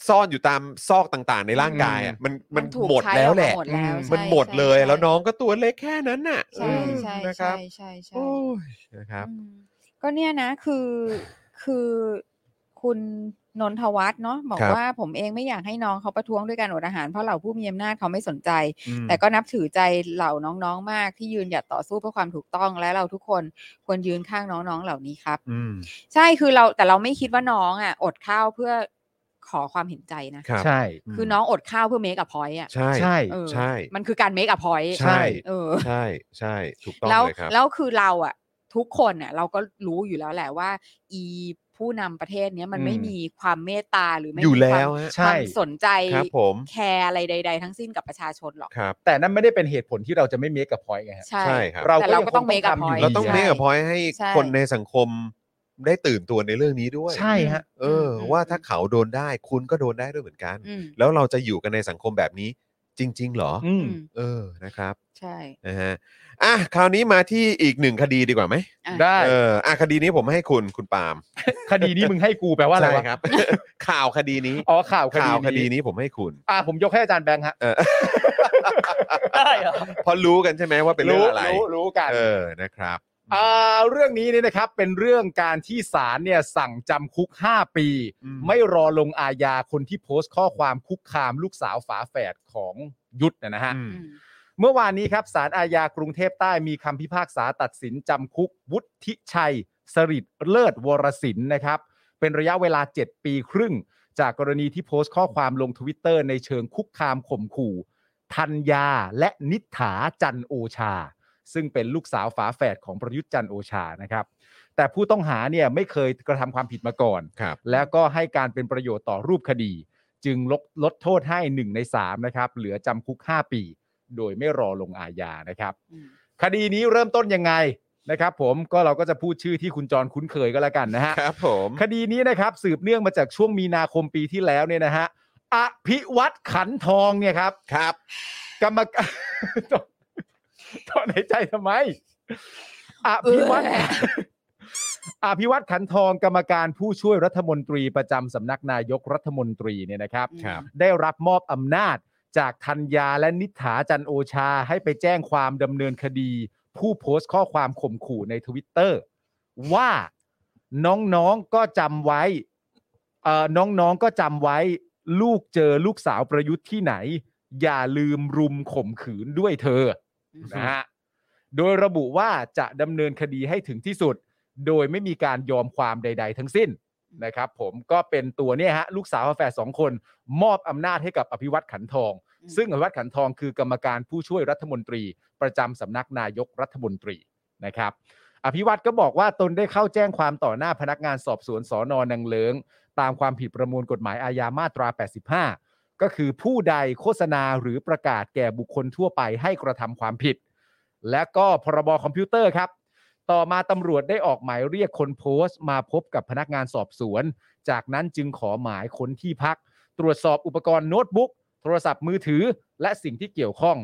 ซ่อนอยู่ตามซอกต่างๆ ในร่างกายอะมันมันถูกหมดใช้แล้วออกแหละมาหมดแล้วมันใช่หมดเลยใช่แล้วน้องก็ตัวเล็กแค่นั้นน่ะใช่ใช่เออนะคใช่รับใช่ใช่โอ้ยนะครับ อืม ก็เนี่ยนะคือคือคุณนนทวัฒน์เนาะบอกครับว่าผมเองไม่อยากให้น้องเขาประท้วงด้วยการอดอาหารเพราะเหล่าผู้มีอำนาจเขาไม่สนใจอืมแต่ก็นับถือใจเหล่าน้องๆมากที่ยืนหยัดต่อสู้เพื่อความถูกต้องและเราทุกคนควรยืนข้างน้องๆเหล่านี้ครับอืมใช่คือเราแต่เราไม่คิดว่าน้องอะ อดข้าวเพื่อขอความเห็นใจนะครับใช่ คือน้องอดข้าวเพื่อ make a point อะใช่ใช่เออใช่ มันคือการ make a point ใช่ เออใช่ใช่ถูกต้องแล้วเลยครับแล้วคือเราอะ ทุกคนเนี่ยเราก็รู้อยู่แล้วแหละว่า อีผู้นำประเทศเนี้ยมันไม่อืมมีความเมตตาหรือไม่มีความอยู่แล้วฮะใช่ความสนใจครับผม care อะไรใด ๆ ทั้งสิ้นกับประชาชนหรอก ครับ แต่นั่นไม่ได้เป็นเหตุผลที่เราจะไม่ make a point ไงฮะ ใช่ ใช่ครับ เราแต่ก็เรายังก็ต้องคง make a ทำอยู่ point เราต้องใช่ เมคกับพอยให้ใช่ คนในสังคมได้ตื่นตัวในเรื่องนี้ด้วย ใช่ฮะ เอออืมว่าถ้าเขาโดนได้คุณก็โดนได้ด้วยเหมือนกัน อืม แล้วเราจะอยู่กันในสังคมแบบนี้ จริง ๆ เหรออืมอืมเออนะครับ ใช่ นะฮะอะคราวนี้มาที่อีกหนึ่งคดีดีกว่าไหมอะได้ เอออะคดีนี้ผมให้คุณคุณปาล์มคดีนี้มึงให้กูแปลว่าอะไรใช่วะครับ ข่าวคดีนี้อ๋อข่าวคดีข่าวคดีนี้นี้ผมให้คุณ อ่าผมยกให้อาจารย์แบงค์ฮะเออ ได้เหรอเพราะรู้กันใช่ไหมว่าเป็นเรื่องอะไร รู้รู้กัน เออนะครับอ่า เรื่องนี้เนี่ยนะครับเป็นเรื่องการที่ศาลเนี่ยสั่งจำคุก 5 ปีอืมไม่รอลงอาญาคนที่โพสต์ข้อความคุกคามลูกสาวฝาแฝดของยุทธนะฮะอืมอืมเมื่อวานนี้ครับศาลอาญากรุงเทพใต้มีคำพิพากษาตัดสินจำคุก วุฒิชัย สริดเลิศวรสินนะครับ เป็นระยะเวลา 7 ปีครึ่ง จากกรณีที่โพสต์ข้อความลงทวิตเตอร์ในเชิงคุกคามข่มขู่ธัญญาและนิษฐาจันโอชา ซึ่งเป็นลูกสาวฝาแฝดของประยุทธ์จันทร์โอชานะครับ แต่ผู้ต้องหาเนี่ยไม่เคยกระทำความผิดมาก่อนครับแล้วก็ให้การเป็นประโยชน์ต่อรูปคดี จึงลดลดโทษให้ 1 ใน 3 นะครับ เหลือจำคุก 5 ปี โดยไม่รอลงอาญานะครับอืมคดีนี้เริ่มต้นยังไงนะครับผมก็เราก็จะพูดชื่อที่คุณจรคุ้นเคยก็แล้วกันนะฮะครับผมคดีนี้นะครับสืบเนื่องมาจากช่วงมีนาคมปีที่แล้วเนี่ยนะฮะอภิวัตขันทองเนี่ยครับครับ กรรมการ ตอนหายใจทำไมอภิวัตเอออภิวัตขันทองกรรมการผู้ช่วยรัฐมนตรีประจำสำนักนายกรัฐมนตรีเนี่ยนะครับ ครับ ได้รับมอบอำนาจจากธัญญาและนิษฐาจันโอชาให้ไปแจ้งความดำเนินคดี ผู้โพสต์ข้อความข่มขู่ในทวิตเตอร์ว่าน้องๆก็จำไว้เอ่อน้องๆก็จำไว้ลูกเจอลูกสาวประยุทธ์ที่ไหน อย่าลืมรุมข่มขืนด้วยเธอ นะฮะโดยระบุว่าจะดำเนินคดีให้ถึงที่สุด โดยไม่มีการยอมความใด ๆ ทั้งสิ้นนะครับ ผมก็เป็นตัวเนี่ยฮะลูกสาวฝาแฝดสองคน มอบอำนาจให้กับอภิวัตขันทองอืมซึ่งอภิวัตขันทองคือกรรมการผู้ช่วยรัฐมนตรี ประจำสำนักนายกรัฐมนตรีนะครับอภิวัตก็บอกว่าตนได้เข้าแจ้งความต่อหน้าพนักงานสอบสวนสอนอนังเลิงตามความผิดประมวลกฎหมายอาญามาตรา 85 ก็คือผู้ใดโฆษณาหรือประกาศแก่บุคคลทั่วไปให้กระทำความผิด และก็พรบคอมพิวเตอร์ครับ ต่อมาตำรวจได้ออกหมายเรียกคนโพสต์ มาพบกับพนักงานสอบสวน จากนั้นจึงขอหมายค้นที่พัก ตรวจสอบอุปกรณ์โน้ตบุ๊กโทรศัพท์มือถือ และสิ่งที่เกี่ยวข้อง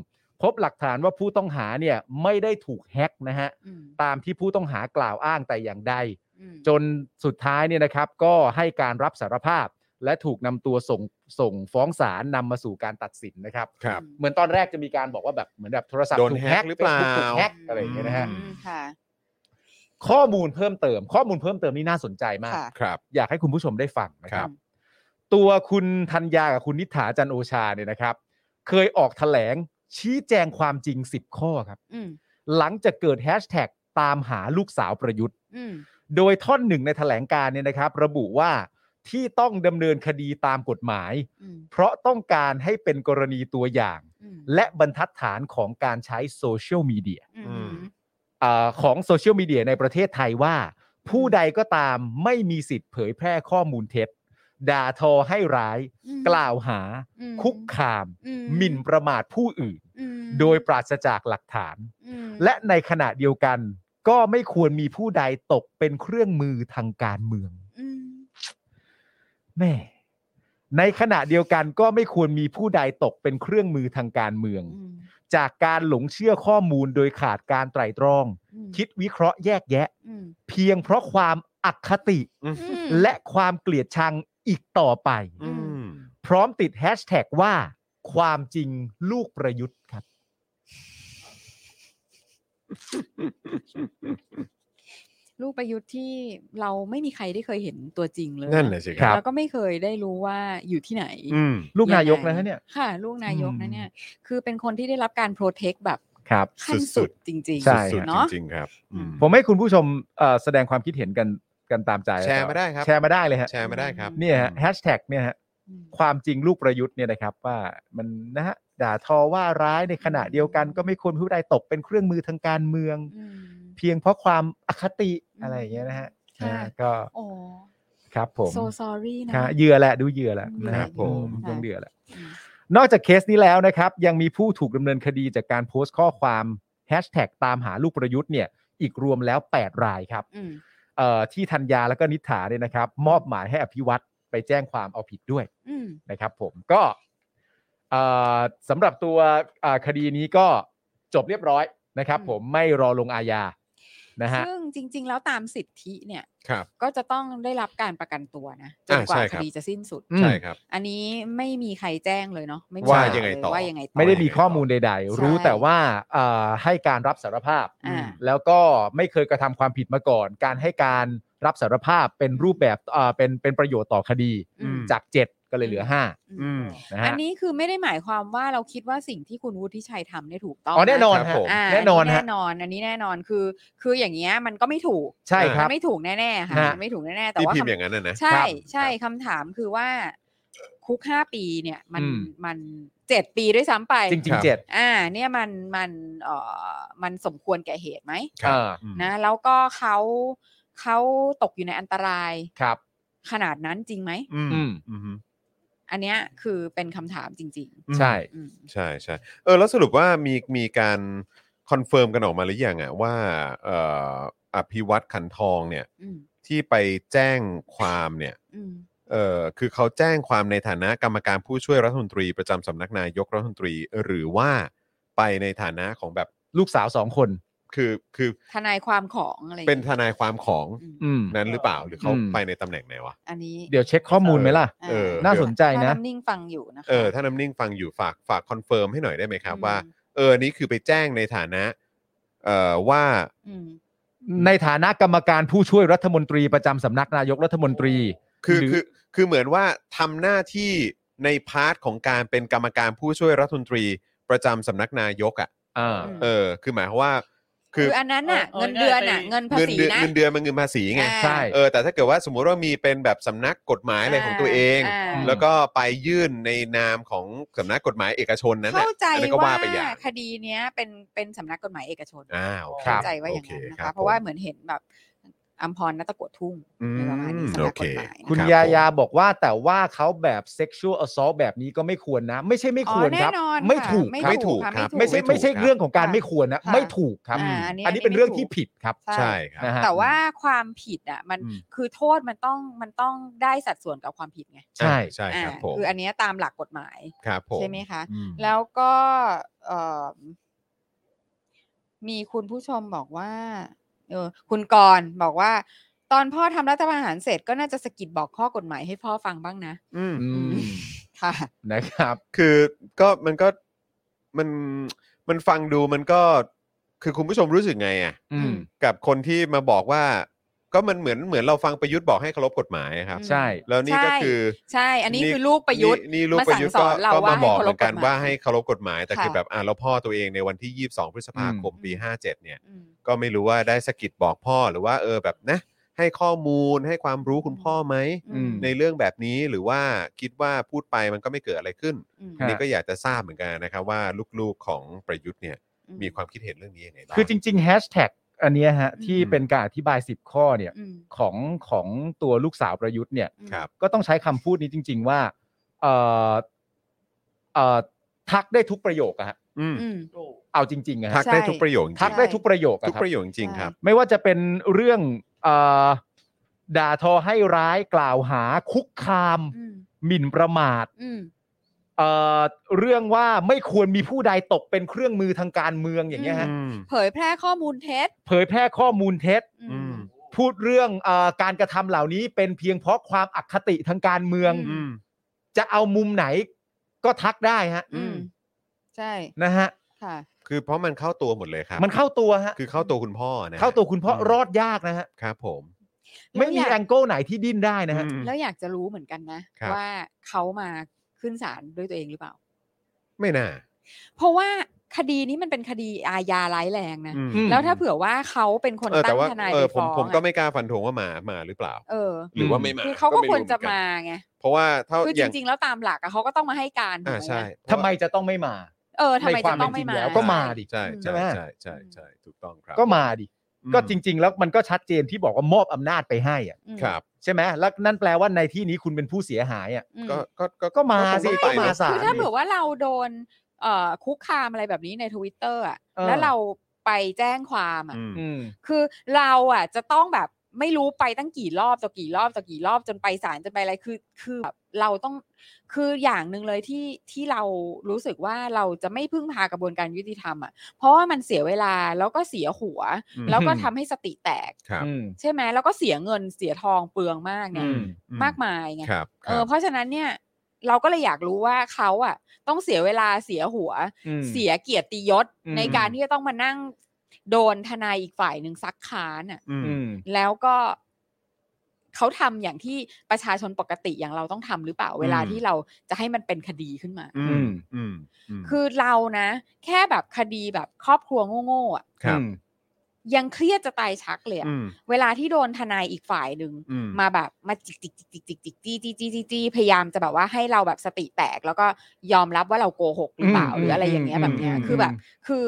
พบหลักฐานว่าผู้ต้องหาเนี่ยไม่ได้ถูกแฮ็กนะฮะอืมตามที่ผู้ต้องหากล่าวอ้างแต่อย่างใดอืมจนสุดท้ายเนี่ยนะครับก็ให้การรับสารภาพ และถูกนำตัวส่งส่งฟ้องศาลนำมาสู่การตัดสินนะครับ ครับ เหมือนตอนแรกจะมีการบอกว่าแบบเหมือนแบบโทรศัพท์โดนถูกแฮ็แฮ็กกหรือเปล่า Facebook ถูกแฮ็กอะไรอย่างเงี้ยนะฮะอืมค่ะ ข้อมูลเพิ่มเติม ข้อมูลเพิ่มเติมนี่น่าสนใจมาก ค่ะ ครับ อยากให้คุณผู้ชมได้ฟังนะคครัรับ บ ตัวคุณธัญญากับคุณนิษฐาจันโอชาเนี่ยนะครับ เคยออกแถลงชี้แจงความจริง 10 ข้อครับ อืมหลังจากเกิดแฮชแท็กตามหาลูกสาวประยุทธ์ อืม โดยท่อนหนึ่งในแถลงการเนี่ยนะครับ ระบุว่า ที่ต้องดำเนินคดีตามกฎหมายอืมเพราะต้องการให้เป็นกรณีตัวอย่างอืมและบรรทัดฐานของการใช้โซเชียลมีเดียอืมอาของโซเชียลมีเดียในประเทศไทยว่า ผู้ใดก็ตามไม่มีสิทธิ์เผยแพร่ข้อมูลเท็จ ด่าทอให้ร้ายอืมกล่าวหาอืมคุกคามอืมหมิ่นประมาทผู้อื่นอืมโดยปราศจากหลักฐานอืมและในขณะเดียวกัน ก็ไม่ควรมีผู้ใดตกเป็นเครื่องมือทางการเมืองอืม แม่ในขณะเดียวกันก็ไม่ควรมีผู้ใดตกเป็นเครื่องมือทางการเมืองอืมจากการหลงเชื่อข้อมูลโดยขาดการไตร่ตรองอืมคิดวิเคราะห์แยกแยะอืมเพียงเพราะความอคติอืมและความเกลียดชังอีกต่อไปอืมพร้อมติดแฮชแท็กว่า ความจริงลูกประยุทธ์ครับ ลูกประยุทธ์ที่เราไม่มีใครได้เคยเห็นตัวจริงเลยนั่นแหละสิคครัรับบแล้วก็ไม่เคยได้รู้ว่าอยู่ที่ไหนอืมลูกนายกงไงนะฮะเนี่ยค่ะ ลูกนายกนะอืมเนี่ย คือเป็นคนที่ได้รับการ protect แบบครับขั้นสุดสุดจริงใช่สุดเนาะๆจริงๆครับอืมผมให้คุณผู้ชมเอ่อแสดงความคิดเห็นกันกันตามใจ แชร์มาได้ครับ แชร์มาได้เลยฮะแชร์มาได้ครับเนี่ยฮะแฮชแท็กเนี่ยฮะอืมความจริงลูกประยุทธ์เนี่ยนะครับว่ามันนะฮะด่าทอว่าร้ายในขณะเดียวกันก็ไม่ควรผู้ใดตกเป็นเครื่องมือทางการเมืองอืม เพียงเพราะความอคติอืมอะไรอย่างเงี้ยนะฮะค่ะนะฮะก็โอ้ครับผม so sorry นะฮะเหยื่อแหละดูเหยื่อแหละเหยื่อนะครับผมค่ะต้องเหยื่อแหละอืมนอกจากเคสนี้แล้วนะครับ ยังมีผู้ถูกดำเนินคดีจากการโพสต์ข้อความแฮชแท็กตามหาลูกประยุทธ์เนี่ยอีกรวมแล้ว 8 รายครับอืมเอ่อที่ธัญญาแล้วก็นิษฐาเนี่ยนะครับ มอบหมายให้อภิวัตรไปแจ้งความเอาผิดด้วยอืมนะครับ ผมก็เอ่อสำหรับตัวเอ่อคดีนี้ก็จบเรียบร้อยนะครับ ผมไม่รอลงอาญา นะฮะซึ่งจริง ๆ แล้วตามสิทธิเนี่ยครับ ก็จะต้องได้รับการประกันตัวนะจนอ่ากว่าใช่คครับ ดีจะสิ้นสุดอืมใช่ครับ อันนี้ไม่มีใครแจ้งเลยเนาะไม่มีว่าใครยังไงต่อเลว่ายังไงต่อ ไม่ได้มีข้อมูลใดใช่ๆรู้แต่ว่าเอ่อให้การรับสารภาพ อ่า แล้วก็ไม่เคยกระทำความผิดมาก่อน การให้การรับสารภาพเป็นรูปแบบเอ่อเป็นเป็นประโยชน์ต่อคดี อืม จาก7 ก็เลยเหลืออือืม5นะอัฮะนนี้คือไม่ได้หมายความว่าเราคิดว่าสิ่งที่คุณวุฒิชัยทำเนี่ยถูกต้องอ๋อแน่นอนครับฮะผมาแน่นอนฮะแน่นอนอันนี้แน่นอนคือ คืออย่างเงี้ยมันก็ไม่ถูกใช่คมัรับ นไม่ถูกแน่ๆค่ะฮะ มันไม่ถูกแน่ๆแต่ที่ว่าพิมพ์คำ อย่างนั้นนะนะ ใช่ครับใช่คำถามคือว่า คุกห้าปีเนี่ยมันอืม มันเจ็ดปีด้วยซ้ำไปจริงครับๆเจ็ดอ่า เนี่ยมันมันเอ่อมันสมควรแก่เหตุไหมครับ อ่าอืมนะแล้วก็เขาเขาตกอยู่ในอันตรายครับ ขนาดนั้นจริงไหม อืมอืม อืม อันเนี้ยคือเป็นคำถามจริงใช่ ๆอืมใช่ใช่เออแล้วสรุปว่ามีมีการ confirm กันออกมาหรือยังอะว่าเอ่ออภิวัตขันทองเนี่ยอืมที่ไปแจ้งความเนี่ยอืมเออคือเขาแจ้งความในฐานะกรรมการผู้ช่วยรัฐมนตรีประจำสำนักนายกรัฐมนตรี หรือว่าไปในฐานะของแบบลูกสาวสองคน คือคือทนายความของอะไรเป็นทนายความของอืมอืม นั้นหรือเปล่าหรือเขาอืม ไปในตำแหน่งไหนวะ อันนี้เดี๋ยวเช็คข้อมูลไหมล่ะ เออ น่าสนใจนะถ้าำนิ่งฟังอยู่นะคะ เออถ้าน้ำนิ่งฟังอยู่ฝากฝาก confirm ให้หน่อยได้ไหมครับอืมว่าเอออันนี้คือไปแจ้งในฐานะเอ่อว่าอืมในฐานะกรรมการผู้ช่วยรัฐมนตรีประจำสำนักนายกรัฐมนตรี คือหรืคือคือเหมือนว่าทำหน้าที่ใน part ของการเป็นกรรมการผู้ช่วยรัฐมนตรีประจำสำนักนายกอะอ่าอืมเออคือหมายความว่า คืคือออันนั้นน่ะเอาเงินเดือนน่ะเอาง่ายๆเงินภาเงินษีเดือนนะ เงินเดือนมันเงินภาษีไงอ่า ใช่ เออแต่ถ้าเกิดว่าสมมุติว่ามีเป็นแบบสำนักกฎหมายอะไรของตัวเองอ่าแล้วก็ไปยื่นในนามของสำนักกฎหมายเอกชนนั้นน่ะเข้าใจอันนั้นก็ว่าว่าไปอย่างคดีเนี้ยเป็นเป็นสำนักกฎหมายเอกชน อ้าวโอเคเข้าใจว่าอย่างนั้นโอนะคคะบ เพราะว่าผมเหมือนเห็นแบบ อัมพรนัตตะกวดทุ่งอืมในประมาณนี้สำนักกฎหมายโอเคุณรับยายาผมบอกว่าแต่ว่าเขาแบบ sexual assault แบบนี้ก็ไม่ควรนะ ไม่ใช่ไม่ควรครับอ๋อแน่นอนไม่ค่ะถูกไม่ครับไม่ถูกค่ะครับ ไม่ใช่ถูกไม่ใช่ครับเรื่องของการค่ะไม่ควรนะค่ะไม่ถูกครับอ่าอันนี้อันนี้อันนี้เป็นเรื่องไม่ถูกที่ผิดครับใช่ครับนะฮะแต่ว่าความผิดอะมันอืมคือโทษมันต้องมันต้องได้สัดส่วนกับความผิดไงใช่ใช่ครับอ่าผมคืออันเนี้ยตามหลักกฎหมายครับผมใช่ไหมคะอืมแล้วก็เอ่อมีคุณผู้ชมบอกว่า เออคุณกรณ์บอกว่า ตอนพ่อทำรัฐประหารเสร็จก็น่าจะสะกิดบอกข้อกฎหมายให้พ่อฟังบ้างนะอืมอืมค่ะนะครับ คือก็มันก็มันมันฟังดูมันก็คือคุณผู้ชมรู้สึกไงอะอืมกับคนที่มาบอกว่า ก็มันเหมือนเหมือนเราฟังประยุทธ์บอกให้เคารพกฎหมายอะครับ ใช่ แล้วนี่ก็ใช่คือใช่ อันนี้คือลูกประยุทธ์นี่นี่ลูกมาประยุทธ์สั่ก็งสอนเราก็มาว่าให้บอกเหมือนกันเคารพกฎหมายว่าให้เคารพกฎหมาย แต่ค่ะคือแบบอ่าแล้วพ่อตัวเองในวันที่ 22 พฤษภาคมอืมปี 57 เนี่ยอืมก็ไม่รู้ว่าได้สะกิดบอกพ่อหรือว่าเออแบบนะให้ข้อมูลให้ความรู้คุณพ่อไหมอืมในเรื่องแบบนี้หรือว่าคิดว่าพูดไปมันก็ไม่เกิดอะไรขึ้นอืมอันนี้ก็อยากจะทราบเหมือนกันนะครับว่าลูกๆของประยุทธ์เนี่ยอืมีความคิดเห็นเรื่องนี้ยังไงบ้างคือจริงๆแฮชแท็ก อันเนี้ยฮะที่อืมเป็นการอธิบาย 10 ข้อเนี่ยอืม ของของตัวลูกสาวประยุทธ์เนี่ยอืมครับ ก็ต้องใช้คำพูดนี้จริง ๆ ว่าเอ่อเอ่อทักได้ทุกประโยคอะฮะอืมอืม เอาจริงๆอะทัฮะกได้ใช่ทุกประโยคจริงๆทักได้ทุกประโยคทุกอะครับ ประโยคจริงๆครับ ไม่ว่าจะเป็นเรื่องเอ่อด่าทอให้ร้ายกล่าวหาคุกคามอืมหมิ่นประมาท อืม เอ่อเรื่องว่าไม่ควรมีผู้ใดตกเป็นเครื่องมือทางการเมืองอย่างเงี้ยฮะอืมเผยแพร่ข้อมูลเท็จเผยแพร่ข้อมูลเท็จ อือืมมพูดเรื่องเออการกระทำเหล่านี้เป็นเพียงเพราะความอคติทางการเมืองอือืมจะเอามุมไหนก็ทักได้ฮะอืมใช่นะฮะค่ะ คือเพราะมันเข้าตัวหมดเลยครับ มันเข้าตัวฮะคือเข้าตัวคุณพ่อนะเข้าตัวคุณพ่อมรอดยากนะฮะครับผม ไม่มีแล้วอยาก แองเกิลไหนที่ดิ้นได้นะฮะ อืม แล้วอยากจะรู้เหมือนกันนะครับ ว่าเขามา ขึ้นศาลด้วยตัวเองหรือเปล่า ไม่น่า เพราะว่าคดีนี้มันเป็นคดีอาญาร้ายแรงนะ อืมอืมแล้วถ้าเผื่อว่าเขาเป็นคนเออตั้แต่งว่าทนายเอไปอผมฟ้องผมก็อะไม่กล้าฟันธงว่ามามาหรือเปล่า เออหรือว่าไม่มาคือเขาก็ไควรจะเหอนกันมาไงเพราะว่าเท่าคืออจย่างริง ๆ แล้วตามหลักอะเขาก็ต้องมาให้การถูกอ่าไหมใช่อะทำไมจะต้องไม่มา เออทำไมในควาจะมต้องเป็นจริไม่งมาแล้วก็มา ดิใช่ใช่ไหม ใช่ใช่ใช่ถูกต้องครับก็มาดิ อืมก็จริง ๆ แล้วมันก็ชัดเจนที่บอกว่ามอบอำนาจไปให้อะอืมครับ ใช่ไหมแล้วนั่นแปลว่าในที่นี้คุณเป็นผู้เสียหายอะอืมก็ก็ก็ก็มาคงสิต้องไปก็มาเนอะศาลคือถ้าดิเผื่อว่าเราโดนเอ่อคุกคามอะไรแบบนี้ในทวิตเตอร์อะเออ แล้วเราไปแจ้งความอะ อืม อืม คือเราอะจะต้องแบบ ไม่รู้ไปตั้งกี่รอบต่อกี่รอบต่อกี่รอบจนไปศาลจนไปอะไรคือคือแบบเราต้องคืออย่างหนึ่งเลยที่ที่เรารู้สึกว่าเราจะไม่พึ่งพากระบวนการยุติธรรมอะเพราะว่ามันเสียเวลาแล้วก็เสียหัวอืมแล้วก็ทำให้สติแตกครับอืมใช่ไหมแล้วก็เสียเงินเสียทองเปลืองมากเนี่ยอืมมากมายไงครับเออเพราะฉะนั้นเนี่ยเราก็เลยอยากรู้ว่าเขาอะ ต้องเสียเวลาเสียหัวอืมเสียเกียรติยศอืมในการที่จะต้องมานั่ง โดนทนายอีกฝ่ายหนึ่งซักค้านอะอืมอืม แล้วก็เขาทำอย่างที่ประชาชนปกติอย่างเราต้องทำหรือเปล่าเวลาอืม ที่เราจะให้มันเป็นคดีขึ้นมา อือืมมอืมมคือเรานะ แค่แบบคดีแบบครอบครัวโง่ๆอะครับอืมยังเครียดจะตายชักเลยอะอืมเวลาที่โดนทนายอีกฝ่ายหนึ่ง อืม มาแบบมาจิกจิกจิกจิกจิกจิกจี้จี้จี้จี้จี้พยายามจะแบบว่าให้เราแบบสติแตก แล้วก็ยอมรับว่าเราโกหกหรือเปล่าอืมหรืออะไรอย่างเงี้ยอืมแบบเนี้ยอืมคือแบบ คือ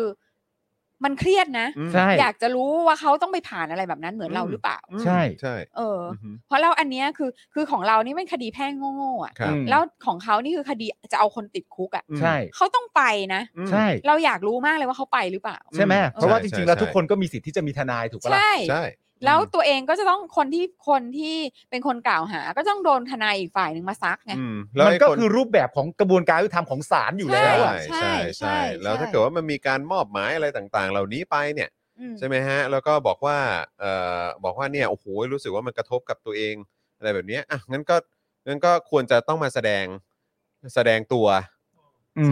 มันเครียดนะอืมใช่ อยากจะรู้ว่าเขาต้องไปผ่านอะไรแบบนั้นเหมือนเราหรือเปล่า ใช่ ใช่ เออออฮึเพราะเราอันเนี้ยคือคือของเรานี่เป็นคดีแพ่งโง่ๆอะ ครับอืมแล้วของเขานี่คือคดีจะเอาคนติดคุกอะใช่ เขาต้องไปนะอืมใช่ เราอยากรู้มากเลยว่าเขาไปหรือเปล่า ใช่ไหมอืมเพราะว่าจใช่ริงๆแล้วใช่ทุกคนก็มีสิทธิ์ที่จะมีทนายถูกปะล่ะใช่ ใช่ แล้วตัวเองก็จะต้องคนที่คนที่เป็นคนกล่าวหา ก็ต้องโดนทนายอีกฝ่ายหนึ่งมาซักไง อืมแล้วมันไอ้ก็คนคือรูปแบบของกระบวนการยุติธรรมของศาลอยู่แล้วอะใช่ใช่ใช่ใช่ แล้วถ้าใช่เกิดว่ามันมีการมอบหมายอะไรต่างๆ เหล่านี้ไปเนี่ย อืม ใช่ไหมฮะ แล้วก็บอกว่าเอ่อบอกว่าเนี่ยโอ้โหรู้สึกว่ามันกระทบกับตัวเองอะไรแบบเนี้ยอะงั้นก็งั้นก็ควรจะต้องมาแสดงแสดงตัวอืม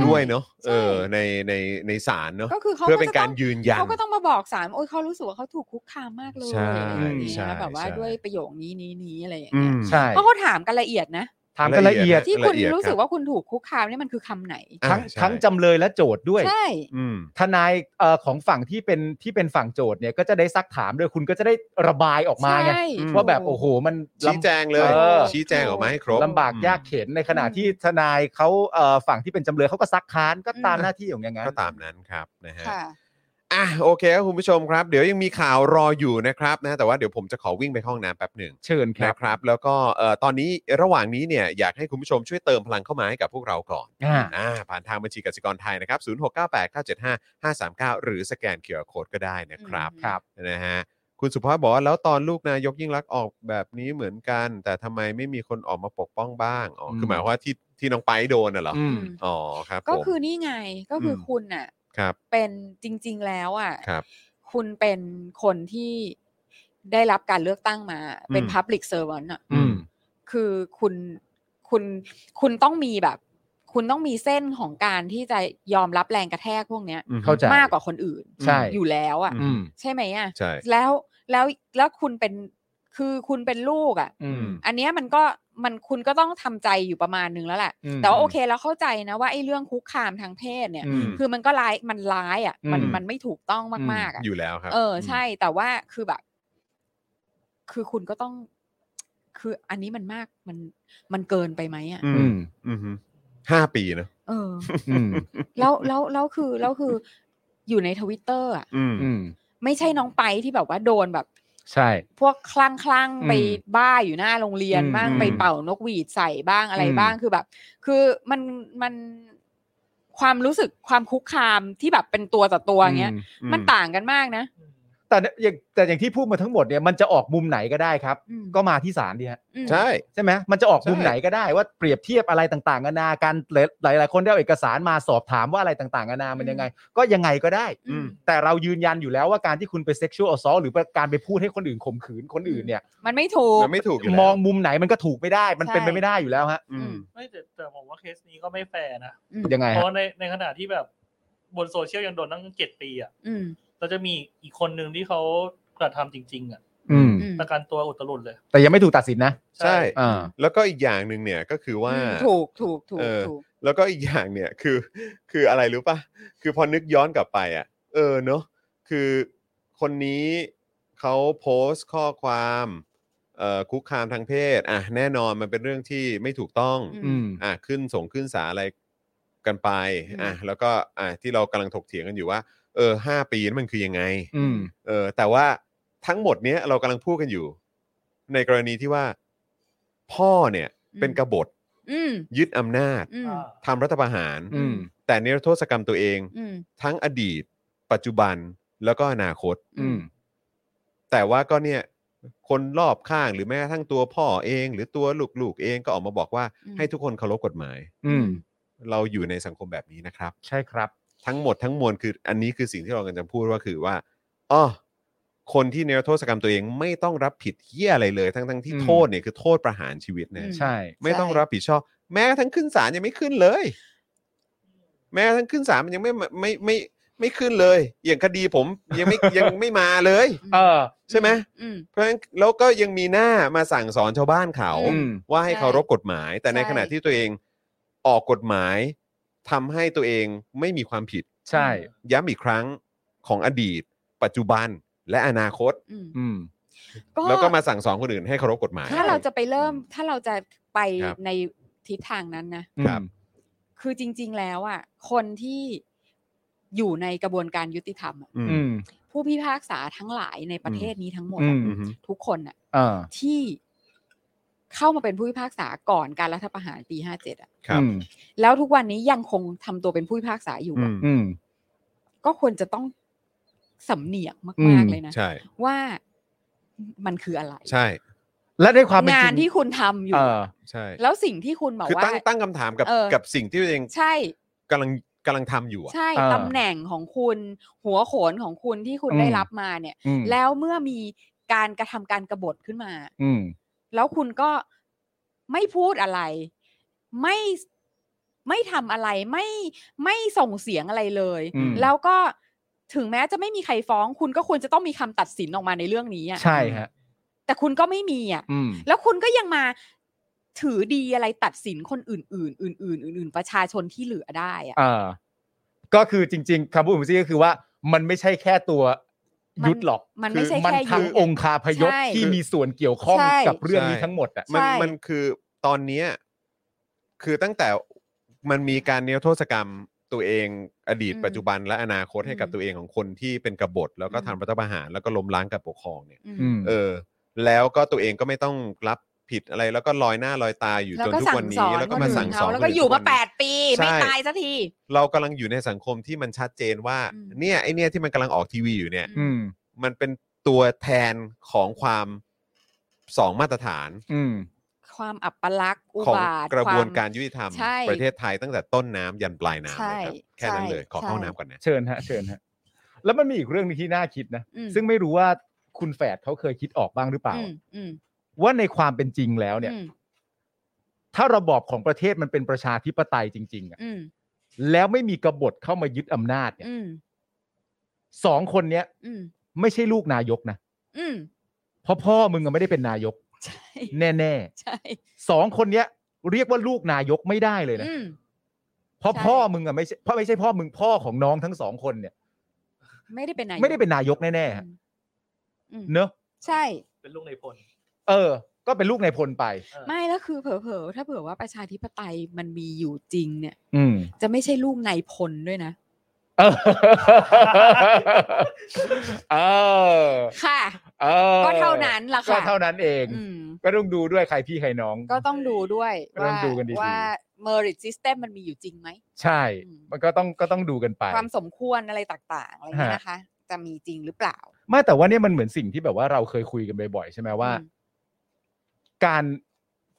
ด้วยเนาะใช่เออในในในศาลเนาะก็คือเขาเพื่อเป็นจะการต้งยืนยันเขาก็ต้องมาบอกศาลโอ้ยเขารู้สึกว่าเขาถูกคุกคามมากเลยใช่อะไรอย่างเงี้ใช่ยแบบว่าใช่ด้วยประโยคนี้นี้นี้อะไรอย่างอืเงี้ยมใช่เพราะเขาถามกันละเอียดนะ ถามกันละเอียดที่คุณละเอียดรู้สึคกบว่าคุณถูกคุกคามเนี่ยมันคือคำไหนอ่าทั้งใช่ทั้งจำเลยและโจทย์ด้วยใช่อืมทนายเอ่อของฝั่งที่เป็นที่เป็นฝั่งโจทย์เนี่ยก็จะได้ซักถามด้วยคุณก็จะได้ระบายออกมาไงใช่ว่าแบบโอ้โหมันชี้แจงเลยเออชี้แจงออกมาให้ครบลำบากยากเข็นในขณะที่ทนายเขาเอ่อฝั่งที่เป็นจำเลยเขาก็ซักค้านก็ตามหน้าที่ของอย่างนั้นก็ตามนั้นครับนะฮะค่ะ อะโอเคครับคุณผู้ชมครับ เดี๋ยวยังมีข่าวรออยู่นะครับนะแต่ว่าเดี๋ยวผมจะขอวิ่งไปเข้าห้องน้ำแป๊บหนึ่งเชิญครับนะครับ แล้วก็เอ่อตอนนี้ระหว่างนี้เนี่ยอยากให้คุณผู้ชมช่วยเติมพลังเข้ามาให้กับพวกเราก่อนอ่าอ่าผ่านทางบัญชีกสิกรไทยนะครับ0698975539 หรือสแกนเคอร์โคดก็ได้นะครับครับ นะฮะคุณสุภาพบอกว่าแล้วตอนลูกนายกยิ่งรักษณ์ออกแบบนี้เหมือนกัน แต่ทำไมไม่มีคนออกมาปกป้องบ้างอ๋ออมคือหมายความว่าที่ที่น้องไปโดนน่ะเหรออืม อ๋อครับก็ผม คือนี่ไงก็คืออม คุณน่ะ ครับ เป็นจริง ๆ แล้วอะครับ คุณเป็นคนที่ได้รับการเลือกตั้งมา เป็นอืม Public Servant อะอืมคือคุณคุณคุณต้องมีแบบ คุณต้องมีเส้นของการที่จะยอมรับแรงกระแทกพวกเนี้ยอืมเข้าใจมากกว่าคนอื่นใช่อยู่แล้วอะอืมใช่ไหมอะใช่แล้วแล้วแล้วคุณเป็น คือคุณเป็นลูกอะ อืม อันเนี้ยมันก็มันคุณก็ต้องทำใจอยู่ประมาณนึงแล้วแหละ อืมแต่ว่าโอเคแล้วเข้าใจนะว่าไอ้เรื่องคุกคามทางเพศเนี่ยอืมคือมันก็ร้ายมันร้ายอะ มันอืม มันไม่ถูกต้องมากๆอะ อยู่แล้วครับ เออใช่แต่ว่าคือแบบ คือคุณก็ต้อง คืออันนี้มันมากมันมันเกินไปไหมอะอือืมมอืมฮึห้าปีเนอะเออ อืมแล้วแล้วแล้วคือแล้วคืออยู่ในทวิตเตอร์อะ อืม อืม ไม่ใช่น้องไปที่แบบว่าโดนแบบ ใช่ พวกคลั่งคลั่งอืมไปบ้าอยู่หน้าโรงเรียนอืมบ้างอืมไปเป่านกหวีดใส่บ้างอะไรอืมบ้างคือแบบ คือมันมันความรู้สึกความคุกคามที่แบบเป็นตัวต่อตัวอย่างเงี้ย มันต่างกันมากนะ แต่เนี่ยอย่างแต่อย่างที่พูดมาทั้งหมดเนี่ยมันจะออกมุมไหนก็ได้ครับ อืมก็มาที่ศาลดีฮะอืมใช่ ใช่ไหมมันจะออกมุมใช่ ไหนก็ได้ว่าเปรียบเทียบอะไรต่างๆนานากันหลายหลายๆคนได้เอาเอกสารมาสอบถามว่าอะไรต่างๆนานามันยังไง ก็ยังไงก็ได้ อืม แต่เรายืนยันอยู่แล้วว่าการที่คุณไป sexual assault หรือการไปพูดให้คนอื่นข่มขืนคนอื่นเนี่ย มันไม่ถูก มันไม่ถูกอยู่แล้วมองมุมไหนมันก็ถูกไม่ได้ มันเป็นใช่ไปไม่ได้อยู่แล้วฮะอืม ไม่แต่แต่ผมว่าเคสนี้ก็ไม่แฟร์นะอืมยังไงเพฮะราะในในขณะที่แบบบนโซเชียลยังโดนตั้งเจ็ดปีอะ อืม เราจะมีอีกคนหนึ่งที่เขากระทำจริง ๆ อะอืมอืมประกันตัวอุตลุดเลย แต่ยังไม่ถูกตัดสินนะ ใช่อ่าแล้วก็อีกอย่างหนึ่งเนี่ยก็คือว่าอืมถูกถูกถูกเออถูกแล้วก็อีกอย่างเนี่ยคือ คืออะไรรู้ป่ะ คือพอนึกย้อนกลับไปอะ เออเนอะคือคนนี้เขาโพสต์ข้อความเอ่อคุกคามทางเพศ อะแน่นอนมันเป็นเรื่องที่ไม่ถูกต้องอือืมอะขึ้นส่งขึ้นศาลอะไรกันไปอืมอะแล้วก็อะที่เรากำลังถกเถียงกันอยู่ว่า เออห้าปีนั้นมันคือยังไงอืมเออแต่ว่าทั้งหมดเนี้ยเรากำลังพูดกันอยู่ ในกรณีที่ว่า พ่อเนี่ยเป็นกบฏอืมยึดอำนาจอืม ทำรัฐประหาร อืม แต่นิรโทษกรรมตัวเอง อืม ทั้งอดีต ปัจจุบันแล้วก็อนาคต อืม แต่ว่าก็เนี่ยคนรอบข้างหรือแม้กระทั่งตัวพ่อเอง หรือตัวลูกๆเองก็ออกมาบอกว่า อืม ให้ทุกคนเคารพกฎหมาย อืม เราอยู่ในสังคมแบบนี้นะครับ ใช่ครับ ทั้งหมดทั้งมวลคืออันนี้คือสิ่งที่เรากำลังจะพูดว่าคือว่าอ๋อคนที่เนรโทษกรรมตัวเองไม่ต้องรับผิดเหี้ยอะไรเลย ทั้งทั้งๆที่อืม โทษเนี่ยคือโทษประหารชีวิตนะอืมใช่ ไม่ต้องรับผิดชอบ แม้กระทั่งขึ้นศาลยังไม่ขึ้นเลย แม้กระทั่งขึ้นศาลมันยังไม่ไม่ไม่ไม่ไม่ขึ้นเลย อย่างคดีผมยังไม่ ยังไม่มาเลย เออ ใช่ไหมอืม เพราะฉะนั้นแล้วก็ยังมีหน้ามาสั่งสอนชาวบ้านเขา อืม ว่าให้ใช่เคารพกฎหมาย แต่ในใช่ ขณะที่ตัวเองออกกฎหมาย ทำให้ตัวเองไม่มีความผิด ใช่ ย้ำอีกครั้งของอดีต ปัจจุบันและอนาคต อืมอืมแล้วก็มาสั่งสอนคนอื่นให้เคารพกฎหมาย ถ้าเราจะไปเริ่มถ้าเราจะไปครับ ในทิศทางนั้นนะ ครับ คือจริง ๆ แล้วอะคนที่อยู่ในกระบวนการยุติธรรมอะอืมอืม ผู้พิพากษาทั้งหลายในประเทศนี้ทั้งหมดอือะมอืม ทุกคนอะ อ่า ที่ เข้ามาเป็นผู้พิพากษาก่อนการรัฐประหารปีห้าเจ็ดอะครับอืมแล้วทุกวันนี้ยังคงทำตัวเป็นผู้พิพากษาอยู่อือะมอืมก็ควรจะต้องสำเนียกอืมากมๆเลยนะ ใช่ ว่ามันคืออะไร ใช่ และด้วยความเป็นงาจนริงที่คุณทำอยู่ เออ ใช่แล้วสิ่งที่คุณบอกคือว่า ตั้งตั้งคำถามกับเออ กับสิ่งที่ตัวเองใช่ กำลังกำลังทำอยู่อะ ใช่เออตำแหน่งของคุณ หัวโขนของคุณที่คุณอืม ได้รับมาเนี่ย อืมแล้วเมื่อมีการกระทำการกรบฏขึ้นมา อืม แล้วคุณก็ไม่พูดอะไร ไม่ไม่ทำอะไรไม่ไม่ส่งเสียงอะไรเลยอืมแล้วก็ถึงแม้จะไม่มีใครฟ้อง คุณก็ควรจะต้องมีคำตัดสินออกมาในเรื่องนี้อะใช่ฮะแต่คุณก็ไม่มีอะอืมแล้วคุณก็ยังมาถือดีอะไรตัดสินคนอื่น ๆ อื่น ๆ อื่น ๆ ประชาชนที่เหลือได้อะอ่าก็คือจริง ๆคำพูดของพี่ก็คือว่ามันไม่ใช่แค่ตัวมัน ยุทธหรอกมันไม่ใช่คือมันแค่ทั้งยุทธองคาพยพใช่ที่มีส่วนเกี่ยวข้องใช่ กับเรื่องนี้ใช่ทั้งหมดอะ มันใช่ มันคือตอนเนี้ยคือตั้งแต่มันมีการนิรโทษกรรมตัวเองอดีตอืมปัจจุบันและอนาคตให้กับอืมตัวเองของคนที่เป็นกบฏแล้วก็อืม ทำรัฐประหารแล้วก็ล้มล้างการปกครองเนี่ยอืมอืมเออแล้วก็ตัวเองก็ไม่ต้องรับ ผิดอะไรแล้วก็ลอยหน้าลอยตาอยู่แล้วจนก็ทุกสั่วันงสนี้อนแล้วก็คนมาอื่สั่นงสเขาอนแล้วคก็นนอยู่ทุมาวันแปนี้ดปีใช่ไม่ตายสักที เรากำลังอยู่ในสังคมที่มันชัดเจนว่าอืมเนี่ยไอเนี่ยที่มันกำลังออกทีวีอยู่เนี่ยอืมมันเป็นตัวแทนของความสองมาตรฐานอืมความอับปลักษณ์อุของบาทกระบวนควมการยุติธรรมใช่ประเทศไทยตั้งแต่ต้นน้ำยันปลายน้ำใช่เลยครับแค่นั้นใช่เลยขอเข้าใช่น้ำก่อนนะเชิญฮะเชิญฮะแล้วมันมีอีกเรื่องหนึงที่น่าคิดนะอืมซึ่งไม่รู้ว่าคุณแฝดเขาเคยคิดออกบ้างหรือเปล่าอืมอืม ว่าในความเป็นจริงแล้วเนี่ย อืมถ้าระบอบของประเทศมันเป็นประชาธิปไตยจริงๆอะอืมแล้วไม่มีกบฏเข้ามายึดอำนาจเนี่ยอืมสองคนเนี้ยอืมไม่ใช่ลูกนายกนะอืมเพราะพ่อมึงอะไม่ได้เป็นนายก ใช่แน่ใช่ๆสองคนเนี้ย เรียกว่าลูกนายกไม่ได้เลยนะ อืม เพราะใช่ พ่อมึงอะไม่ใช่พ่อไม่ใช่พ่อมึงพ่อของน้องทั้งสองคนเนี่ย ไม่ได้เป็นนายกไม่ได้เป็นนายกแน่ๆฮะอืมเนอะ ใช่ เป็นลูกในพล เออ ก็เป็นลูกนายพลไปเออไม่แล้วคือเผลอๆถ้าเผื่อว่าประชาธิปไตยมันมีอยู่จริงเนี่ย อืม จะไม่ใช่ลูกนายพลด้วยนะเออเออค่ะเออก็เท่านั้นล่ะก็ค่ะเท่านั้นเอง อืมก็ต้องดูด้วยใครพี่ใครน้อง ก็ต้องดูด้วยก็ต้อว่างดูกันดีๆ ว่า merit system มันมีอยู่จริงไหม ใช่ อืม มันก็ต้องก็ต้องดูกันไป ความสมควรอะไรต่างๆอะไรอย่างเงี้ยฮะ นะคะ จะมีจริงหรือเปล่า ไม่แต่ว่าเนี่ยมันเหมือนสิ่งที่แบบว่าเราเคยคุยกันบ่อยๆใช่ไหมว่า อืม การ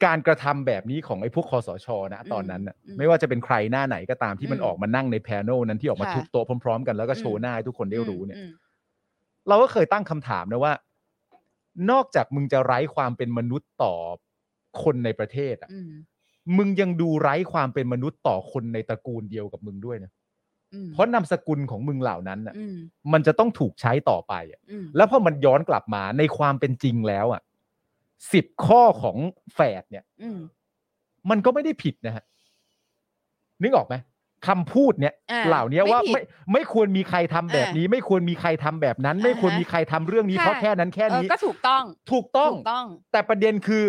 การกระทำแบบนี้ของไอ้พวกคอสชนะตอนนั้นน่ะอืมไม่ว่าจะเป็นใครหน้าไหนก็ตามที่มันอืมออกมานั่งในแพนลนั้นที่ออกมาค่ะทุบโต๊ะพร้อมๆ กันแล้วก็โชอืว์มหน้าให้ทุกคนได้รู้เนี่ยอืมเราก็เคยตั้งคำถามนะว่า นอกจากมึงจะไร้ความเป็นมนุษย์ต่อคนในประเทศอะอืมมึงยังดูไร้ความเป็นมนุษย์ต่อคนในตระกูลเดียวกับมึงด้วยนะอืมเพราะนามสกุลของมึงเหล่านั้นน่ะอืมมันจะต้องถูกใช้ต่อไปอะอืมแล้วพอมันย้อนกลับมาในความเป็นจริงแล้วอะ สิบข้อของแฝดเนี่ยอืมมันก็ไม่ได้ผิดนะฮะนึกออกไหมคำพูดเนี่ยอ่าเหล่านี้ว่าไม่ผิดไม่ไม่ควรมีใครทำแบบนี้ ไม่ควรมีใครทำแบบนั้น ไม่ควรอ่าฮะมีใครทำเรื่องนี้ค่ะเพราะแค่นั้นแค่เออนี้ก็ถูกต้อง ถูกต้องถูกต้อง แต่ประเด็นคือ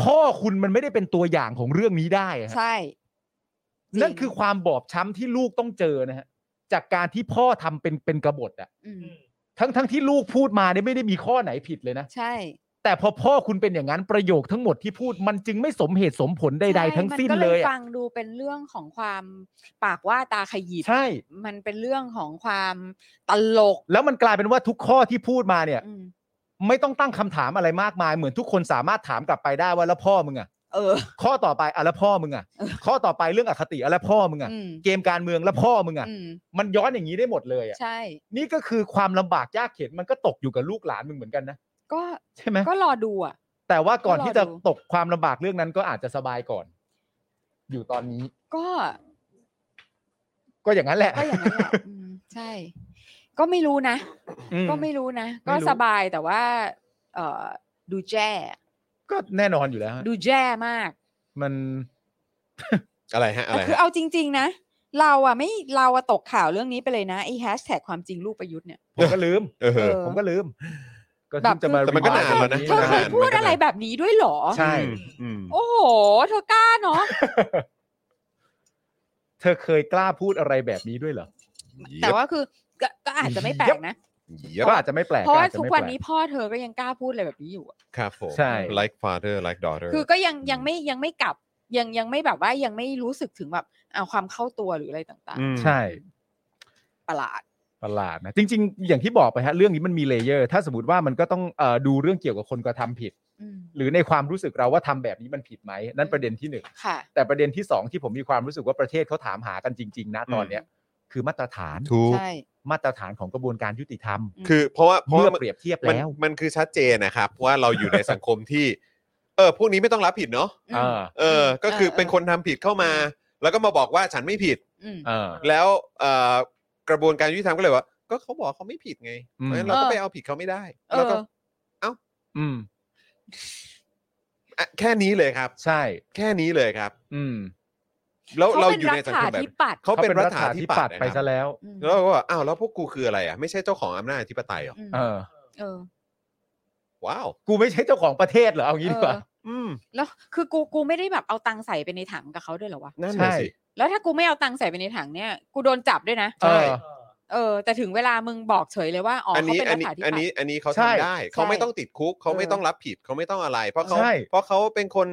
พ่อคุณมันไม่ได้เป็นตัวอย่างของเรื่องนี้ได้อะฮะใช่จริงนั่นคือความบอบช้ำที่ลูกต้องเจอนะฮะจากการที่พ่อทำเป็นเป็นกบฏอะอืมอืมทั้งทั้งที่ลูกพูดมาเนี่ยไม่ได้มีข้อไหนผิดเลยนะใช่ แต่พอพ่อคุณเป็นอย่างนั้นประโยคทั้งหมดที่พูดมันจึงไม่สมเหตุสมผลใดใช่ๆทั้งสิ้นมัก็เลยฟัอะงดูเป็นเรื่องของความปากว่าตาขยิบใช่ มันเป็นเรื่องของความตลก แล้วมันกลายเป็นว่าทุกข้อที่พูดมาเนี่ยอืมไม่ต้องตั้งคำถามอะไรมากมาย เหมือนทุกคนสามารถถามกลับไปได้ว่าแล้วพ่อมึงอะเออ ข้อต่อไปอะแล้วพ่อมึงอะเออข้อต่อไปเรื่องอคติอะแล้วพ่อมึงอะอืมเกมการเมืองแล้วพ่อมึงอะอืมมันย้อนอย่างนี้ได้หมดเลยอะใช่ นี่ก็คือความลำบากยากเข็นมันก็ตกอยู่กับลูกหลานมึงเหมือนกันนะ ก็ใช่ไหมก็รอดูอะ แต่ว่าก่อนก็รอที่จะดูตกความลำบากเรื่องนั้นก็อาจจะสบายก่อน อยู่ตอนนี้ ก็ ก็อย่างนั้นแหละก็อย่างนั้นแหละอืมใช่ ก็ไม่รู้นะ อืม ก็ไม่รู้นะไม่ก็รู้ สบายแต่ว่า เอ่อดูแจ้ก็แน่นอนอยู่แล้วฮะดูแจ้มาก มัน อะไรฮะ อะไรแต่คือฮะเอาจริง ๆ นะ เราอะไม่เราอะตกข่าวเรื่องนี้ไปเลยนะไอ้แฮชแท็กความจริงลูกประยุทธ์เนี่ยผมก็ลืม เออเออผมก็ลืม ก็แบบเพิ่งจะมาแต่มันก็รีมายนานแล้วนะเธอเคยพูดอะไรแบบนี้ด้วยเหรอ ใช่อืมอืมโอ้โห เธอกล้าเนาะเธอเคยกล้าพูดอะไรแบบนี้ด้วยเหรอ แต่ว่าคือก็ก็อาจจะไม่แปลกนะเย็บก็อาจจะไม่แปลกเพราะว่าอจจทุกไม่วันแปลนี้พ่อเธอก็ยังกล้าพูดอะไรแบบนี้อยู่อะครับผมใช่ like father like daughter คือก็ยังยังไม่ยังไม่กลับยังยังไม่แบบว่ายังไม่รู้สึกถึงแบบเอาความเข้าตัวหรืออะไรต่างอืมใช่ๆประหลาด ประหลาดนะจริง ๆ อย่างที่บอกไปฮะเรื่องนี้มันมีเลเยอร์ ถ้าสมมติว่ามันก็ต้องเอ่อดูเรื่องเกี่ยวกับคนกระทำผิดอืมหรือในความรู้สึกเราว่าทำแบบนี้มันผิดไหมนั่นประเด็นที่หนึ่งค่ะแต่ประเด็นที่สองที่ผมมีความรู้สึกว่าประเทศเขาถามหากันจริง ๆ นะตอนเนี้ย คือมาตรฐานถูกใช่มาตรฐานของกระบวนการยุติธรรมมคือเพราะว่าเพราะเมื่อว่าเปรียบเทียบมันแล้วมันคือชัดเจนนะครับ ว่าเราอยู่ในสังคมที่เออพวกนี้ไม่ต้องรับผิดเนาะอืมเออเออ ก็คือเออเป็นคนทำผิดเข้ามา แล้วก็มาบอกว่าฉันไม่ผิดอืมเออแล้วเอ่อ กระบวนการยุติธรรมก็เลยว่าก็เขาบอกเขาไม่ผิดไงอืม เพราะฉะนั้นเราก็เออไปเอาผิดเขาไม่ได้เอแล้วก็ออืม อะแค่นี้เลยครับ ใช่ แค่นี้เลยครับ อืมแล้วเขาเราเป็นอยู่รัในสังฐาคมแบบธิปัตย์ เขาเป็นรัฐาธิปัตย์ไปนะคซะรับแล้วอืมแล้วเราก็ว่าอ้าวแล้วพวกกูคืออะไรอะไม่ใช่เจ้าของอำนาจอธิปไตยเหรออืมเออ เออ ว้าวกูไม่ใช่เจ้าของประเทศเหรอเอางี้ดีกว่า เออ อืมแล้วคือกูกูไม่ได้แบบเอาตังค์ใส่ไปในถังกับเขาด้วยเหรอวะ นั่นใช่น่ะสิ แล้วถ้ากูไม่เอาตังค์ใส่ไปในถังเนี่ย กูโดนจับด้วยนะเออเออ แต่ถึงเวลามึงบอกเฉยเลยว่าอ๋ออันเขานี้เป็นอัรันนี้ฐาธิอันปัตนี้ย์ อันนี้เขาใช่ทำได้เขาไม่ใช่ต้องติดคุกเขาไม่เออต้องรับผิดเขาไม่ต้องอะไร เพราะเขาใช่ เพราะเขาเป็นคน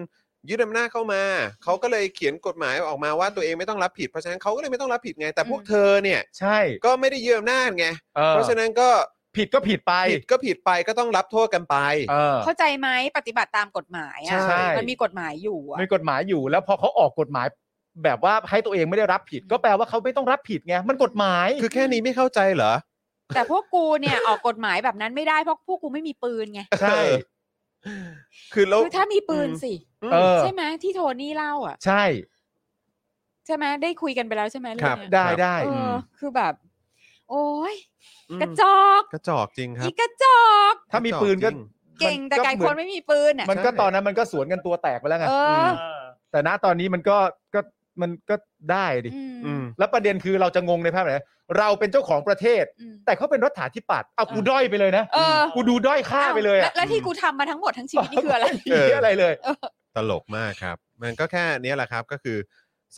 ยึดอำนาจเข้ามาเขาก็เลยเขียนกฎหมายออกมาว่าตัวเองไม่ต้องรับผิดเพราะฉะนั้นเขาก็เลยไม่ต้องรับผิดไง แต่พวกเธอเนี่ยใช่ก็ไม่ได้ยึดอำนาจไงออเพราะฉะนั้นก็ผิดก็ผิดไปผิดก็ผิดไปก็ต้องรับโทษกันไป เออ เข้าใจไหมปฏิบัติตามกฎหมายอะใช่ มันมีกฎหมายอยู่อะ มีกฎหมายอยู่แล้วพอเขาออกกฎหมาย แบบว่าให้ตัวเองไม่ได้รับผิดอืมก็แปลว่าเขาไม่ต้องรับผิดไงมันกฎหมาย คือแค่นี้ไม่เข้าใจเหรอ แต่พวกกูเนี่ย ออกกฎหมายแบบนั้นไม่ได้เพราะพวกกูไม่มีปืนไงใช่ คือแล้ว คือถ้ามีปืนสิเออ ใช่ไหมที่โทนี่เล่าอะ ใช่ ใช่ไหมได้คุยกันไปแล้วใช่ไหมเรื่ครัอบงเนี้ยได้ได้ เอออคือแบบ โอ้ยอืมกระจอกกระจอกจริงครับ อีกระจอก ถ้ามีปืนก็จริง เก่งแต่ไก่เหคมือนไม่มีปืนอะ มันก็ใช่ตอนนั้นมันก็สวนกันตัวแตกไปแล้วไงเออมแต่ณตอนนี้มันก็ก็ มันก็ได้ดิอืมอืม แล้วประเด็นคือเราจะงงในภาพไหนเราเป็นเจ้าของประเทศ อืม แต่เขาเป็นรัฐาธิปัตย์เอากูด้อยไปเลยนะ เออกูดูด้อยค่าไปเลยแล้อะวแล้วที่กูทำมาทั้งหมดทั้งชีวิตนี่คืออะไร ม่มีอะไรเลย ตลกมากครับ มันก็แค่เนี้ยแหละครับก็คือ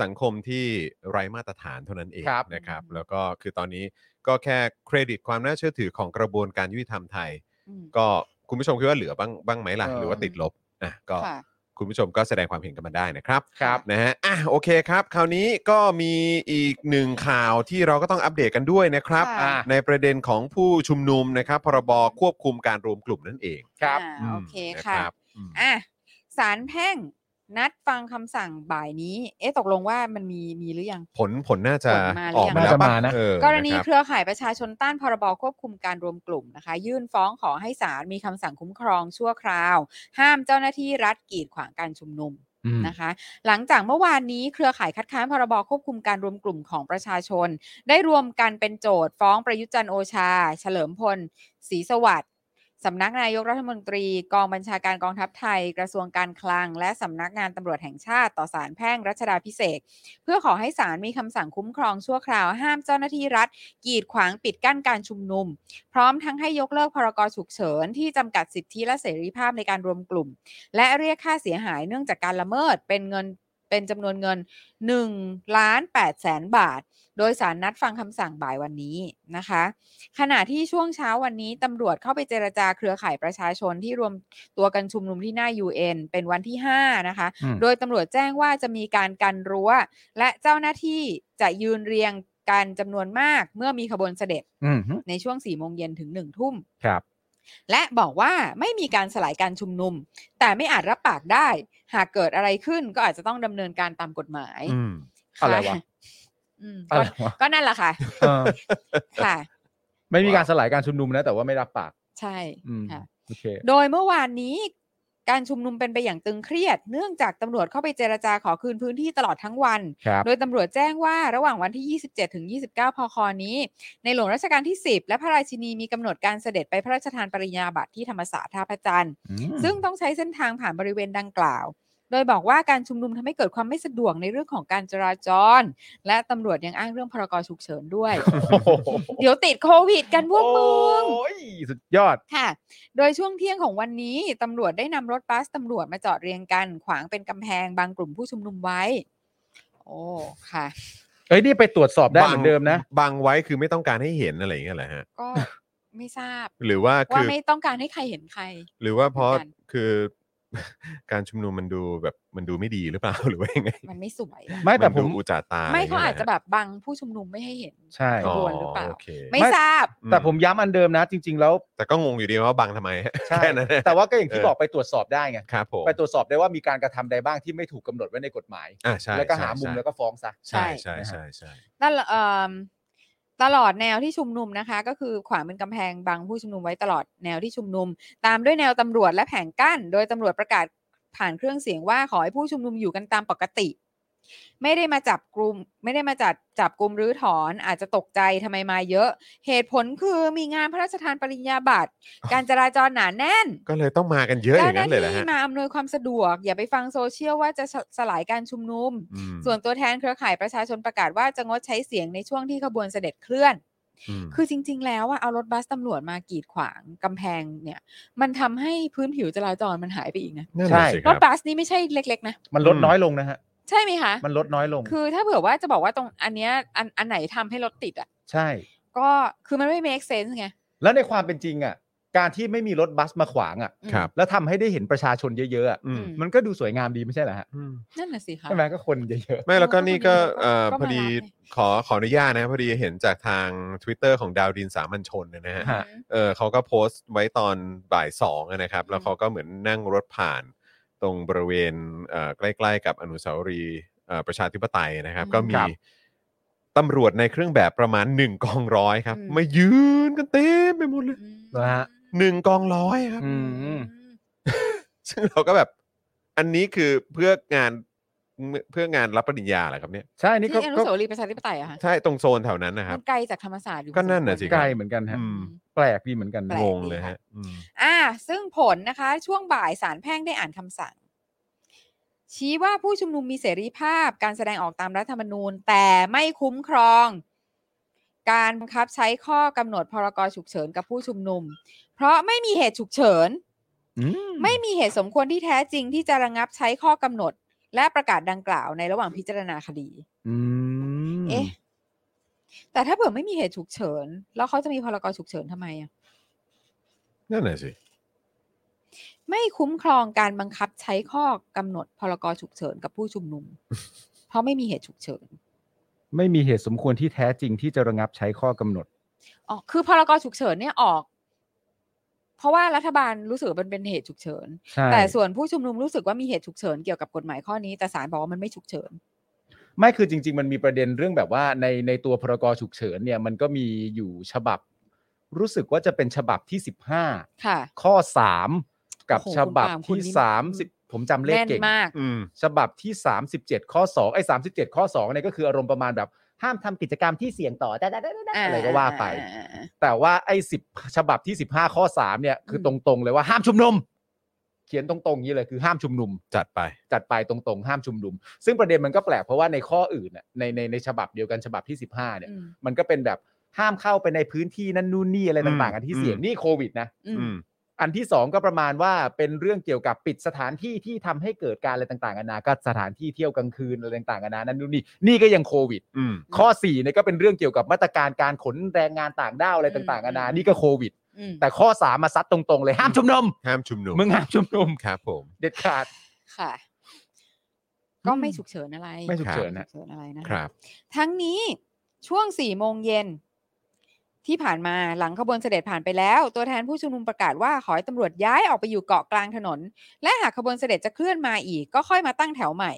สังคมที่ไร้มาตรฐานเท่านั้นเองครับ นะครับ แล้วก็คือตอนนี้ก็แค่เครดิตความน่าเชื่อถือของกระบวนการยุติธรรมไทยอืมก็คุณผู้ชมคิดว่าเหลือบ้างบ้างไหมล่ะ เออ หรือว่าติดลบอะก็ค่ะ คุณผู้ชมก็แสดงความเห็นกันมาได้นะครับครับนะฮะอะโอเคครับ คราวนี้ก็มีอีกหนึ่งข่าวที่เราก็ต้องอัปเดตกันด้วยนะครับค่ะในประเด็นของผู้ชุมนุมนะครับ พรบควบคุมการรวมกลุ่มนั่นเองครับ อ่าอืมโอเคนะค่ะ รับอืม อะศาลแพ่ง นัดฟังคำสั่งบ่ายนี้ เอ๊ะตกลงว่ามันมีมีหรือยัง ผลผลน่าจะผลมาหรือออกมายังแล้วปน่าจะมานะ เออกรณีนะคบเครือข่ายประชาชนต้านพรบควบคุมการรวมกลุ่มนะคะ ยื่นฟ้องขอให้ศาลมีคำสั่งคุ้มครองชั่วคราว ห้ามเจ้าหน้าที่รัฐกีดขวางการชุมนุม อืม นะคะหลังจากเมื่อวานนี้เครือข่ายคัดค้านพรบควบคุมการรวมกลุ่มของประชาชน ได้รวมกันเป็นโจทย์ฟ้องประยุทธ์จันทร์โอชา เฉลิมพลศรีสวัสดิ์ สำนักนายกรัฐมนตรีกองบัญชาการกองทัพไทย กระทรวงการคลัง และสำนักงานตำรวจแห่งชาติต่อศาลแพ่งรัชดาพิเศษ เพื่อขอให้ศาลมีคำสั่งคุ้มครองชั่วคราวห้ามเจ้าหน้าที่รัฐ กีดขวางปิดกั้นการชุมนุม พร้อมทั้งให้ยกเลิกพรกฉุกเฉินที่จำกัดสิทธิและเสรีภาพในการรวมกลุ่ม และเรียกค่าเสียหายเนื่องจากการละเมิดเป็นเงิน เป็นจำนวนเงิน1ล้าน8แสนบาท โดยสารนัดฟังคำสั่งบ่ายวันนี้นะคะ ขณะที่ช่วงเช้าวันนี้ตำรวจเข้าไปเจรจาเครือข่ายประชาชนที่รวมตัวกันชุมนุมที่หน้า UN เป็นวันที่ 5 นะคะอืมโดยตำรวจแจ้งว่าจะมีการกันรั้ว และเจ้าหน้าที่จะยืนเรียงกันจำนวนมากเมื่อมีขบวนเสด็จอืมในช่วง4โมงเย็นถึง1ทุ่มครับ และบอกว่าไม่มีการสลายการชุมนุม แต่ไม่อาจรับปากได้ หากเกิดอะไรขึ้นก็อาจจะต้องดำเนินการตามกฎหมายอืมค่อะไรวะอืมอะไรก็วะก็นั่นแหละค่ะเออค่ะ ไม่มีการสลายการชุมนุมนะ แต่ว่าไม่รับปาก ใช่อืมค่ะโอเคโดยเมื่อวานนี้ การชุมนุมเป็นไปอย่างตึงเครียด เนื่องจากตำรวจเข้าไปเจรจาขอคืนพื้นที่ตลอดทั้งวันครับโดยตำรวจแจ้งว่าระหว่างวันที่ 27 ถึง 29 พคนี้ ในหลวงรัชกาลที่ 10 และพระราชินีมีกำหนดการเสด็จไปพระราชทานปริญญาบัตรที่ธรรมศาสตร์ท่าพระจันทร์อืมซึ่งต้องใช้เส้นทางผ่านบริเวณดังกล่าว โดยบอกว่าการชุมนุมทำให้เกิดความไม่สะดวกในเรื่องของการจราจร และตำรวจยังอ้างเรื่องพรกฉุกเฉินด้วย เดี๋ยวติดโควิดกันพวกมึงโอ้ยสุดยอดค่ะ โดยช่วงเที่ยงของวันนี้ตำรวจได้นำรถบัสตำรวจมาจอดเรียงกัน ขวางเป็นกำแพงบางกลุ่มผู้ชุมนุมไว้ โอ้ค่ะเอ้ยนี่ไปตรวจสอบได้เหมือนเดิมนะบังไว้คือไม่ต้องการให้เห็นอะไรอย่างเงี้ยแหละฮะก็ไม่ทราบ หรือว่าว่าคือไม่ต้องการให้ใครเห็นใคร หรือว่าเพราะเหมือนกันคือ การชุมนุมมันดูแบบมันดูไม่ดีหรือเปล่าหรือว่ายังไงมันไม่สวยอะไม่แต่นผดูม อุจจาตาไม่เขาะรอาจงี้ยจะแบบบังผู้ชุมนุมไม่ให้เห็นใช่ ขบวนหรือเปล่า โอเคไม่ทราบ แต่ผมย้ำอันเดิมนะ จริง ๆ แล้วแต่ก็งงอยู่ดีว่าบังทำไมใช่แค่นั้นนะแต่ว่าก็อย่างที่เออบอกไปตรวจสอบได้ไงครับผมไปตรวจสอบได้ว่ามีการกระทำใดบ้างที่ไม่ถูกกำหนดไว้ในกฎหมาย อ่าใช่แล้วก็หาใช่มุมใช่แล้วก็ฟ้องซะใช่ใช่ใช่ใช่ใช่ นั่นแหละเอิ่ม ตลอดแนวที่ชุมนุมนะคะ ก็คือขวางเป็นกำแพงบังผู้ชุมนุมไว้ตลอดแนวที่ชุมนุม ตามด้วยแนวตำรวจและแผงกั้น โดยตำรวจประกาศผ่านเครื่องเสียงว่าขอให้ผู้ชุมนุมอยู่กันตามปกติ ไม่ได้มาจับกลุ่มไม่ได้มาจัดจับกลุ่มรื้อถอนอาจจะตกใจทำไมมาเยอะ เหตุผลคือมีงานพระราชทานปริญญาบัตรการจราจรหนาแน่นก็เลยต้องมากันเยอะอเจ้าย่างหนั้น้านเลยแหละที่ฮะมาอำนวยความสะดวก อย่าไปฟังโซเชียลว่าจะสสลายการชุมนุมอืมส่วนตัวแทนเครือข่ายประชาชนประกาศว่าจะงดใช้เสียงในช่วงที่ขบวนเสด็จเคลื่อนมคือจริง ๆ แล้วว่าเอารถบัสตำรวจมากีดขวางกำแพงเนี่ย มันทำให้พื้นผิวจราจรมันหายไปอีกนะนั่นใช่น่ะสิครรัถบบัสนี่ไม่ใช่เล็ก ๆ นะ มันลดอืมน้อยลงนะฮะ ใช่ไหมคะมันลดน้อยลง คือถ้าเผื่อว่าจะบอกว่าตรงอันเนี้ยอันอันไหนทำให้รถติดอะ ใช่ ก็คือมันไม่ make sense ไงแล้วในความเป็นจริงอะ การที่ไม่มีรถบัสมาขวางอะอืมครับแล้วทำให้ได้เห็นประชาชนเยอะๆอะอืมมันก็ดูสวยงามดีไม่ใช่เหรอฮะอืมนั่นน่ะสิคะใช่ไหมก็คนเยอะไม่แล้วก็นี่ก็ก็เอ่อก็พอดีมารับไงขอขออนุญาตนะพอดีเห็นจากทาง Twitter ของดาวดินสามัญชนนะฮะฮะเออเขาก็โพสต์ไว้ตอนบ่ายสองอะนะครับ แล้วเขาก็เหมือนนั่งรถผ่าน ตรงบริเวณเอ่อใกล้ ๆ กับอนุสาวรีย์เอ่อประชาธิปไตยนะครับอืมก็มีครับตำรวจในเครื่องแบบประมาณ 1 กองร้อยครับ อืม มายืนกันเต็มไปหมดเลยอืมนะฮะ หนึ่งกองร้อยครับ อืม ซึ่งเราก็แบบอันนี้คือเพื่องานเพื่องานรับปริญญาเหรอครับเนี่ยใช่นี่ก็ที่อนุก็สาวรีย์ประชาธิปไตยอะค่ะใช่ตรงโซนแถวนั้นนะครับ มันไกลจากธรรมศาสตร์อยู่ก็นั่นน่ะพอสิสมควรไกลเหมือนกันฮะ อืม แปลกดีเหมือนกันแปลงกงดีเลยค่ะฮะอืมอ่า ซึ่งผลนะคะช่วงบ่ายสารแพ่งได้อ่านคำสั่ง ชี้ว่าผู้ชุมนุมมีเสรีภาพการแสดงออกตามรัฐธรรมนูญ แต่ไม่คุ้มครอง การบังคับใช้ข้อกำหนดพรกฉุกเฉินกับผู้ชุมนุม เพราะไม่มีเหตุฉุกเฉิน อืมไม่มีเหตุสมควรที่แท้จริงที่จะระงับใช้ข้อกำหนด และประกาศดังกล่าวในระหว่างพิจารณาคดี อืมเอ๊ะ แต่ถ้าเผื่อไม่มีเหตุฉุกเฉิน แล้วเขาจะมีพรกฉุกเฉินทำไมอะ นั่นน่ะสิ ไม่คุ้มครองการบังคับใช้ข้อกำหนดพรกฉุกเฉินกับผู้ชุมนุม เพราะไม่มีเหตุฉุกเฉิน ไม่มีเหตุสมควรที่แท้จริงที่จะระงับใช้ข้อกำหนด อ๋อ คือพรกฉุกเฉินเนี่ยออก เพราะว่ารัฐบาลรู้สึกว่ามันเป็นเหตุฉุกเฉิน ใช่แต่ส่วนผู้ชุมนุมรู้สึกว่ามีเหตุฉุกเฉินเกี่ยวกับกฎหมายข้อนี้ แต่ศาลบอกว่ามันไม่ฉุกเฉิน ไม่คือจริง ๆ มันมีประเด็นเรื่องแบบว่าในในตัวพรกฉุกเฉินเนี่ยมันก็มีอยู่ฉบับ รู้สึกว่าจะเป็นฉบับที่15ค่ะข้อ 3 กับโอ้โหฉบับคุณปาล์มคุณที่ นี่30 ผมจำเลขแน่นเก่งมาก อืมฉบับที่ 37 ข้อ2ไอ้37 ข้อ2เนี่ยก็คืออารมณ์ประมาณแบบห้ามทำกิจกรรมที่เสี่ยงต่อได้ได้ได้ได้อะไรก็ว่าไปแต่ว่าไอ้สิบฉบับที่ 15 ข้อ3เนี่ยคือตรงๆเลยว่าห้ามชุมนุม เขียนตรงๆอย่างนี้เลยคือห้ามชุมนุม จัดไป จัดไปตรงๆ ห้ามชุมนุม ซึ่งประเด็นมันก็แปลกเพราะว่าในข้ออื่นน่ะในในในฉบับเดียวกันฉบับที่ 15เนี่ย อืม มันก็เป็นแบบห้ามเข้าไปในพื้นที่นั่นนู่นนี่อะไรต่างๆ อันที่เสี่ยงอืมนี่โควิดนะอืมอืม อันที่สองก็ประมาณว่าเป็นเรื่องเกี่ยวกับปิดสถานที่ที่ทำให้เกิดการอะไรต่างๆนานาก็สถานที่เที่ยวกลางคืนอะไรต่างๆนานานั่นนู่นนี่นี่ก็ยังโควิด อืม ข้อ4เนี่ยก็เป็นเรื่องเกี่ยวกับมาตรการการขนแรงงานต่างด้าวอะไรต่างๆนานานี่ก็โควิด อืมแต่ข้อ3มาซัดตรงๆเลยห้ามชุมนุมห้ามชุมนุมมึงห้ามชุมนุม ครับผม เด็ดขาด ค่ะ ก็ไม่ฉุกเฉินอะไรไม่ฉุกเฉินไม่นะ ฉุกเฉินอะไรนะคคะรับ ทั้งนี้ช่วงสี่โมงเย็น ที่ผ่านมาหลังขบวนเสด็จผ่านไปแล้ว ตัวแทนผู้ชุมนุมประกาศว่า ขอให้ตำรวจย้ายออกไปอยู่เกาะกลางถนน และหากขบวนเสด็จจะเคลื่อนมาอีก ก็ค่อยมาตั้งแถวใหม่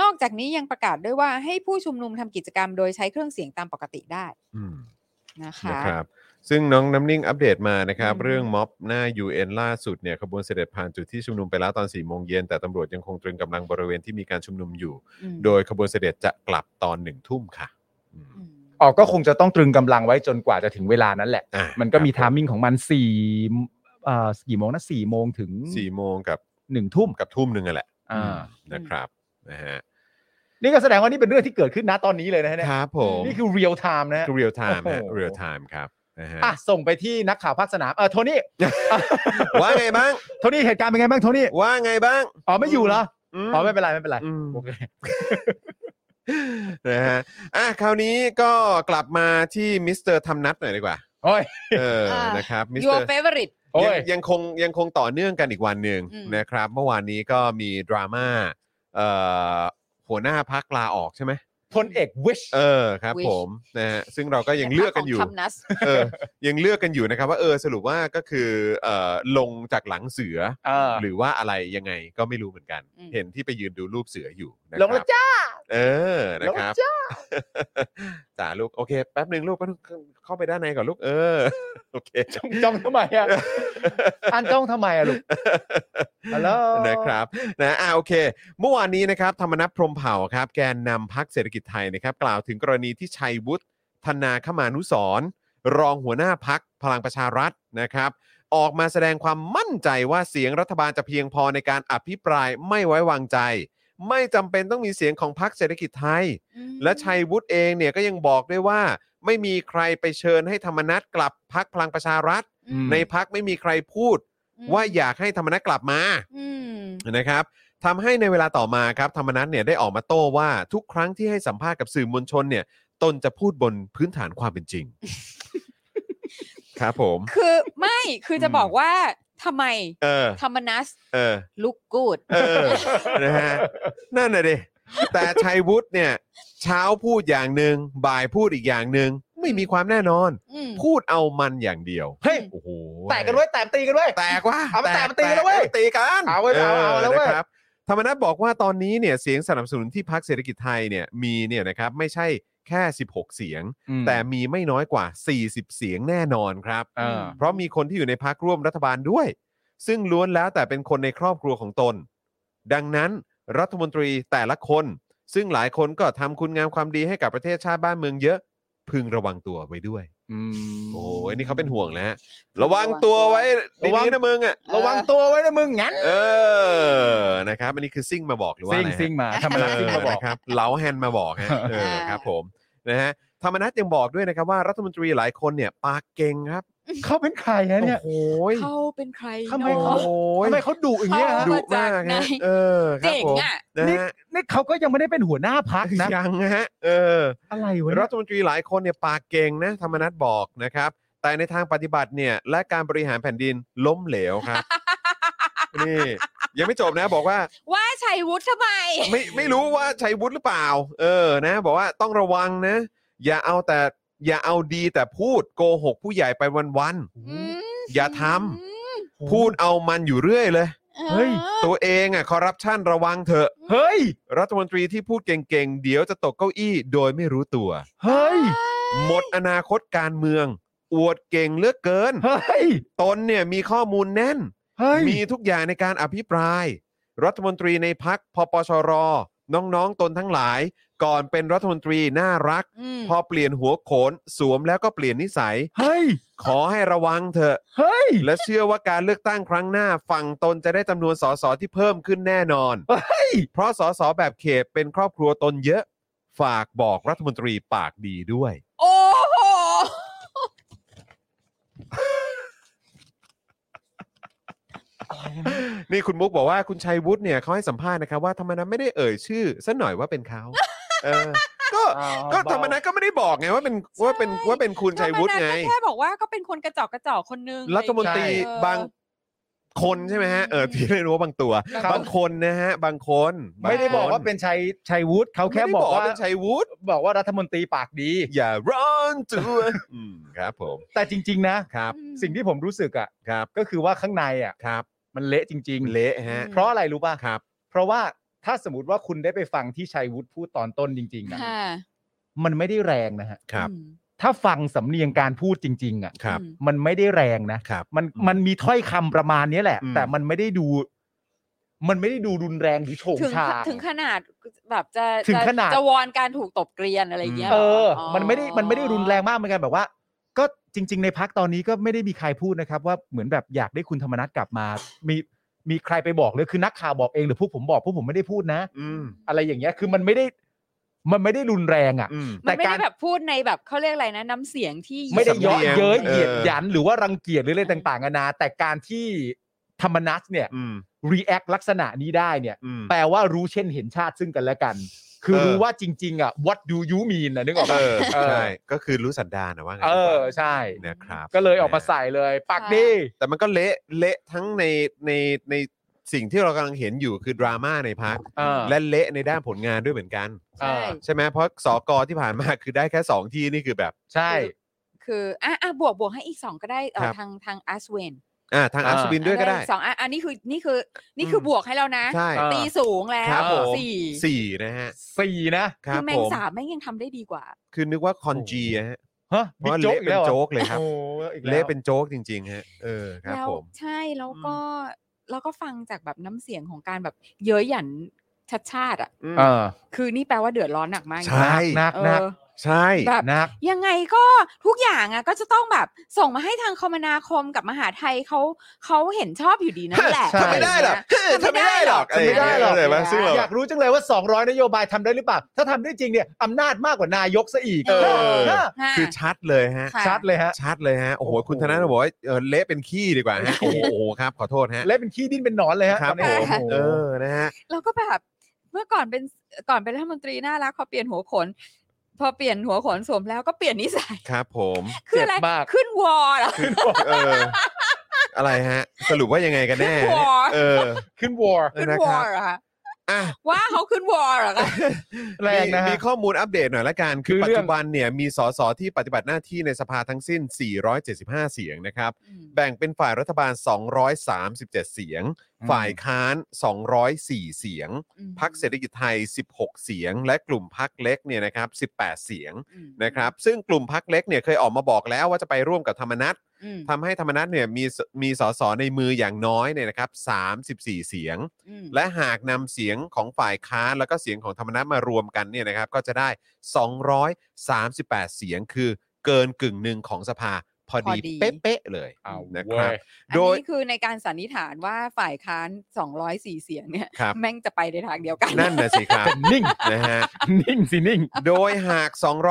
นอกจากนี้ยังประกาศด้วยว่าให้ผู้ชุมนุมทำกิจกรรมโดยใช้เครื่องเสียงตามปกติได้อืม นะคะ นะครับ ซึ่งน้องน้ำนิ่งอัปเดตมานะครับอืมเรื่องม็อบหน้า UN ล่าสุดเนี่ยขบวนเสด็จผ่านจุดที่ชุมนุมไปแล้วตอน4ี่โมงเย็นแต่ตำรวจยังคงตรึงกำลังบริเวณที่มีการชุมนุมอยู่อืมโดยขบวนเสด็จจะกลับตอนหนึ่งทุ่มค่ะอืมอืมออกก็คงจะต้องตรึงกำลังไว้จนกว่าจะถึงเวลานั้นแหละ อะมันก็มีครับทามมิ่งของมันสี่เอ่อกี่โมงนะสี่โมงถึงสี่โมงกับหนึ่งทุ่มกับทุ่มหนึ่งอะแหละอ่าอืมนะครับนะฮะนี่ก็แสดงว่านี่เป็นเรื่องที่เกิดขึ้นณตอนนี้เลยนะฮะเนี่ยครับผมนี่คือ real time นะฮะคือ real time ฮะโอ้โห real time ครับ นะฮะอะส่งไปที่นักข่าวภาคสนามเออโทนี่ว่าไงบ้าง โทนี่เหตุการณ์เป็นไงบ้างโทนี่ว่าไงบ้างอ๋อไม่อยู่เหรอม อ๋อไม่เป็นไรไม่เป็นไรอืม โอเค นะฮะอะคราวนี้ก็กลับมาที่มิสเตอร์ทำนัสหน่อยดีกว่า โอ้ย เอออ่าน นะครับมิสเต your อร์ favorite โอ้ยังยังคงยังคงต่อเนื่องกันอีกวันหนึ่งอืม นะครับ เมื่อวานนี้ก็มีดราม่าเอ่อหัวหน้าพักลาออกใช่ไหม พลเอกวิช เออครับ Wish ผมนะฮะซึ่งเราก็ยังเลือกกันอยู่แต่ภาคของ Thumnas เออยังเลือกกันอยู่นะครับ ว่าเออสรุปว่าก็คือเอ่อลงจากหลังเสือ เออ หรือว่าอะไรยังไงก็ไม่รู้เหมือนกัน อืม เห็นที่ไปยืนดูรูปเสืออยู่นะลคงแล้รัวบจ้าเออนะครับลงจ้าจ๋าลูกโอเคแป๊บหนึ่งลูกแป๊บนึงเข้าไปด้านในก่อนลูกเออโอเค จ้องจ้องทำไมอะอันจ้องทำไมอะลูก ฮัลโหล นะครับนะอ่าโอเค เมื่อวานนี้นะครับธรรมนัฐพรหมเผ่าครับ แกนนำพักเศรษฐกิจไทยนะครับ กล่าวถึงกรณีที่ชัยวุฒิธนาคมานุสรณ์รองหัวหน้าพักพลังประชารัฐนะครับ ออกมาแสดงความมั่นใจว่าเสียงรัฐบาลจะเพียงพอในการอภิปรายไม่ไว้วางใจ ไม่จำเป็นต้องมีเสียงของพักเศรษฐกิจไทยอืมและชัยวุฒิเองเนี่ยก็ยังบอกด้วยว่า ไม่มีใครไปเชิญให้ธรรมนัตกลับพักพลังประชารัฐอืมในพักไม่มีใครพูดอืมว่าอยากให้ธรรมนัตกลับมาอืมนะครับ ทำให้ในเวลาต่อมาครับธรรมนัตเนี่ยได้ออกมาโต้ว่าทุกครั้งที่ให้สัมภาษณ์กับสื่อมวลชนเนี่ยตนจะพูดบนพื้นฐานความเป็นจริง ครับผม คือไม่คือจะบอกว่าทำไมเออ ธรรมนัสเออ ลุกกูดเออนะฮะนั่นน่ะดิแต่ชัยวุฒิเนี่ย เช้าพูดอย่างหนึ่งบ่ายพูดอีกอย่างหนึ่งไม่มีความแน่นอนอืมพูดเอามันอย่างเดียวเฮ้ยโอ้โหแตกกันไว้ยแตกตีกันไว้ยแตกว่าเอามาแตกมาตีกันแล้วเว้ยตีกันเอาเว้ยเอาเอาแล้วเว้ยนะครับ ธรรมนัฐบอกว่าตอนนี้เนี่ยเสียงสนับสนุนที่พักเศรษฐกิจไทยเนี่ยมีเนี่ยนะครับไม่ใช่แค่ 16 เสียงแต่มีไม่น้อยกว่า 40 เสียงแน่นอนครับ เออ เพราะมีคนที่อยู่ในพักร่วมรัฐบาลด้วย ซึ่งล้วนแล้วแต่เป็นคนในครอบครัวของตน ดังนั้นรัฐมนตรีแต่ละคน ซึ่งหลายคนก็ทำคุณงามความดีให้กับประเทศชาติบ้านเมืองเยอะ พึงระวังตัวไว้ด้วย อืมโอ้ยนี่เขาเป็นห่วงแล้วฮะระวังตัวไว้ระวังดีๆนะมึงอะระวังตัวไว้นะมึงงั้น เออนะครับอันนี้คือซิ่งมาบอกหรือว่าซิ่อะงไรฮะซิ่งมาธรรมนัสซิ่งมาบอกเนะครับเหลาแฮนมาบอกฮะเออครับผมนะฮะ ธรรมนัฐยังบอกด้วยนะครับว่ารัฐมนตรีหลายคนเนี่ยปากเก่งครับเขาเป็นใครฮะเนี่ยโอ้โหเขาเป็นใครทำไมเนเขาอะโอ้ยทำไมเขาดุอย่างเงี้ยฮะดุมาจามากกไหนฮะเออครับเจ๋งผมอะนะนี่ฮะนี่เขาก็ยังไม่ได้เป็นหัวหน้าพักนะยังฮะเอออะไรวะรัเนี่ยฐมนตรีหลายคนเนี่ยปากเก่งนะธรรมนัฐบอกนะครับ แต่ในทางปฏิบัติเนี่ยและการบริหารแผ่นดินล้มเหลวครับนี่ยังไม่จบนะบอกว่า ว่าชัยวุฒิทำไม ไม่ไม่รู้ว่าชัยวุฒิหรือเปล่า เออนะ บอกว่าต้องระวังนะ อย่าเอาแต่อย่าเอาดีแต่พูดโกหกผู้ใหญ่ไปวันอืมๆอย่าทำพูดเอามันอยู่เรื่อยเลย เฮ้ย ตัวเองอะคอร์รัปชันระวังเถอะ เฮ้ย รัฐมนตรีที่พูดเก่งๆ เดี๋ยวจะตกเก้าอี้โดยไม่รู้ตัว เฮ้ย หมดอนาคตการเมือง อวดเก่งเหลือกเกิน เฮ้ย ตนเนี่ยมีข้อมูลแน่นเฮ้ยมีทุกอย่างในการอภิปราย รัฐมนตรีในพักพปชร น้องๆ ตนทั้งหลาย ก่อนเป็นรัฐมนตรีน่ารักอืมพอเปลี่ยนหัวโขนสวมแล้วก็เปลี่ยนนิสัย เฮ้ย ขอให้ระวังเถอะ เฮ้ย และเชื่อว่าการเลือกตั้งครั้งหน้าฝั่งตนจะได้จำนวนสสที่เพิ่มขึ้นแน่นอน เฮ้ย เพราะสสแบบเขตเป็นครอบครัวตนเยอะ ฝากบอกรัฐมนตรีปากดีด้วย โอ้โห นี่คุณมุกบอกว่าคุณชัยวุฒิเนี่ยเขาให้สัมภาษณ์นะครับว่าธรรมนัฐไม่ได้เอ่ยชื่อสัหน่อยว่าเป็นเขา เออก็ก็ธรรมนัฐก็ไม่ได้บอกไงว่าเป็นว่าเป็นว่าเป็นคุณชัยวุฒิไง ธรรมนัสก็แค่บอกว่าก็เป็นคนกระจอกกระจอกคนนึงรัฐมนตรีอะไรอย่เยบางคนใช่ไหมฮะเออพี่ไม่รู้ว่าบางตัว ครับ บางคนนะฮะ บางคนบงไม่ได้บอกคนว่าเป็นชัยชัยวุฒิเขาแค่ไม่ได้บอกว่าเป็นชัยวุฒิบอกว่ารัฐมนตรีปากดี อย่าร้อนตัวอืมครับผมแต่จริง ๆ นะ ครับอืม สิ่งที่ผมรู้สึกอะครับก็คือว่าข้างในอะครับมันเละจริงเละฮะๆเพราะอะไรรู้ป่ะครับ เพราะว่า ถ้าสมมติว่าคุณได้ไปฟังที่ชัยวุฒิพูดตอนต้นจริง ๆ นะ ค่ะมันไม่ได้แรงนะฮะ ครับ อืมถ้าฟังสำเนียงการพูดจริง ๆ อะ ครับ อืม มันไม่ได้แรงนะ ครับ มันมันมีถ้อยคำประมาณนี้แหละ อืม แต่มันไม่ได้ดู มันไม่ได้ดูรุนแรงหรือโฉงถึงฉาง ถึงขนาดแบบจะถึงจะขนาด จะวอนการถูกตบเกลียนอะไรอย่างเงี้ยเอหรอ มันไม่ได้มันไม่ได้รุนแรงมากเหมือนกันแบบว่า ก็จริง ๆ ในพักตอนนี้ก็ไม่ได้มีใครพูดนะครับ ว่าเหมือนแบบอยากได้คุณธรรมนัฐกลับมา มี มีใครไปบอกเลยคือนักข่าวบอกเองหรือพวกผมบอกพวกผมไม่ได้พูดนะ อืม อะไรอย่างเงี้ยคือมันไม่ได้ มันไม่ได้รุนแรงอะ อืม มันไม่แต่กาได้ร แบบพูดในแบบเขาเรียกอะไรนะ น้ำเสียงที่ไม่ได้เย่อสำเนียงเย้ยเออเหยียดหยันหรือว่ารังเกียจหรืออะไรต่างๆนานาแต่การที่ธรรมนัฐเนี่ยอืม react ลักษณะนี้ได้เนี่ย อืม แปลว่ารู้เช่นเห็นชาติซึ่งกันและกัน คือเออรู้ว่าจริงๆอะ what do you mean นะนึกออกเอปะอเออใช่ก็คือรู้สันดานนะว่าไงเอดีกอว่าใช่นะครับ ก็เลยออกมาใส่เลยปากดีแต่มันก็เละเละทั้งในในในสิ่งที่เรากำลังเห็นอยู่คือดราม่าในพักเออ และเละในด้านผลงานด้วยเหมือนกัน ใช่ ใช่ไหมเพราะสกที่ผ่านมาคือได้แค่2ที่นี่คือแบบ ใช่ คืออะอะบวกบวกให้อีกสองก็ได้เอ่อครับ ทางทางอัสเวน อ่าทางอัศวินด้วยก็ได้ สองอะอันนี้คือนี่คือนี่คืออมบวกให้แล้วนะ ใช่เออตีสูงแล้วครับผมสี่สี่นะฮะสี่นะครัคืบอแมผงมสาบแม่งยังทำได้ดีกว่า คือนึกว่าคอนจีอะฮะฮะเพราะว่าบิ๊เละอีเป็นแล้วหรอโจ๊กเลยครับโอ้อีกแล้ว เละเป็นโจ๊กจริงๆฮะเออครับแล้วผม ใช่แล้วก็แล้วก็ฟังจากแบบน้ำเสียงของการแบบเย้ยหยันชัดชาติอะอืมเออ คือนี่แปลว่าเดือดร้อนหนักมากใช่ หนักเอหนัก อ ใช่แบบหนัก ยังไงก็ทุกอย่างอะก็จะต้องแบบส่งมาให้ทางคมนาคมกับมหาไทยเขาเขาเห็นชอบอยู่ดีนั่นแหละใช่ทำไม่ได้หรอกทำไม่ได้หรอกทำไม่ได้หรอกทำไม่ได้หรอกเข้าใจปะซึ่งเราอยากรู้จังเลยว่า 200 นโยบายทำได้หรือเปล่า ถ้าทำได้จริงเนี่ยอำนาจมากกว่านายกซะอีกเออฮะฮะคือชัดเลยฮะค่ะชัดเลยฮะ ชัดเลยฮะ โอ้โหโอ้โหคุณธนาบอกว่าเออเละเป็นขี้ดีกว่าฮะ โอ้โหครับ ขอโทษฮะ เละเป็นขี้ดิ้นเป็นหนอนเลยฮะครับตอนนี้ผมโอ้โหเออ นะฮะ แล้วก็แบบเมื่อก่อนเป็นก่อนเป็นรัฐมนตรีน่ารักพอเปลี่ยนหัวขน พอเปลี่ยนหัวขนสวมแล้วก็เปลี่ยนนิสัยครับผมคืออะไรเจ็บมาก ขึ้นวอร์เหรอเออ อะไรฮะ สรุปว่ายังไงกันแน่ ขึ้นวอร์ เออ ขึ้นวอร์ ขึ้นนะวคอรับร์เหรอคะ อะว่าเขาขึ้นวอร์เหรอคะ แรงนะมีฮะ ข้อมูลอัปเดตหน่อยละกัน คือคือปัจเรื่จุองบันเนี่ยมีสสที่ปฏิบัติหน้าที่ในสภาทั้งสิ้น 475 เสียงนะครับอืมแบ่งเป็นฝ่ายรัฐบาล 237 เสียง ฝ่ายค้าน 204 เสียงอืมพักเศรษฐกิจไทย 16 เสียง และกลุ่มพักเล็กเนี่ยนะครับ 18 เสียงอืมนะครับ ซึ่งกลุ่มพักเล็กเนี่ยเคยออกมาบอกแล้วว่าจะไปร่วมกับธรรมนัต อืม ทำให้ธรรมนัตเนี่ยมีสมีสสในมืออย่างน้อยเนี่ยนะครับ34 เสียง อืมและหากนำเสียงของฝ่ายค้านแล้วก็เสียงของธรรมนัตมารวมกันเนี่ยนะครับก็จะได้ 238 เสียงคือเกินกึ่งหนึ่งของสภา พอดีพอดี เป๊ะๆเลยเอานะครับเว้ยอันโดยนี้คือในการสันนิษฐานว่าฝ่ายค้าน 204 เสียงเนี่ยครับแม่งจะไปในทางเดียวกัน นั่นนะสิครับเป็นนิ่งนะฮะนิ่งสินิ่ง โดยหาก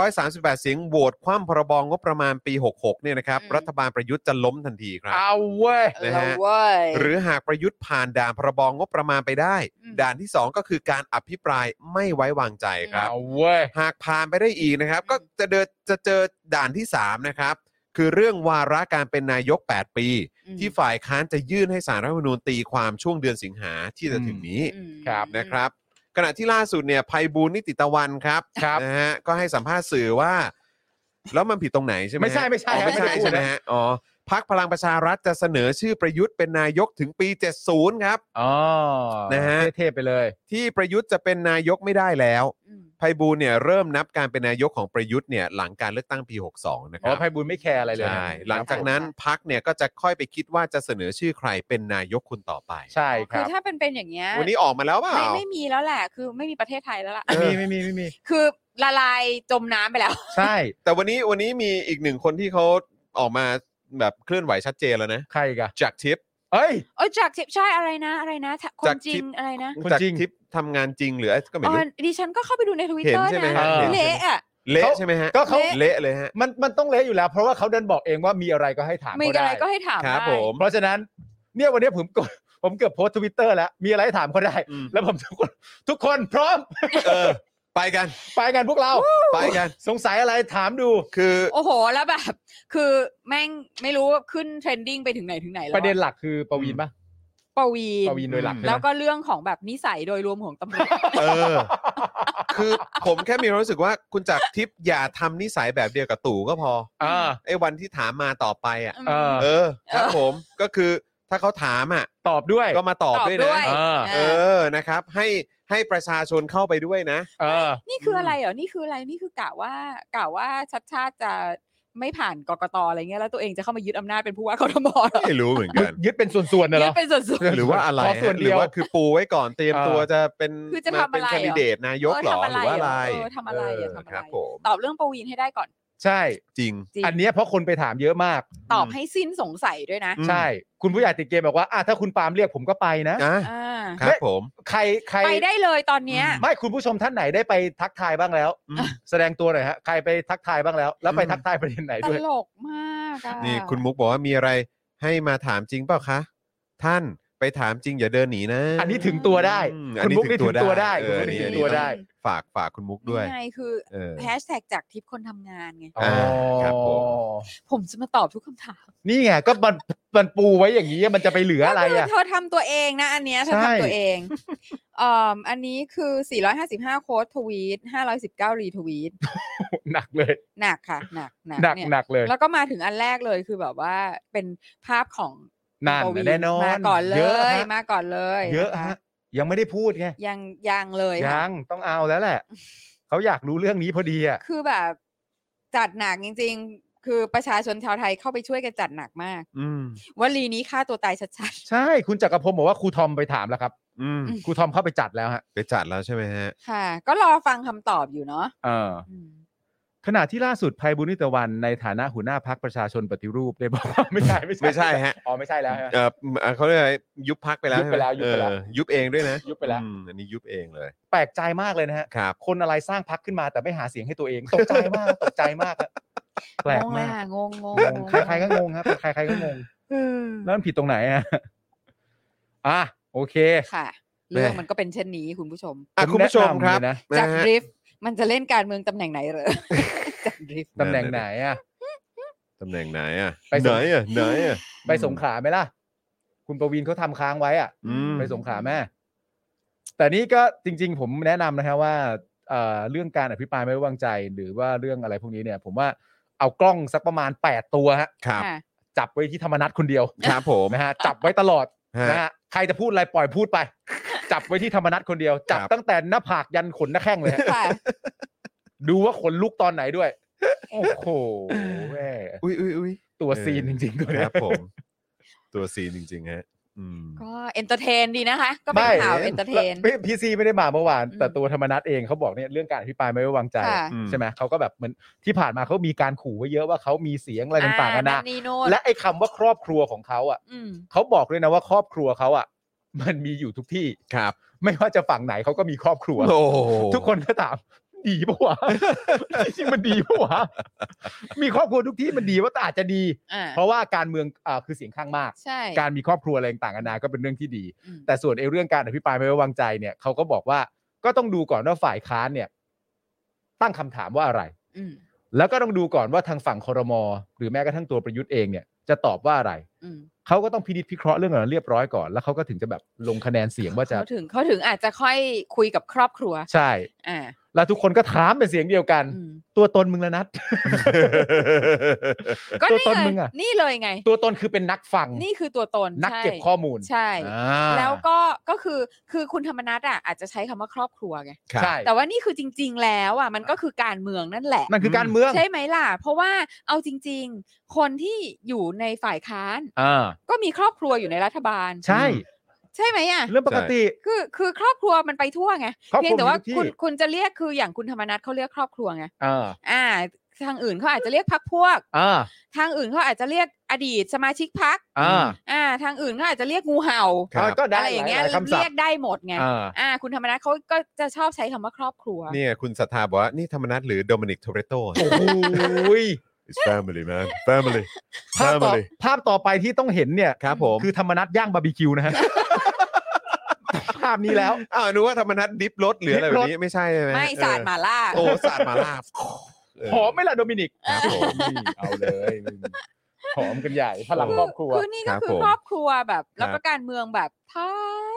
238 เสียงโหวตคว่ำพรบงบประมาณปี 66 เนี่ยนะครับอืมรัฐบาลประยุทธ์จะล้มทันทีครับเอาเว้ยนะเราฮะเว้ยหรือหากประยุทธ์ผ่านด่านพรบงบประมาณไปได้อืมด่านที่ 2 ก็คือการอภิปรายไม่ไว้วางใจครับเอาเว้ยหากผ่านไปได้อีกนะครับ ก็จะเดินจะเจอด่านที่ 3 นะครับ คือเรื่องวาระการเป็นนายก 8 ปี อืมที่ฝ่ายค้านจะยื่นให้สารรัฐธรรมนูญตีความช่วงเดือนสิงหาที่จะถึงนี้อืม ครับนะครับขณะที่ล่าสุดเนี่ยภัยบูลย์นิติตะวันครับครับ นะฮะก็ให้สัมภาษณ์สื่อว่า แล้วมันผิดตรงไหนใช่ไหมไม่ใช่ฮะไม่ใช่อ๋อไม่ใช่ไม่ได้พูดใช่ไหมฮะอ๋อ พักพลังประชารัฐจะเสนอชื่อประยุทธ์เป็นนายกถึงปี 70 ครับ อ๋อนะฮะ เทพๆไปเลย ที่ประยุทธ์จะเป็นนายกไม่ได้แล้วอืมภัยบูลย์เนี่ยเริ่มนับการเป็นนายกของประยุทธ์เนี่ยหลังการเลือกตั้งปี 62 นะคอ๋อรับไพบุญไม่แคร์อะไรเลยนะใช่หลังจากนั้นพักเนี่ยก็จะค่อยไปคิดว่าจะเสนอชื่อใครเป็นนายกคนต่อไป ใช่คคือรับ ถ้าเป็นเป็นอย่างเงี้ยวันนี้ออกมาแล้วเปล่า ไม่ไม่มีแล้วแหละ คือไม่มีประเทศไทยแล้วล่ะ ไม่มีไม่มีไม่มี คือละลายจมน้ำไปแล้ว ใช่ แต่วันนี้วันนี้มีอีกหนึ่งคนที่เขาออกมา แบบเคลื่อนไหวชัดเจนแล้วนะใครอีกันจากทิปเอ้ย เออจากทิปใช่อะไรนะอะไรนะคจานกจริทิงป อะไรนะคนจากจริง ทิปทำงานจริงหรือก็ไม่อ๋อรู้ดิฉันก็เข้าไปดูในทวิตเห็เตนอร์ใช่ไหมนะฮะเห็น เละอะ เละเขาใช่ไหมฮะก็เขา เละเลยฮะ มันมันต้องเละอยู่แล้ว เพราะว่าเขาเดินบอกเองว่ามีอะไรก็ให้ถามมีเขาอะไรได้ก็ให้ถามครับได้ ผม เพราะฉะนั้นเนี่ยวันนี้ผมกดผมเกือบโพสต์แล้วมีอะไรให้ถามเขาได้ อืม แล้วผมทุกคนทุกคนพร้อม เออ ไปกัน ไปกันพวกเรา ไปกัน สงสัยอะไรถามดู คือ โอ้โห แล้วแบบ คือแม่งไม่รู้ว่าขึ้น trending ไปถึงไหนถึงไหนแล้วประเด็นหลักคือปวีนปะปวีนปวีนโดยหลักใช่ไหมแล้วก็เรื่องของแบบนิสัยโดยรวมของตำรวจเออ คือผมแค่มีความรู้สึกว่าคุณจากทิปอย่าทำนิสัยแบบเดียวกับตู่ก็พออ่าไอ้วันที่ถามมาต่อไปอะ เออ เออ ครับผมก็คือถ้าเขาถามอะ ตอบด้วยก็มาตอบตอบด้วยด้นะวยเออเอเอออนะครับ ให้ ให้ประชาชนเข้าไปด้วยนะ เออ นี่คืออะไรเหรอ นี่คืออะไร นี่คือกะว่ากะว่าชัดชาติจะไม่ผ่านกกตอะไรเงี้ยแล้วตัวเองจะเข้ามายึดอำนาจเป็นผู้ว่ากทมเหรอไม่รู้เหมือนกัน ยึดเป็นส่วนๆนะเหรยึอดเป็นส่วนๆ หรือว่าอะไรขอส่วนฮะหเดีรืยวว่าคือปูไว้ก่อนเตรียมเออตัวจะเป็นคือจะมาทำเป็นอะไรแคนดิเดตนายกเออเหรอทำหรือว่าอะไรเออทำอะไรอะทำอะไรครับผม ตอบเรื่องปวีนให้ได้ก่อน ใช่ จริง จริง อันเนี้ยเพราะคนไปถามเยอะมาก ตอบให้สิ้นสงสัยด้วยนะอืม ใช่ คุณผู้ใหญ่ติดเกมบอกว่าอะถ้าคุณปาล์มเรียกผมก็ไปนะ อะอ่าครับผม ใครใครไปได้เลยตอนเนี้ย ไม่คุณผู้ชมท่านไหนได้ไปทักทายบ้างแล้ว อืม แสดงตัวหน่อยฮะใครไปทักทายบ้างแล้ว แล้วไปอืม ทักทายประเด็นไหนตด้วย ลกมากอะนี่คุณมุกบอกว่ามีอะไรให้มาถามจริงเปล่าคะ ท่าน ไปถามจริงอย่าเดินหนีนะอันนี้ถึงตัวได้อืมคุณมุกนี่ถึงตัวได้เอคุณอมุกอันนี่นี้ถึอันงนี้ตัวได้ฝากฝากคุณมุกด้วย นี่ไงคือเออ แฮชแท็กจากทิปคนทำงานไง อ่าครับผม ผมจะมาตอบทุกคำถามนี่ไงก็มันมันปูไว้อย่างนี้มันจะไปเหลืออะไรก็คือะ เธอทำตัวเองนะ อันเนี้ยเธอใช่ ทำตัวเองเอ่ออันนี้คือ 455 โค้ดทวีต 519 รีทวีต หนักเลยหนักค่ะ หนักหนักหนักเนี่ย หนักเลย แล้วก็มาถึงอันแรกเลยคือแบบว่าเป็นภาพของ นั่นปวีแน่นอนมาก่อนเลเยอะยฮะมาก่อนเลย เยอะนคฮะยังไม่ได้พูดไงยังยังเลยค่ะยังต้องเอาแล้วแหละเขาอยากรู้เรื่องนี้พอดีอะคือแบบจัดหนักจริง ๆ คือประชาชนชาวไทยเข้าไปช่วยกันจัดหนักมาก อืมวลีนี้ฆ่าตัวตายชัดใช่คุณจักรพงศ์บอกว่าครูทอมไปถามแล้วครับอืมครูทอมเข้าไปจัดแล้วฮะ ไปจัดแล้วใช่ไหมฮะๆค่ะ ก็รอฟังคำตอบอยู่เนาะเอออืม ขณะที่ล่าสุดภัยบุญนิตวันในฐานะหัวหน้าพักประชาชนปฏิรูปได้บอกว่าไม่ใช่ไม่ใช่ไม่ใช่ฮะอ๋อไม่ใช่แล้วฮะเออเอ่อเขาเรียกอะไรยุบพักไปแล้วยุบไปแล้วใช่หมยุบไปแล้วเออยุบเองด้วยนะยุบไปแล้วอืมอันนี้ยุบเองเลย แปลกใจมากเลยนะฮะครับคนอะไรสร้างพักขึ้นมาแต่ไม่หาเสียงให้ตัวเองตกใจมากตกใจมากอะแปลกงงเลยมากค่ะงงงงงงใครๆก็งงครับใครๆก็งงเออแล้วมันผิดตรงไหนอะอะโอเคค่ะเรื่องมันก็เป็นเช่นนี้คุณผู้ชมอะผมคุณผู้ชมครับแนะนำเลยนะจากนะฮะดริฟต์ มันจะเล่นการเมืองตำแหน่งไหนเหรอจากดริฟต์ตำแหน่งไหนอะ ตำแหน่งไหนอะไปสไหนง อะไหนอะ ไปสงขลาไหมล่ะ คุณประวินเขาทำค้างไว้อะ อืม ไปสงขลาแม่ แต่นี่ก็จริง ๆ ผมแนะนำนะครับว่าเอ่อเรื่องการอภิปรายไม่ไว้วางใจ หรือว่าเรื่องอะไรพวกนี้เนี่ย ผมว่าเอากล้องสักประมาณ 8 ตัวฮะครับ ค่ะ จับไว้ที่ธรรมนัตคนเดียวครับผมนะฮะจับไว้ตลอดฮะนะฮะใครจะพูดอะไรปล่อยพูดไป จับไว้ที่ธรรมนัตคนเดียวจับครับตั้งแต่หน้าผากยันขนหน้าแข้งเลยฮะค่ะ ดูว่าขนลุกตอนไหนด้วย โอ้โหแม่อุ้ยอุ้ยอุ้ยตัวเออ scene จริงๆตัวเนี้ยครับผม ตัว scene จริงๆฮะ อืม ก็ entertain ดีนะคะ ก็เป็นไม่ ข่าว entertain พี่พีซีไม่ได้มาเมื่อวาน อืม แต่ตัวธรรมนัสเองเขาบอกเนี่ยเรื่องการอภิปรายไม่ไว้วางใจ ค่ะอืม ใช่ไหมเขาก็แบบเหมือนที่ผ่านมาเขามีการขู่ไว้เยอะว่าเขามีเสียงอะไรต่างๆกันานะนี่โน่นและไอ้คำว่าครอบครัวของเขาอะอืม เขาบอกด้วยนะว่าครอบครัวเขาอะ มันมีอยู่ทุกที่ ครับ ไม่ว่าจะฝั่งไหนเขาก็มีครอบครัว โอ้โหทุกคนก็ถาม ดีปะวะ จริงๆมันดีปะวะ มีครอบครัวทุกที่มันดีว่าแต่อาจจะดี อ่าเพราะว่าการเมืองอ่าคือเสียงข้างมาก ใช่ การมีครอบครัวอะไรต่างกันานาก็เป็นเรื่องที่ดี อืม แต่ส่วนไอ้เรื่องการอภิปรายไม่ไว้วางใจเนี่ยเขาก็บอกว่าก็ต้องดูก่อนว่าฝ่ายค้านเนี่ย ตั้งคำถามว่าอะไร อืม แล้วก็ต้องดูก่อนว่าทางฝั่งคอรมอหรือแม้กระทั่งตัวประยุทธ์เองเนี่ย จะตอบว่าอะไรอืมเขาก็ต้องพินิจพิเคราะห์เรื่องเหล่านั้นเรียบร้อยก่อนแล้วเขาก็ถึงจะแบบลงคะแนนเสียงว่าจะเขาถึงเขาถึงอาจจะค่อยคุยกับครอบครัว ใช่อ่า แล้วทุกคนก็ถามเป็นเสียงเดียวกัน อืมตัวตนมึงแล้วนัด ก็ตัวนี่ตนเลมึยงอะ นี่เลยไง ตัวตนคือเป็นนักฟัง นี่คือตัวตนนักใช่เก็บข้อมูลใช่ อ่าแล้วก็ก็คือคือคุณธรรมนัฐอะอาจจะใช้คำว่าครอบครัวไงครับ ใช่แต่ว่านี่คือจริง ๆ แล้วอะมันก็คือการเมืองนั่นแหละ มันคือการเมืองใช่ไหมล่ะ เพราะว่าเอาจริง ๆ คนที่อยู่ในฝ่ายค้าน อ่าก็มีครอบครัวอยู่ในรัฐบาล ใช่ ใช่ไหมอะ เรื่องปกติ คือคือครอบครัวมันไปทั่วไงครอบครัวเพียงแต่ว่ามีทุกที่คุณคุณจะเรียกคืออย่างคุณธรรมนัฐเขาเรียกครอบครัวไงอ่าอ่าทางอื่นเขาอาจจะเรียกพักพวกอ่าทางอื่นเขาอาจจะเรียกอดีตสมาชิกพักอ่าอ่าทางอื่นเขาอาจจะเรียกงูเห่าครับก็ได้อะไรอย่างเงี้ยหลคำศัเรีพยกท์ได้หมดไงอ่าอ่า คุณธรรมนัฐเขาก็จะชอบใช้คำว่าครอบครัว เนี่ยคุณศรัทธาบอกว่า นี่ธรรมนัทหรือโดมินิกโทเรโตโอ้โหย It's family man family ภาพต่อ family ภาพต่อไปที่ต้องเห็นเนี่ยครับผมคือธรรมนัตย่างบาร์บีคิวนะฮะภาพนี้แล้วอ้าวนึกว่าธรรมนัทดิฟรถหรืออะไรแบบนี้ไม่ใช่ใช่ไหมไม่สาดหมาล่าโอ้สาดหมาล่าเหอมไหม่ล่ะโดมินิกครับผมนี่เอาเลยหอมกันใหญ่พลังครอบครัวคือนี่คก็รับคือผมครอบครัวแบบ แล้วครัก็บการเมืองแบบไท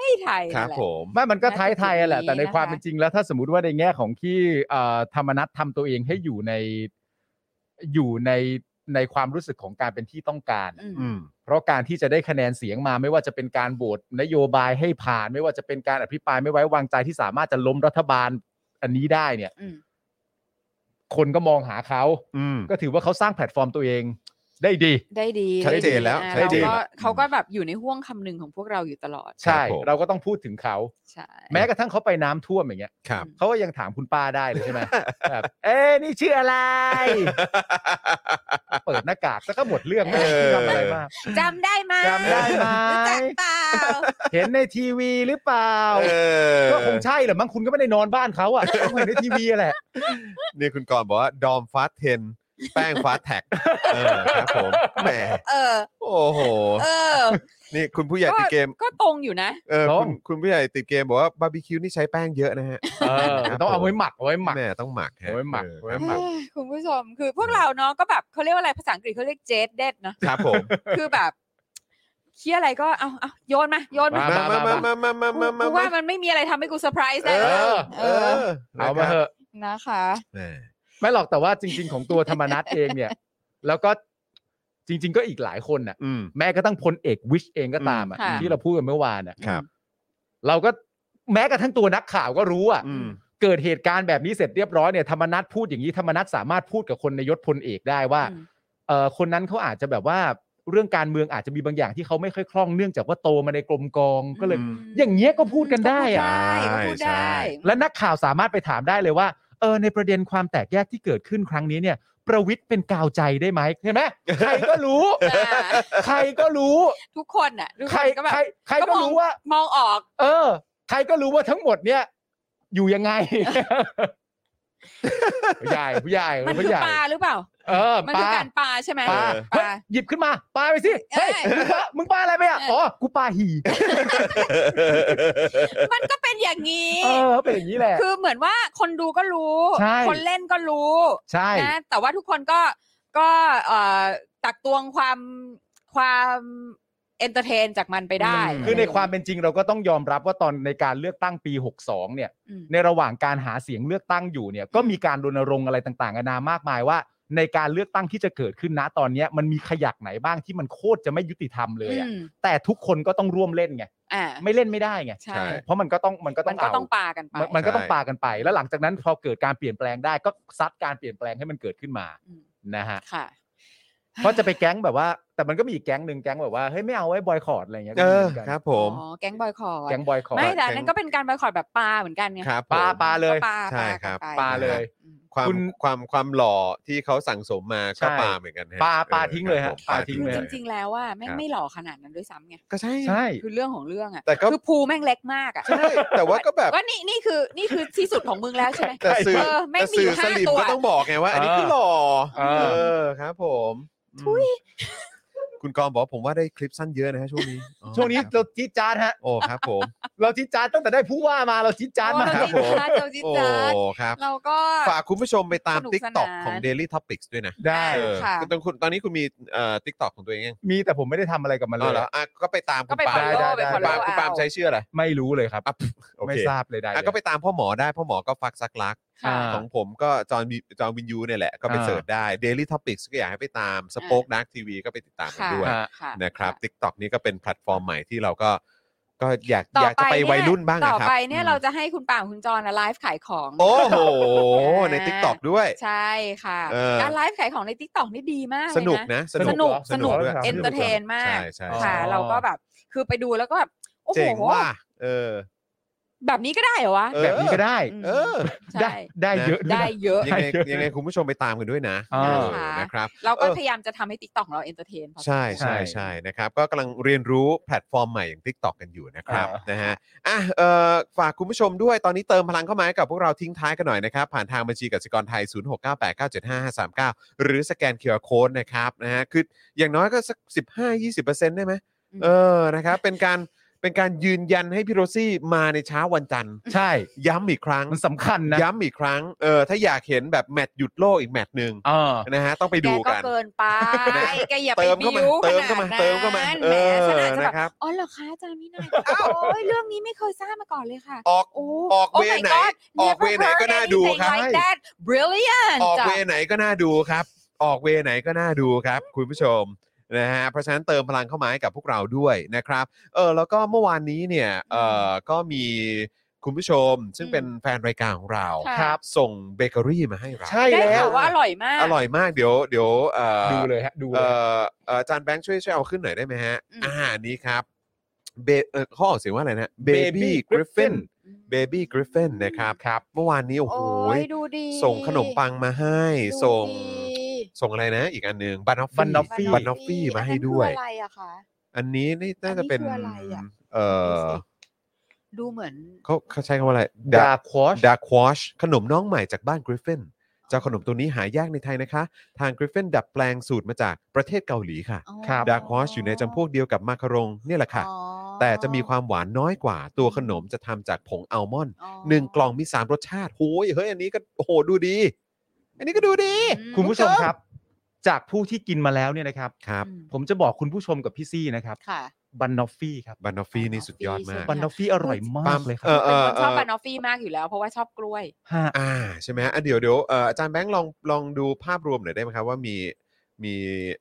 ยไทยครับนั่นแหละผมไม่มันก็น่าจะท้ายไทยๆอะแหละจุดนี้แต่ในความนะคะเป็นจริงแล้วถ้าสมมติว่าในแง่ของที่เอ่อธรรมนัตทำตัวเองให้อยู่ในอยู่ใน ในความรู้สึกของการเป็นที่ต้องการอืมอืม เพราะการที่จะได้คะแนนเสียงมาไม่ว่าจะเป็นการโหวตนโยบายให้ผ่าน ไม่ว่าจะเป็นการอภิปรายไม่ไว้วางใจที่สามารถจะล้มรัฐบาลอันนี้ได้เนี่ย อืม คนก็มองหาเขา อืม ก็ถือว่าเขาสร้างแพลตฟอร์มตัวเอง ได้ดี ได้ดีชัดเจนแล้วอ่าชัดเจนเราก็เขาก็แบบอยู่ในห่วงคำหนึ่งของพวกเราอยู่ตลอด ใช่ ครับผม เราก็ต้องพูดถึงเขา ใช่ แม้กระทั่งเขาไปน้ำท่วมอย่างเงี้ยครับ เขาก็ยังถามคุณป้าได้เลยใช่ไหม แบบเอ้นี่ชื่ออะไร เปิดหน้ากากแล้วก็หมดเรื่องไม่ได้ทำอะไรมาก จำได้ไหมจำได้ไหม รู้จักเปล่า เห็นในทีวีหรือเปล่าเออก็คงใช่แหละมั้งคุณก็ไม่ได้นอนบ้านเขาอะก็เห็นในทีวีแหละ นี่คุณกรณ์บอกว่า ดอมฟาสเทน แป้งฟาสแท็กเออครับผมแหมเออ โอ้โหเออ นี่คุณผู้ใหญ่ติดเกมก็ตรงอยู่นะ เออต้คุองณคุณผู้ใหญ่ติดเกมบอกว่าบาร์บีคิวนี่ใช้แป้งเยอะนะฮะเออครับต้องเอาผมไว้หมักเอาไว้หมักแม่ต้องหมักฮะเอาไว้หมักเออเอาไว้ครับหมักเอ้ยคุณผู้ชมคือพวกเราเนาะก็แบบเขาเรียกว่าอะไรภาษาอังกฤษเขาเรียกเจดเด็ดเนาะครับผมคือแบบเคียอะไรก็เอาเอาโยนมาโยนมามามามามามามามากูมาว่ามันไม่มีอะไรทำให้กูเซอร์ไพรส์เอได้เลยอเอเอออ เอามาเถอะนะคะแหม ไม่หรอกแต่ว่าจริง ๆ ของตัวธรรมนัตเองเนี่ย แล้วก็จริง ๆ ก็อีกหลายคนน่ะ อืม แม้กระทั่งพลเอกวิชเองก็ตามอะค่ะ ที่เราพูดกันเมื่อวานอะครับ เราก็แม้กระทั่งตัวนักข่าวก็รู้อะอืม เกิดเหตุการณ์แบบนี้เสร็จเรียบร้อยเนี่ยธรรมนัตพูดอย่างนี้ธรรมนัตสามารถพูดกับคนในยศพลเอกได้ว่า อืม เออคนนั้นเขาอาจจะแบบว่าเรื่องการเมืองอาจจะมีบางอย่างที่เขาไม่ค่อยคล่องเนื่องจากว่าโตมาในกรมกองก็เลย อืม อย่างเงี้ยก็พูดกันได้อะ ก็พูดใช่ได้ และนักข่าวสามารถไปถามได้เลยว่า เออในประเด็นความแตกแยกที่เกิดขึ้นครั้งนี้เนี่ย ประวิทย์เป็นกาวใจได้ไหมเห็นไหมใครก็รู้อ่าใครก็รู้ ทุกคนอะทุกใคครนก็แบบใครใครก็มองรู้ว่า มองออก เออ ใครก็รู้ว่าทั้งหมดเนี่ย อยู่ยังไง ผู้ใหญ่ผู้ใหญ่มันผู้คือใหญ่ปลาหรือเปล่า เออมันปคือลาการปลาใช่ไหมปลาปเฮ้ยลา หยิบขึ้นมาปลาไปสิเฮ้ยเอ้ย มึงปลามึงปลาอะไรไปอะเอ้ยอ๋อกูปลาหีมันก็เป็นอย่างนี้ เออเป็นอย่างนี้แหละ คือเหมือนว่าคนดูก็รู้ ใช่ คนเล่นก็รู้ใช่ นะแต่ว่าทุกคนก็ก็เอ่อตักตวงความความ entertain จากมันไปได้ คือในความเป็นจริงเราก็ต้องยอมรับว่าตอนในการเลือกตั้งปี 62 เนี่ย อืม ในระหว่างการหาเสียงเลือกตั้งอยู่เนี่ย ก็มีการรณรงค์อะไรต่างๆนานามากมายว่า ในการเลือกตั้งที่จะเกิดขึ้นนะตอนเนี้ยมันมีขยักไหนบ้างที่มันโคตรจะไม่ยุติธรรมเลยอะอืมแต่ทุกคนก็ต้องร่วมเล่นไงอ่าไม่เล่นไม่ได้ไงใช่เพราะมันก็ต้องมันก็ต้มัอนงก็เอาต้องปากันไปมันมันก็ต้องใช่ ปากันไป แล้วหลังจากนั้นพอเกิดการเปลี่ยนแปลงได้ก็ซัดการเปลี่ยนแปลงให้มันเกิดขึ้นมาอืมนะฮะ ค่ะ เพราะจะไปแก๊งแบบว่า แต่มันก็มีอีกแก๊งหนึ่งแก๊งแบบว่าเฮ้ยไม่เอาไว้บอยคอรดอะไรเงี้ยเอก็มีอเหมือนกันครับผม อ๋อแก๊งบอยคอรแก๊งบอยคอรไม่ดแต่อันนั้นก็เป็นการบอยคอรแบบปลาเหมือนกันไงครับปลาผม ปลาเลย ก็ปลาใช่ครับกันไปปลาเลยอืมความคุณความความหล่อที่เขาสั่งสมมาใช่ก็ปาเหมือนกันฮะปาปาออทิ้งเลยฮะครับผมปาทิ้งเล ย จริง ๆ แล้วว่าแม่งครับไม่หล่อขนาดนั้นด้วยซ้ำไงก็ใช่ ใช่ คือเรื่องของเรื่องอะแต่ก็ คือภูแม่งเล็กมากอะใช่แต่ว่าก็แบบว่านี่นี่คือนี่คือที่สุดของมึงแล้วใช่ไหม แต่สื่อเออแม่งแต่สื่อมีอยู่สห้าลิมตัว ก็ต้องบอกไงว่า อันนี้คือหล่อเออ เออครับผมทุย คุณกรณ์บอกว่าผมว่าได้คลิปสั้นเยอะนะฮะช่วงนี้อ๋อช่วงนี้เราจี๊ดจ๊าดฮะ โอ้ครับผม เราจี๊ดจ๊าดตั้งแต่ได้ผู้ว่ามาเราจี๊ดจ๊าดมาโอ้ครับเราผมจิตจัดเราจิตโอ้จัดครับ เราก็ ฝากคุณผู้ชมไปตาม สนุก TikTok สนานของ Daily Topics ด้วยนะได้ เออค่ะ ตอนคุณตอนนี้คุณมีเอ่อ TikTok ของตัวเองยังมีแต่ผมไม่ได้ทำอะไรกับมันเลอ๋อย เหรออะก็ไปตามก็คุณไปปาล์ม follow ได้ไปได้ follow คุณปาล์มเอา ใช้ชื่ออะไร ไม่รู้เลยครับอะโอเคไม่ทราบเลยได้อะก็ไปตามพ่อหมอได้ พ่อหมอก็ฟักซักลัก ค่ะอ่าของผมก็จอห์นวิจอห์นวินยูเนี่ยแหละก็ไปอ่า search ได้ Daily Topics ก็อยากให้ไปตาม Spoke Dark TV ก็ไปติดตามกันค่ะ ด้วย ฮะ ค่ะ นะครับค่ะ TikTok นี่ก็เป็นแพลตฟอร์มใหม่ที่เราก็ก็อยากต่ออยากจะไปเนี่ยวัยรุ่นบ้างต่ออะครับไปเนี่ยอืมเราจะให้คุณปาล์มคุณจรนะไลฟ์ขายของ โอ้โหอ่าใน TikTok ด้วย ใช่ค่ะเออ การไลฟ์ขายของใน t ิ k t o k นี่ดีมากเลยสนุกนะสนุกสนุกด้วย entertain มากใช่ใช่ค่ะใช่เราก็แบบคือไปดูแล้วก็แบบโอ้โห เจ๋งว่ะเออ แบบนี้ก็ได้เหรอวะ เออ แบบนี้ก็ได้มเออ ได้ใช่ได้เยอะวยได้เยอะ ยังไงได้เยอะยังไงคุณผู้ชมไปตามกันด้วยนะอ่า เออนะคะนะครับ เราก็เออ พยายามจะทำให้ TikTok ของเรา entertain ใช่ใช่ใช่ใช่นะครับ ก็กำลังเรียนรู้แพลตฟอร์มใหม่อย่าง TikTok กันอยู่นะครับอ่านนะฮะอะเอ่อฝากคุณผู้ชมด้วยตอนนี้เติมพลังเข้ามาให้กับพวกเราทิ้งท้ายกันหน่อยนะครับ ผ่านทางบัญชีกสิกรไทย 0698975539 หรือสแกน QR Code นะครับนะฮะคืออย่างน้อยก็สัก 15-20%ได้ไหมอืม เออนะครับ เป็นการ เป็นการยืนยันให้พี่โรซี่มาในเช้าวันจันทร์ ใช่ ย้ำอีกครั้ง มันสำคัญนะ ย้ำอีกครั้ง เออ ถ้าอยากเห็นแบบแมตช์หยุดโลกอีกแมตช์หนึ่งเออ นะฮะ ต้องไปแกดูก็กันเกินไปแกอย่าไปเติมเข้ามาบิ้วเติมเข้ามาขนดเติมเข้ามานั้นเอแหมอขนาดจะแบบนะครับอ๋อเหรอคะอาจารย์วินัยโอ้ยเรื่องนี้ไม่เคยทราบมาก่อนเลยค่ะ ออกโอ้ออก Oh เว my ไหน God ออกเว never ไหนก็ heard น่าดู anything ครับ like that brilliant ออกเวไหนก็น่าดูครับ ออกเวไหนก็น่าดูครับ คุณผู้ชม นะฮะเพราะฉะนั้นเติมพลังเข้ามาให้กับพวกเราด้วยนะครับเออแล้วก็เมื่อวานนี้เนี่ยเออก็มีคุณผู้ชม ซึ่งเป็นแฟนรายการของเราค่ะครับ ส่งเบเกอรี่มาให้เราใช่ได้แล้ข่าว วว่าอร่อยมาก อร่อยมากเดี๋ยวเดี๋ยวเอ่อ ดูเลยฮะ ดูเลเอ่ย อเอ่ออาจารย์แบงค์ช่วยช่วยเอาขึ้นหน่อยได้ไหมฮะ อืม อาหารนี้ครับเบเออข้อออกเสียงว่าอะไรนะ Baby Baby Griffin Griffin Baby Griffin นะครับ ครับ เมื่อวานนี้โอ้โหโอ้ยดูดี ส่งขนมปังมาให้ ดูส่งดี ส่งอะไรนะ อีกอันหนึ่ง Banoff Banoffee Banoffee มาให้ด้วย อันนั้นคืออะไรอะคะ อันนี้นี่น่าจะเป็นอันนี้คืออะไรอะ เอ่อดูเหมือน เขาเขาใช้คำว่าอะไร dacquoise dacquoise ขนมน้องใหม่จากบ้านกริฟฟินเจ้าขนมตัวนี้หายากในไทยนะคะ ทางกริฟฟินดัดแปลงสูตรมาจากประเทศเกาหลีค่ะ อ๋อครับ dacquoise อยู่ในจำพวกเดียวกับมาการองเนี่ยแหละค่ะ อ๋อแต่จะมีความหวานน้อยกว่า ตัวขนมจะทำจากผงอัลมอนด์อ๋อหนึ่งกล่องมี 3 รสชาติโอ้ยเฮ้ย อันนี้ก็โอ้โหดูดี อันนี้ก็ดูดี อืม คุณผู้ชมครับ จากผู้ที่กินมาแล้วเนี่ยนะครับ ครับอืมผมจะบอกคุณผู้ชมกับพี่ซี่นะครับค่ะ Banoffee ครับ Banoffee นี่สุดยอดมาก Banoffee อร่อยมากเลยครัเอบอเอเป็นอคนชอบเออบานอฟฟี่มากอยู่แล้ว เพราะว่าชอบกล้วย ฮะอ่าใช่ไหมฮะอะเดี๋ยวเดี๋ยวเอ่ออาจารย์แบงค์ลองลองดูภาพรวมหน่อยได้ไหมครับว่ามีมี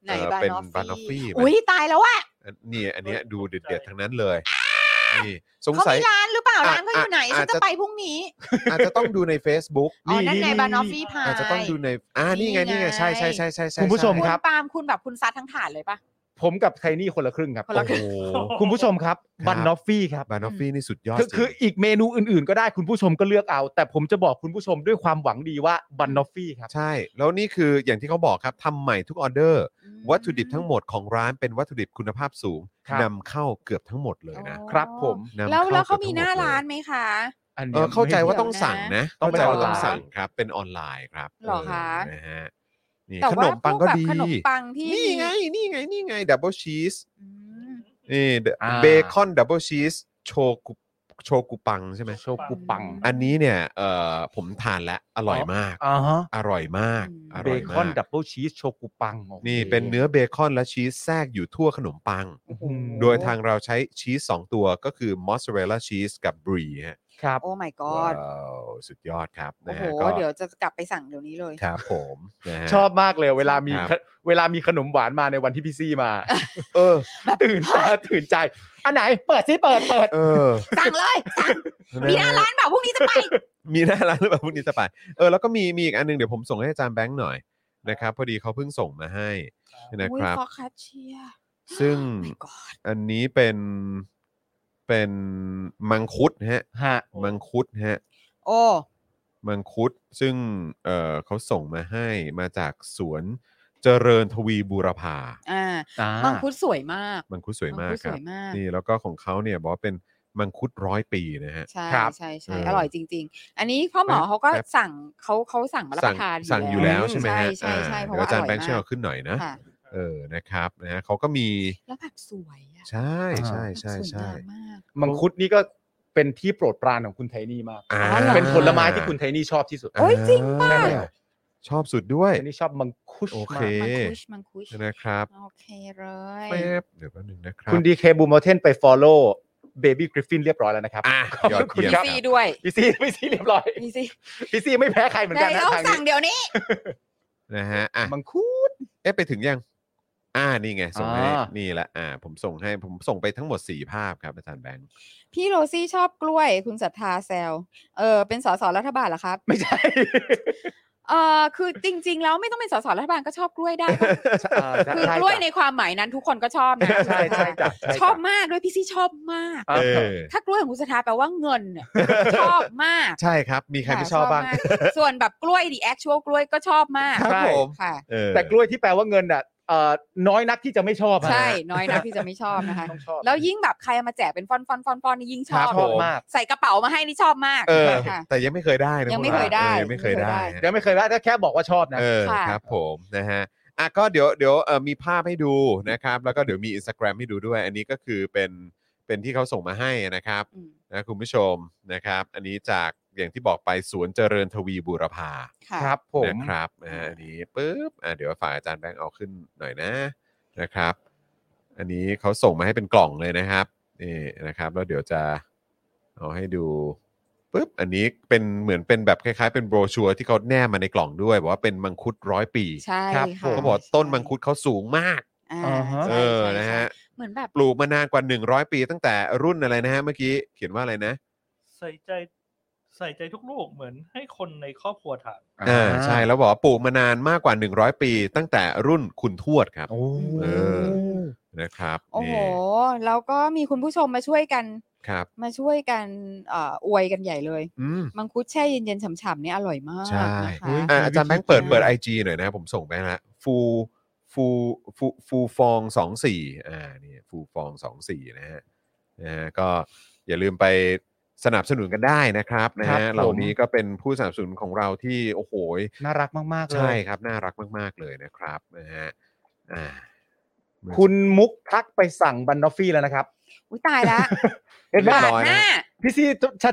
ไหนเอ่อบาเป็นนอฟบานอฟฟี่ฟี่ไหมอุ้ยตายแล้วอะ อันนี่อันเนี้ยดูเด็ดๆทั้งนั้นเลย นี่สงเขาสัย มีร้านหรือเปล่า อะร้านเขาอยู่ไหน อะฉันจะอาจจะไปพรุ่งนี้ อาจจะต้องดูใน Facebook อ๋อ นั่นไงนี่บานอฟฟี่พาย อาจจะต้องดูในอ่านี่ไงนี่นี่ไงไงใช่ใช่ใช่ใช่ใช่คุณผู้ชมใช่คุณครับปาล์มคุณแบบคุณซัดทั้งถาดเลยปะ ผมกับไทนี่คนละครึ่งครับ คนละครึ่ง โอ้โห คุณผู้ชมครับครับ บานอฟฟี่ครับ บานอฟฟี่นี่สุดยอดคือจริง คืออีกเมนูอื่นๆ ก็ได้คุณผู้ชมก็เลือกเอา แต่ผมจะบอกคุณผู้ชมด้วยความหวังดีว่าบานอฟฟี่ครับ ใช่ แล้วนี่คืออย่างที่เขาบอกครับทำใหม่ทุกออเดอร์อืมวัตถุดิบทั้งหมดของร้านเป็นวัตถุดิบคุณภาพสูงครับ นำเข้าเกือบทั้งหมดเลยนะอ๋อครับผม นำแล้วแล้วเขากือบมีทั้งหน้าดเลยร้านไหมคะ อันเอนี้ยอเข้าใจว่าไม่ ต้องสั่งนะต้เข้าองใจเป็นว่าต้องออนไลน์สั่งครับเป็นออนไลน์ครับเหรอคะเนะฮะ นี่แต่ขนว่ามปังพวก็แบบดีขนมปังที่นี่ไงนี่ไงนี่ไงดับเบิลชีสอืมนี่อ่าเบคอนดับเบิลชีสโชกุโชกุปังใช่ไหมโชกุปัง อันนี้เนี่ยเอ่อผมทานแล้วอร่อยมากอ่าฮะอร่อยมากอืมอเบร่อยคอนมากดับเบิลชีสโชกุปังโอคนี่เป็นเนื้อเบคอนและชีสแทรกอยู่ทั่วขนมปังโอ้โหโดยทางเราใช้ชีส 2 ตัวก็คือมอสซาเรลล่าชีสกับบรีฮะ ครับโอ้ my god ว้าวสุดยอดครับโอ้นะโหฮะก็เดี๋ยวจะกลับไปสั่งเดี๋ยวนี้เลย ครับผมนะฮะ ชอบมากเลย เวลามีครับ เวลามีขนมหวานมาในวันที่พี่ซี่มา เออ ตื่นตาตื่นใจ อันไหน เปิดซิเปิดเปิด เออสั่งเลยสั่งมีหน้าร้านเปล่าพรุ่งนี้จะไป มีหน้าร้านหรือเปล่าพรุ่งนี้จะไปเออแล้วก็มีมีอีกอันหนึงเดี๋ยวผมส่งให้อาจารย์แบงค์หน่อยนะครับพอดีเขาเพิ่งส่งมาให้นะอุ้ยครับฟอคาเชียซึ่ง my god อันนี้เป็น เป็นมังคุดฮะฮะมังคุดฮะโอ้มังคุดซึ่งเออเขาส่งมาให้มาจากสวนเจริญทวีบูรพาอ่าอ่ามังคุดสวยมาก มังคุดสวยมากมังคุดครัสบวยมาก นี่แล้วก็ของเขาเนี่ยบอกว่าเป็นมังคุดร้อยปีนะฮะ ใช่ครับใช่ใช่เออออร่อยจริง ๆ อันนี้พ่อหมอเอ้ยเขาก็ครับสั่งเขาเขาสั่งมารับสั่ปงระทานสั่งอยู่แล้วใช่ไหมฮะใช่ใช่ใช่อ่าเพราะเดี๋ยวว่าอาจารย์อแบร่อยงค์ช่วยมาเอากขึ้นหน่อยนะ ค่ะ เออนะครับนะฮะเขาก็มีแล้วแบบสวยอะใช่ใช่แบบใช่สวยใช่งามมาก มังคุดนี่ก็เป็นที่โปรดปรานของคุณไทนี่มาก อ่าอ๋อเหรอ เป็นผลไม้ที่คุณไทนี่ชอบที่สุด โอ้ยจริงป่ะ อ่าชอบสุดด้วย ไทนี่ชอบมังคุดโอเค มากมังคุชมังคุชนะครับโอเคเลยแป๊บเดี๋ยวแป๊บนึงนะครับคุณดีเคบูมเทนไป follow Baby Griffin เรียบร้อยแล้วนะครับ อะขอบยอดคุณเยี่ยมครับซีด้วยพี่ซีพี่ซีเรียบร้อยมีสิพี่ซีไม่แพ้ใครเหมือนได้กันนะต้องทางสั่งนี้เดี๋ยวนี้นะฮะอะมังคุดเอ๊ะไปถึงยัง อ่านี่ไง ส่งให้ อ่านี่แหละอ่า ผมส่งให้ผมส่งไปทั้งหมด 4 ภาพครับอาจารย์แบงค์ พี่โรซี่ชอบกล้วย คุณศรัทธาแซวเออเป็นสสรัฐบาลเหรอครับไม่ใช่ เออคือจริง ๆ แล้วไม่ต้องเป็นสสรัฐบาลก็ชอบกล้วยได้ปะ อ่าใช่คือกล้วยในความหมายนั้นทุกคนก็ชอบนะใช่ใช่จ้ะใช่ชอบจ้ะมากด้วยพี่ซี่ชอบมากอ่าเออ ถ้ากล้วยของคุณศรัทธาแปลว่าเงินเนี่ยชอบมากใช่ครับ มีใครไม่ชอบบ้าง ค่ะมกส่วนแบบกล้วย the actual กล้วยก็ชอบมากครับใช่ผม ค่ะ เออแต่กล้วยที่แปลว่าเงินอะเอ่อ น้อยนักที่จะไม่ชอบอะใช่ น้อยนะที่จะไม่ชอบนะคะ ต้องชอบ แล้วยิ่งแบบใครเอามาแจกเป็นฟอนฟอนฟอนฟอนนี่ยิ่งชอบชอบมาก ใส่กระเป๋ามาให้นี่ชอบมากเออค่ะ แต่ยังไม่เคยได้นะยังไม่พวกราเคยได้ออยังไม่เคยได้เดี๋ยวไม่เคยว่าถ้าแค่บอกว่าชอบนะเออค่ะครับผมนะฮะอะก็เดี๋ยวเดี๋ยวเอ่อมีภาพให้ดูนะครับ แล้วก็เดี๋ยวมี Instagram ให้ดูด้วย อันนี้ก็คือเป็นเป็นที่เขาส่งมาให้นะครับอืมนะคุณผู้ชมนะครับ อันนี้จาก อย่างที่บอกไปสวนเจริญทวีบูรพาค่ะครับผม นะครับอ่าอันนี้ปุ๊บอ่าเดี๋ยวฝากอาจารย์แบงค์เอาขึ้นหน่อยนะนะครับ อันนี้เขาส่งมาให้เป็นกล่องเลยนะครับนี่นะครับแล้วเดี๋ยวจะเอาให้ดูปุ๊บอันนี้เป็นเหมือนเป็นแบบคล้ายๆ เป็นโบรชัวร์ที่เขาแนบมาในกล่องด้วยบอกว่าเป็นมังคุดร้อยปีใช่ครับค่ะเขาบอกว่าต้นมังคุดเขาสูงมาก อ่าอ่าฮะใช่เออใช่นะฮะ ใช่เหมือนแบบ ปลูกมานานกว่า 100 ปีตั้งแต่รุ่นอะไรนะฮะเมื่อกี้เขียนว่าอะไรนะ ใส่ใจ ใส่ใจทุกลูกเหมือนให้คนในครอบครัวทานอ่าใช่แล้วบอกว่าปลูกมานานมากกว่า 100 ปี ตั้งแต่รุ่นคุณทวดครับ โอ้เออ นะครับโอ้โห นี่แล้วก็มีคุณผู้ชมมาช่วยกัน ครับ มาช่วยกันเอ่ออวยกันใหญ่เลย อืม มังคุดแช่เย็นๆฉ่ำๆเนี่ยอร่อยมากใช่ นะคะ อะอาจารย์แบงค์เปิดวิธีเปิดการ IG หน่อยนะผมส่งไปแล้วฟูฟูฟูฟูฟองสองสี่อ่านี่ฟูฟองสองสี่นะฮะนะฮะก็อย่าลืมไป สนับสนุนกันได้นะครับนะครัฮะบผม เหล่านี้ก็เป็นผู้สนับสนุนของเราที่โอ้โหน่ารักมาก ๆ เลใช่ย ครับ น่ารักมากๆเลยนะครับนะฮะอ่า คุณมุกทักไปสั่งบันนอฟฟี่แล้วนะครับ อุ้ยตายละเห็นไหมรียบปาร้ดอยหนะน้าพี่ซี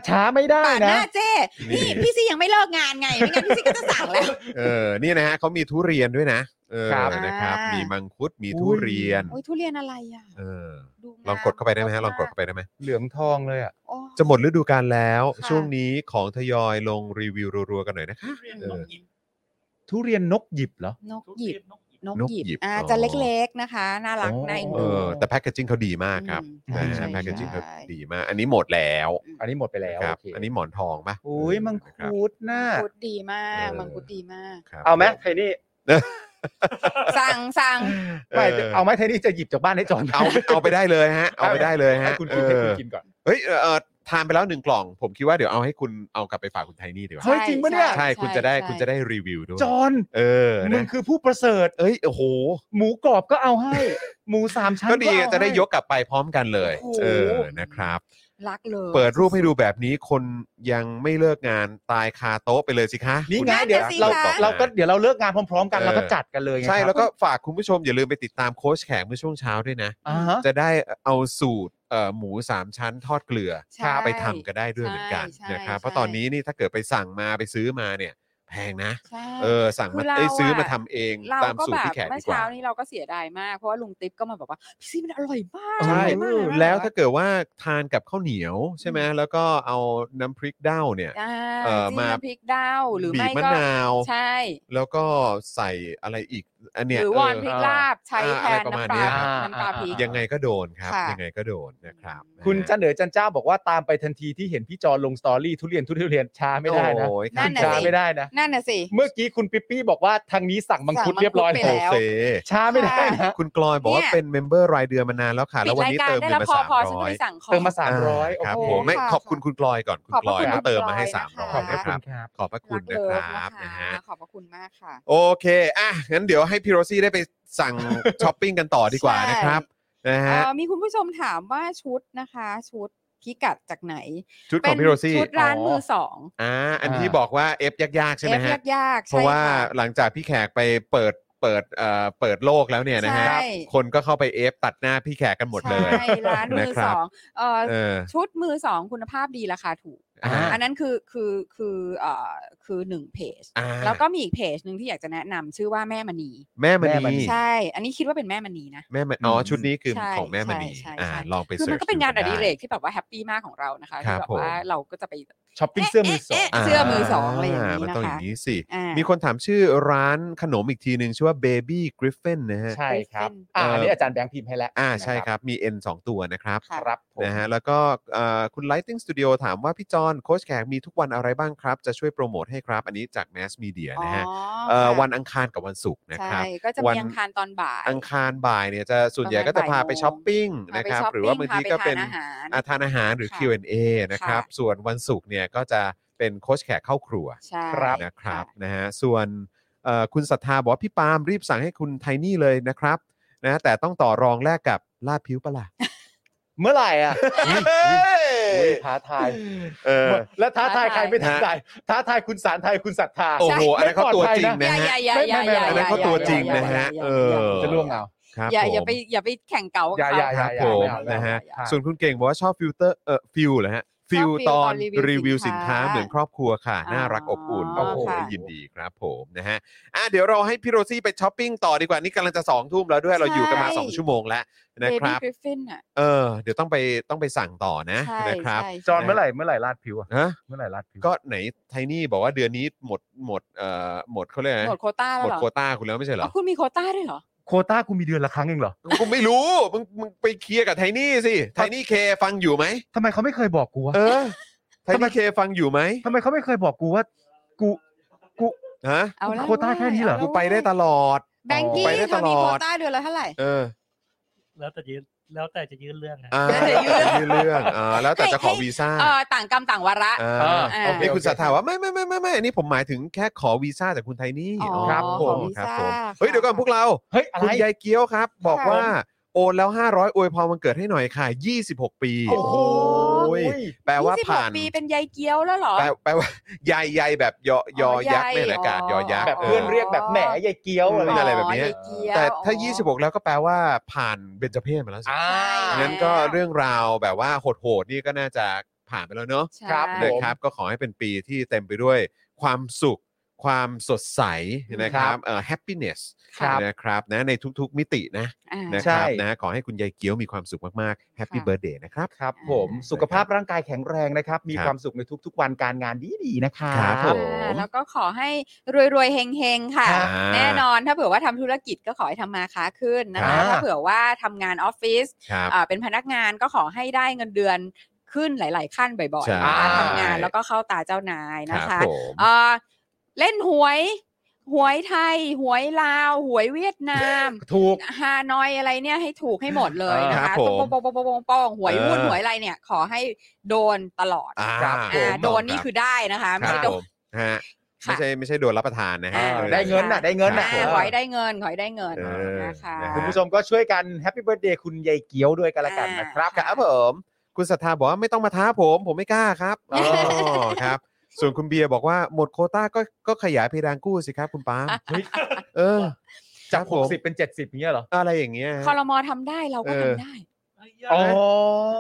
ช้าๆไม่ได้ปาดหนะ น้าเจ้นี่นี่พี่ซียังไม่เลิกงานไงไม่งั้นพี่ซีก็จะสั่งแล้ว เออนี่นะฮะเขามีทุเรียนด้วยนะ เออครับ นะครับอ่ามีมีมังคุดมีทุอุ้ยเรียน โอ้ยทุเรียนอะไรอะเออ ดูลองกดเข้าไปได้ไหมฮะลองกดเข้าไปได้ไหมเหลืองทองเลยอะ โอ้ จะหมดฤดูกาลแล้ว ค่ะ ช่วงนี้ของทยอยลงรีวิวรัวๆกันหน่อยนะคะ ทุเรียนเอนกอหยิบทุเรียนนกหยิบเหรอ นกทุหยิเรีบยนนกหยิบ นกนกหยิบหยิบอ่าอ๋อ จะเล็กๆนะคะ น่ารักโอ้น่าเอ็นเอดูอแต่แพคเกจจิ้งเขาดีมากครับอืมนะใช่ฮะแพคเกจจิ้งเขาใช่ดีมาก อันนี้หมดแล้วอันนี้หมดไปแล้วครับโอเคอันนี้หมอนทองปะโอ้ยมังเออนะครับ คุดน่ามังคุดดีมากเออ มังคุดดีมาก ครับ เอาไหมไทนี่ สั่งสั่งไม่เอาไหมไทนี่จะหยิบจากบ้านให้จอนเอาเอาไปได้เลยฮะ เอาไปได้เลยฮะให้คุณกินให้คุณเออกินก่อนเฮ้ยเออเออทานไปแล้วหนึ่งกล่อง ผมคิดว่าเดี๋ยวเอาให้คุณเอากลับไปฝากคุณไทนี่ดีกว่าเฮ้ยจริงปะเนี่ย ใช่คุณจะได้ใช่คุณจะได้รีวิวด้วยจอนเออมึงนะคือผู้ประเสริฐ เอ้ยโอ้โห หมูกรอบก็เอาให้ หมูสามชั้นก็ดีเอาจะได้ให้ยกกลับไปพร้อมกันเลย โอ้โห เออนะครับ รักเลยเปิดรูปให้ดูแบบนี้คนยังไม่เลิกงานตายคาโต๊ะไปเลยสิคะนี่ไงนั่นน่ะเดี๋ยวสิเราคะเราก็เดี๋ยวเราเลิกงานพร้อม ๆ กันเออเราก็จัดกันเลยไงใช่ครับแล้วก็ฝากคุณผู้ชมอย่าลืมไปติดตามโค้ชแขกเมื่อช่วงเช้าด้วยนะอ่าฮะจะได้เอาสูตรเอ่อหมูสามชั้นทอดเกลือใช่ไปทำกันได้ด้วยเหมือนกันใช่นะครับใช่เพราะตอนนี้นี่ถ้าเกิดไปสั่งมาไปซื้อมาเนี่ย แพงนะ ใช่เออ สั่งมาคือเราเอ้ยซื้อมาอะทำเองเราตามก็สูตรแบบพี่แขกเมื่ดีอกว่า เช้านี้เราก็เสียดายมาก เพราะว่าลุงติ๊บก็มาบอกว่าพี่ซีมันอร่อยมากใช่ อร่อยมากเลยนะแล้วถ้าเกิดว่าทานกับข้าวเหนียวใช่ไหมแล้วก็เอาน้ำพริกเด้าเนี่ย อ่าเอ่อจิ้มมา น้ำพริกดาวหรือบีไม่บมะก็นาว ใช่ แล้วก็ใส่อะไรอีก อันเนี้ยหรือวอนเออพริกลาบใช้อ่าแทอะไรนประมาณน้ำปเนี้ลายครับน้ำปลาพริกยังไงก็โดนครับค่ะยังไงก็โดนนะครับ คุณนะฮะจันเหนือจันเจ้าบอกว่าตามไปทันทีที่เห็นพี่จอนลงสตอรี่ทุเรียนทุเรียนช้าไม่ได้นะโอ้ยนั่นน่ะช้าสิไม่ได้นะนั่นน่ะสิเมื่อกี้คุณปิ๊ปปี้บอกว่าทางนี้สั่งมังคุดสั่งมังคุดเรียบร้อยไปแล้แล้ววโอเคช้าไม่ได้นะคุณกลอยบอกว่าเนี่ยเป็นเมมเบอร์รายเดือนมานานแล้วค่ะปิแล้ดววันรายนี้การเติมได้เงินแล้วมาพอสามพอฉันร้ก็อยไปสั่งของเติมมาสามร้อยครับโอ้โหผมไม่ค่ะขอบคุณคุณกลอยก่อนคุณขอบกพลระอยคุณเขาเติมมาให้คุณสามกลร้ออยยนะคะนะครับครับขอบพระคุณรักนะเลิคฟรับนะนะคะฮะขอบพระคุณมากค่ะ โอเคอะงั้นเดี๋ยวให้พี่โรซี่ได้ไปสั่งช้อปปิ้งกันต่อดีกว่าใช่นะครับนะฮะ เอ่อมีคุณผู้ชมถามว่าชุดนะคะ ชุดพิกัดจากไหนชุดของพี่โรซี่ชุดร้านอ๋อมือสองอ่าอันที่บอกว่าเอฟยากๆใช่ไหมเอฟฮะ ยากๆเพใช่ราะว่าค่หลังจากพี่แขกไปเปิดเปิดเปิดเอ่อเปิดโลกแล้วเนี่ยนะฮะ ใช่ คนก็เข้าไปเอฟตัดหน้าพี่แขกกันหมดเลย ใช่ร้านมือนะครับสองเอ่อเออชุดมือสองคุณภาพดีราคาถูก อ่าอันนั้นคือคือคือเอ่อคือหนึ่งเพจอ่าแล้วก็มีอีกเพจหนึ่งที่อยากจะแนะนำชื่อว่าแม่มณีแม่มแม่มณีณีใช่ อันนี้คิดว่าเป็นแม่มณีนะแม่มณีอ๋อชุดนี้คือใช่ของแม่มณีใช่ใช่อ่าใช่ลองไปคือเสิมัร์นชก็เป็นงานอดิเรดูกที่แบบว่าแฮปปี้มากของเรานะคะครัที่บแบบว่าผมเราก็จะไปช้อปปิ้งเสื้อมือสองเะเะเะเสื้อมือสองอะไรอย่างนี้มันนะต้องอคะย่างนี้สิอ่ามีคนถามชื่อร้านขนมอีกทีหนึ่งชื่อว่า Baby Griffin นะฮะใช่ครับ Griffin อ่าเอออัอันนี้อาจารย์แบงค์พิมพ์ให้แล้วอ่าใช่นะครับมี N 2 ตัวนะครับค่ะครับผม นะฮะแล้วก็เอ่อคุณ Lighting Studio ถามว่าพี่จอนโค้ชแขกมีทุกวันอะไรบ้างครับ จะช่วยโปรโมทให้ครับ อันนี้จาก Mass Media นะฮะอ๋อเอ่อค่ะวันอังคารกับวันศุกร์นะคใช่รับก็จะวัมีอังคารตอนบ่ายอังคารบ่ายเนี่ยจะส่วนใหญ่ประมาณก็จะพาไปบ่ายโมงช้อปปิ้งพานะไปครับช้อปหรือว่าปิ้งบางทีพาไปก็เป็นทานอาหารอาทานอาหารหรือค่ะ Q&A นะครับค่ะส่วนวันศุกร์เนี่ยก็จะเป็นโค้ชแขกเข้าครัวใช่นะครับะนะฮะส่วนเอ่อคุณศรัทธาบอกว่าพี่ปาล์มรีบสั่งให้คุณไทนี่เลยนะครับนะแต่ต้องต่อรองแลกกับลาดผิวปะล่ะ เมื่อไหร่อะเฮ้อุ๊ยยท้าทายเออ แล้วท้าทายใครไม่ท้าฮะทายท้าทายคุณสารไทยคุณศรัทธา โอ้โหอันนั้นเขาตัวจริงไม่นะอย่าฮะอย่าอย่าอย่าอย่าไม่ไม่ไม่อย่าอันนั้นเขาตัวจริงนะฮะอย่าเออย่าออย่าจะล่วงเอา ครับอย่าผมอย่าไปอย่าไปแข่งเก่ากับอย่าเขาอย่า ครับอย่าผมไม่เอาไม่เอานะฮะอย่าส่วนคุณเก่งบอกว่าชอบฟิลเตอร์เออ feel เหรอฮะ ฟิลชอบฟิลตอนตอนรีรีวิวิววสิสินนค้าค้าเหมือนครอบครัวค่ะ น่ารักอบอุ่นอ๋อโอ้โหค่ะยินดีครับผมนะฮะอะเดี๋ยวเราให้พี่โรซี่ไปช้อปปิ้งต่อดีกว่านี่กำลังจะสองทุ่มแล้วด้วยเราอยู่กันมาใช่สองชั่วโมงแล้วนะเบคบี้รับกริฟฟินอะเออ เดี๋ยวต้องไปต้องไปสั่งต่อนะใช่นะครับใช่จอนเมื่อไหร่เมื่อไหร่ลาดผิวอะฮะเมื่อไหร่ลาดผิวก็ไหนไทนี่บอกว่าเดือนนี้หมดหมดเอ่อหมดเขาเรียกอะไรหมดโควต้าหแล้มวดเหรอโควต้าคุณแล้วไม่ใช่เหรอ๋ออคุณมีโควต้าด้วยเหรอ โควต้ากูมีเดือนละครั้งเองเหรอกูไม่รู้ มึงมึงไปเคลียร์กับไทนี่สิ ไทนี่เคฟังอยู่ไหม ทำไมเขาไม่เคยบอกกูวะเออ ไทนี่เคฟังอยู่ไหมทำไมเขาไม่เคยบอกกูว่า กูกูฮะ เอาแล้วโควต้าแค่นี้เหรอากูแล้วไปได้ตลอด แบงกี้ไปได้เธอมีตลอดโควต้าเดือนละเท่าไหร่ เออ แล้วแต่ยืน แล้วแต่จะยื่นเรื่องนะอ่าแล้วแต่ยื่นยื่นเรื่องอ่าแล้วแต่จะขอวีซ่าเออต่างกรรมต่างวาระอ่าอ่าอ่าโอเคนี่คุณโอเคสัทธาว่าไม่ไม่ไม่ไม่ไม่อันนี้ผมหมายถึงแค่ขอวีซ่าจากคุณไทนี่อ๋อครับผขอมวีครับซ่าผมค่ะเฮ้ยเดี๋ยวก่อนพวกเราเฮ้ยอะไรคุณยายเกี้ยวครับ บอกค่ะว่า โอนแล้ว 500อวยพรวันเกิดให้หน่อยค่ะ 26 ปี โอ้โห แปลว่ายี่สิบหกผ่านปีเป็นยายเกี้ยวแล้วเหรอ แปลแปลว่ายายยายแบบยอยอยักษ์อ๋อไม่นอากาศยอยักษ์แบบเพื่อนเรียกแบบแหมยายเกี้ยวอะไรอะไรแบบเนี้ยยายเกี้ยวแต่ถ้าอ๋อ26 แล้วก็แปลว่าผ่านเบญจเพศมาแล้วสิอ่างั้นก็เรื่องราวแบบว่าโหดๆนี่ก็น่าจะผ่านไปแล้วเนอะใช่ครับนะครับ ก็ขอให้เป็นปีที่เต็มไปด้วยความสุข ความสดใสนะครับเอ่อ happiness ครับนะครับนะในทุกๆมิตินะอ่า นะครับใช่ นะขอให้คุณยายเกี้ยวมีความสุขมากๆ Happy ค่ะ Birthday นะครับ ครับผมอ่าสุขภาพร่างกายแข็งแรงนะครับ มีครับความสุขในทุกๆ วันการงานดีๆนะครับ ครับผม อ่าแล้วก็ขอให้รวยๆเฮงๆ ค่ะ ครับแน่นอนถ้าเผื่อว่าทำธุรกิจก็ขอให้ทำมาค้าขึ้นนะครัคะบถ้าเผื่อว่าทำงานออฟฟิศครับ อ่าเป็นพนักงานก็ขอให้ได้เงินเดือนขึ้นหลาย ๆ ขั้นบ่อยใช่ ๆนะคะทำงานแล้วก็เข้าตาเจ้านายคนะรับคะผมอ่า เล่นหวย หวยไทย หวยลาว หวยเวียดนาม ถูก ฮานอยอะไรเนี่ยให้ถูกให้หมดเลยนะครัคะบผมโป้งโป้งโป้งโป้งโป้งโป้งหวยหุ้นเออหวยอะไรเนี่ย ขอให้โดนตลอดอ่าครับผม อ่าโดนนี่คือได้นะคะไม่ครัใช่บโดผน มฮะค่ะ ไม่ใช่ไม่ใช่โดนรับประทานนะฮะ อ่าเออได้เงินน่ะได้เงินน่ะ อ่าขอให้ได้เงินขอให้ได้เงินเออนะคะ นะฮะคุณผู้ชมก็ช่วยกัน happy birthday คุณยายเกี้ยวด้วยกันละกันนะครับครับผม คุณศรัทธาบอกว่าไม่ต้องมาท้าผม ผมไม่กล้าครับอ๋อครับ ส่วนคุณเบียร์บอกว่าหมดโควต้าก็ก็ขยายเพดานกู้สิครับคุณปาล์มเฮ้ยเออจากครับผม60เป็น70อย่างเงี้ยเหรอ อะไรอย่างเงี้ยคอรมอทำได้เราก็เออทำได้ไอ้ยาอ๋อ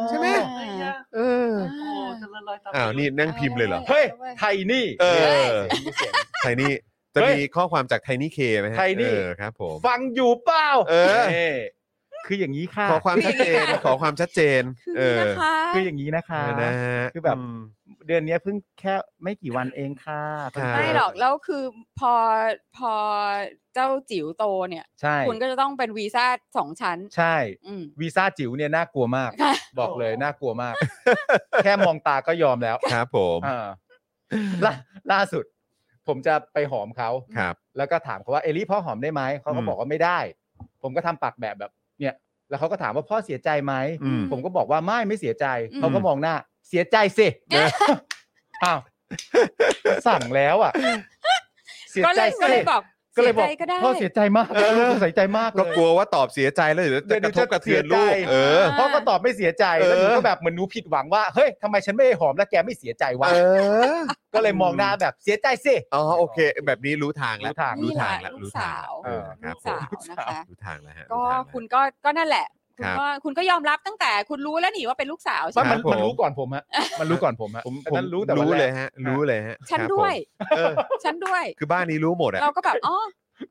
ใช่ไหมไอ้ยาเออโอ้เจะละลายตามอ้าวนี่นั่งพิมพ์เลยเหรอ เฮ้ย ไทยนี่ เออมีเสียงไทนี่ จะเฮ้ยมีข้อความจากไทนี่เคไหมฮะไทนี่เออครับผมฟังอยู่เปล่า เออนี่คืออย่างนี้ค่ะ ขอความชัดเจน ขอความชัดเจนคือเออนะคะคืออย่างนี้นะคะนะฮะคือแบบม เดือนเนี้ยเพิ่งแค่ไม่กี่วันเองค่ะครับไม่หรอกแล้วคือพอพอเจ้าจิ๋วโตเนี่ย ใช่ คุณก็จะต้องเป็นวีซ่าสองชั้น ใช่อืมวีซ่าจิ๋วเนี่ยน่ากลัวมากค่ะบอกเลยน่ากลัวมาก แค่มองตาก็ยอมแล้วครับผมอ่าล่าล่าสุด ผมจะไปหอมเขาครับ แล้วก็ถามเขาว่าเอลี่พ่อหอมได้ไหมเขาก็อืมบอกว่าไม่ได้ ผมก็ทำปากแบบแบบ เนี่ย แล้วเขาก็ถามว่าพ่อเสียใจไหมอืมผมก็บอกว่าไม่ไม่เสียใจอืมเขาก็มองหน้า เสียใจสิอ้าวสั่งแล้วอะ เสียก็ใจเลยก็สิเลยบอกก็เลยบอกเสียใจก็ได้ พ่อเสียใจมากลูกเสียใจมากเลก็ยกลัวว่าตอบเสียใจแล้วเดี๋ยวจะกระทบกระเทือนลูกเออ พ่อก็ตอบไม่เสียใจเออแล้วหนูก็แบบเหมือนหนูผิดหวังว่าเฮ้ยทำไมฉันไม่ได้หอมแล้วแกไม่เสียใจวะเออก็เลยมองหน้าแบบเสียใจสิ อ๋อโอเค แบบนี้รู้ทางแล้วรู้ทางรู้นี่แหทาละงแล้วลูรู้กทาสางแล้ววเออครับลูกผมสาวนะคะ รู้ทางแล้วฮะก็รู้ทางแล้ว คุณก็ก็นั่นแหละ คุณครับก็คุณก็ยอมรับตั้งแต่คุณรู้แล้วนี่ว่าเป็นลูกสาวมัใช่นไหมมันผมมันรู้ก่อนผมฮะมันรู้ก่อนผมฮะผมอันผมนั้นรู้แต่วันรู้แรกเลยฮะ รู้เลยฮะฉันครับด้วยผมเออฉันด้วย คือบ้านนี้รู้หมดอะเราก็แบบอ๋อ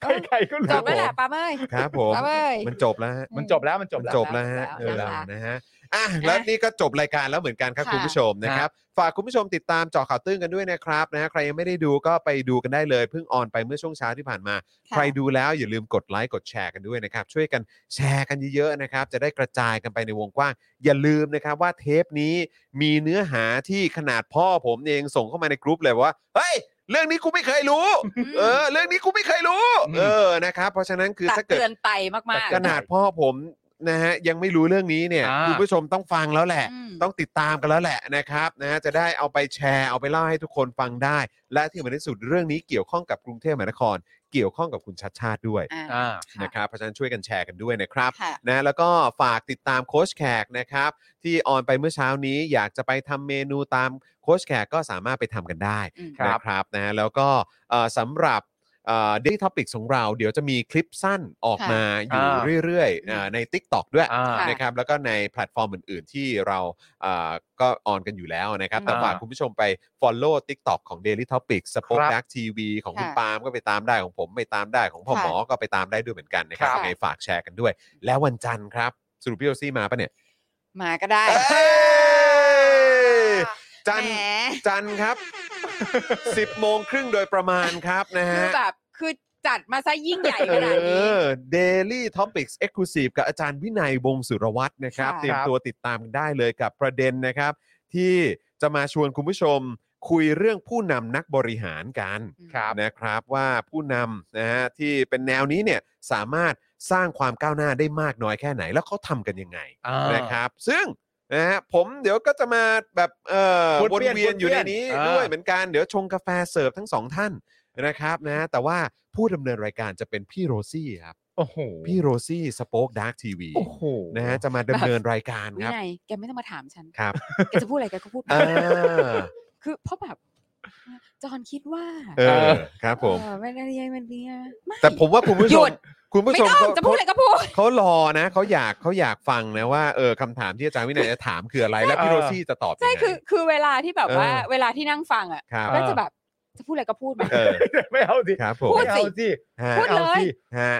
ใครๆก็รู้จบแล้วแหละป้าเมยครับผมป้าเมยมันจบแล้วฮะมันจบแล้วมันจบมันแล้วจบแล้วฮะจบเอแล้วอนะคะนะฮะ อะแล้วนี่ก็จบรายการแล้วเหมือนกันครับค่ะ คุณผู้ชมนะครับฝากคุณผู้ชมติดตามเจาะข่าวตื้นกันด้วยนะครับนะฮะใครยังไม่ได้ดูก็ไปดูกันได้เลยเพิ่ง on ไปเมื่อช่วงเช้าที่ผ่านมาค่ะใครดูแล้วอย่าลืมกดไลค์กดแชร์กันด้วยนะครับ ช่วยกันแชร์กันเยอะๆนะครับ จะได้กระจายกันไปในวงกว้าง อย่าลืมนะครับว่าเทปนี้มีเนื้อหาที่ขนาดพ่อผมเองส่งเข้ามาในกรุ๊ปเลยว่าเฮ้ยเรื่องนี้กูไม่เคยรู้ เออ เรื่องนี้กูไม่เคยรู้เออนะครับเพราะฉะนั้นคือตักถ้าเกิดเตือนไตมากๆขนาดพ่อผม นะฮะยังไม่รู้เรื่องนี้เนี่ยอ่า คุณผู้ชมต้องฟังแล้วแหละ อืม ต้องติดตามกันแล้วแหละนะครับนะฮะจะได้เอาไปแชร์เอาไปเล่าให้ทุกคนฟังได้ และที่สำคัญที่สุดเรื่องนี้เกี่ยวข้องกับกรุงเทพมหานคร เกี่ยวข้องกับคุณชัดชาติด้วยอ่าอ่า ค่ะ นะครับเพราะฉะนั้นช่วยกันแชร์กันด้วยนะครับ ค่ะ นะแล้วก็ฝากติดตามโค้ชแขกนะครับ ที่ออนไปเมื่อเช้านี้อยากจะไปทำเมนูตามโค้ชแขกก็สามารถไปทำกันได้อืมนะครับนะแล้วก็เอ่อสำหรับ เด y t ท็อปิกของเราเดี๋ยวจะมีคลิปสั้นออกมาอยู่อ่าเรื่อยๆเอ่อใน TikTok ด้วยอ่าค่ะนะครับแล้วก็ในแพลตฟอร์มอื่น ๆ ที่เราเอ่อก็ on กันอยู่แล้วนะครับแต่อ่าฝากคุณผู้ชมไป Follow TikTok ของ Daily Topics สป o อ e ครับดักทีวีของคุณค่ะปาล์มก็ไปตามได้ของผมไปตามได้ของพ่อค่ะหมอก็ไปตามได้ด้วยเหมือนกันนะครับครับยังไงฝากแชร์กันด้วย แล้ววันจันทร์ครับสรุปพี่โรซี่มาปะเนี่ย มาก็ได้เอ้ย จันทแหร์มจันทร์ครับ 10โมงครึ่งโดยประมาณครับนะคืฮะ อแบบคือจัดมาซะยิ่งใหญ่ขนาดเอนี้อ Daily Topics Exclusive กับอาจารย์วินัยวงศ์สุรวัตรนะครับ ค่ะ เตรียมตัวติดตามกันได้เลยกับประเด็นนะครับ ที่จะมาชวนคุณผู้ชมคุยเรื่องผู้นำนักบริหารกันครับนะครับว่าผู้นำนะฮะที่เป็นแนวนี้เนี่ยสามารถสร้างความก้าวหน้าได้มากน้อยแค่ไหน แล้วเขาทำกันยังไงอ่านนะครับ ซึ่ง นะฮะผมเดี๋ยวก็จะมาแบบเอ่อวนเวียนวนเวียนอยู่ในวนเวียนนี้อ่าด้วยเหมือนกัน เดี๋ยวชงกาแฟเสิร์ฟทั้งสองท่านนะครับนะ แต่ว่าผู้ดำเนินรายการจะเป็นพี่โรซี่ครับโอ้โหพี่โรซี่ SpokeDark TV โอ้โหนะฮะจะมาดำเนินรายการวิครับ นัยแกไม่ต้องมาถามฉันครับ แกจะพูดอะไรแกก็พูดไปอ่าคือเพราะแบบ จอห์นคิดว่าเออครับผมเออไม่ได้ยังมันเนี่ยไม่แต่ผมว่าคุณผู้หชยุมดคุณผู้ไม่ชมต้องเขาจะพูดอะไรก็พูดเขารอนะเขาอยากเขาอยากฟังนะว่าเออคำถามที่อาจารย์วินัยจะถามคืออะไร แล้วพี่เอโรอซี่จะตอบยังใช่ไงคือคือเวลาที่แบบว่าเออเวลาที่นั่งฟังอะครับก็จะแบบจะพูดอะไรก็พูดมาเออไม่เอาสิครับผมพูไม่ดเอาสิฮะพูดเลยอาสิฮะ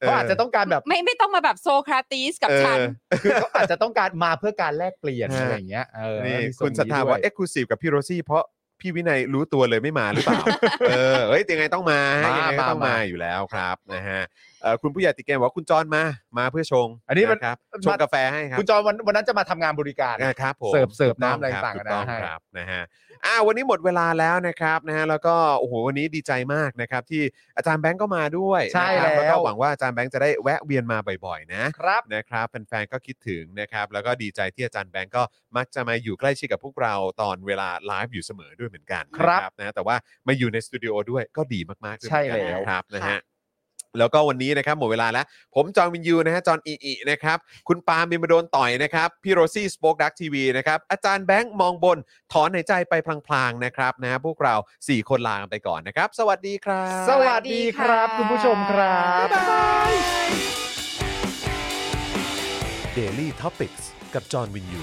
เขาอาจจะต้องการแบบไม่ไม่ต้องมาแบบโซคราติสกับเออฉันคือเขาอาจจะต้องการมาเพื่อการแลกเปลี่ยนฮะอะไรอย่างเงี้ยเออนี่มีทรงคุณศรัทธานี้ว่าด้วยเอ็กซ์คลูซีฟกับพี่โรซี่เพราะ พี่วินัยรู้ตัวเลยไม่มาหรือเปล่า เออเฮ้ยยังไงต้องมาฮะมายังไงก็ต้องมามาอยู่แล้วครับนะฮะเอ่อคุณผู้ใหญ่ติเกมบอกว่าคุณจอนมามาเพื่อชงอันนี้มันครับมันชงกาแฟให้ครับคุณจอห์นวันวันนั้นจะมาทำงานบริการอ่าครับผม เสิร์ฟเสิร์ฟถูกต้องน้ำอะไรคบต่างๆถูกต้องนะฮะครับนะฮะอ่าวันนี้หมดเวลาแล้วนะครับนะฮะแล้วก็โอ้โหวันนี้ดีใจมากนะครับ ที่อาจารย์แบงก์ก็มาด้วยใช่นะครับแล้ว แล้วก็หวังว่าอาจารย์แบงก์จะได้แวะเวียนมาบ่อยๆนะครับ นะครับแฟนๆก็คิดถึงนะครับ แล้วก็ดีใจที่อาจารย์แบงก์ก็มักจะมาอยู่ใกล้ชิดกับพวกเราตอนเวลาไลฟ์อยู่เสมอด้วยเหมือนกันครับนะนะแต่ว่ามาอยู่ในสตูดิโอด้วยก็ดีมากๆด้วยใช่เหมือนกันแล้ว นะครับนะค่ะฮะ แล้วก็วันนี้นะครับหมดเวลาแล้ว ผมจอห์นวินยูนะฮะจอห์นอีอีนะครับคุณปาล์มบิมมาโดนต่อยนะครับพี่โรซี่ SpokeDark TV นะครับอาจารย์แบงค์มองบนถอนหายใจไปพลางๆนะครับนะฮะพวกเรา 4 คนลากันไปก่อนนะครับ สวัสดีครับ สวัสดีครับ คุณผู้ชมครับ Daily Topics กับจอห์นวินยู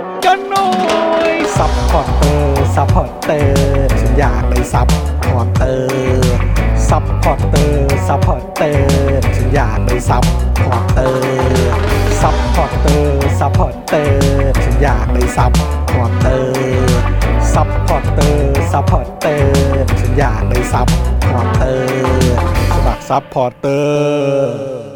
กันหน่อย supporter supporter ฉันอยากเป็น supporter supporter supporter ฉันอยากเป็น sup porter supporter supporter ฉันอยากเป็น supporter supporter supporter ฉันอยากเป็น supporter สมัคร supporter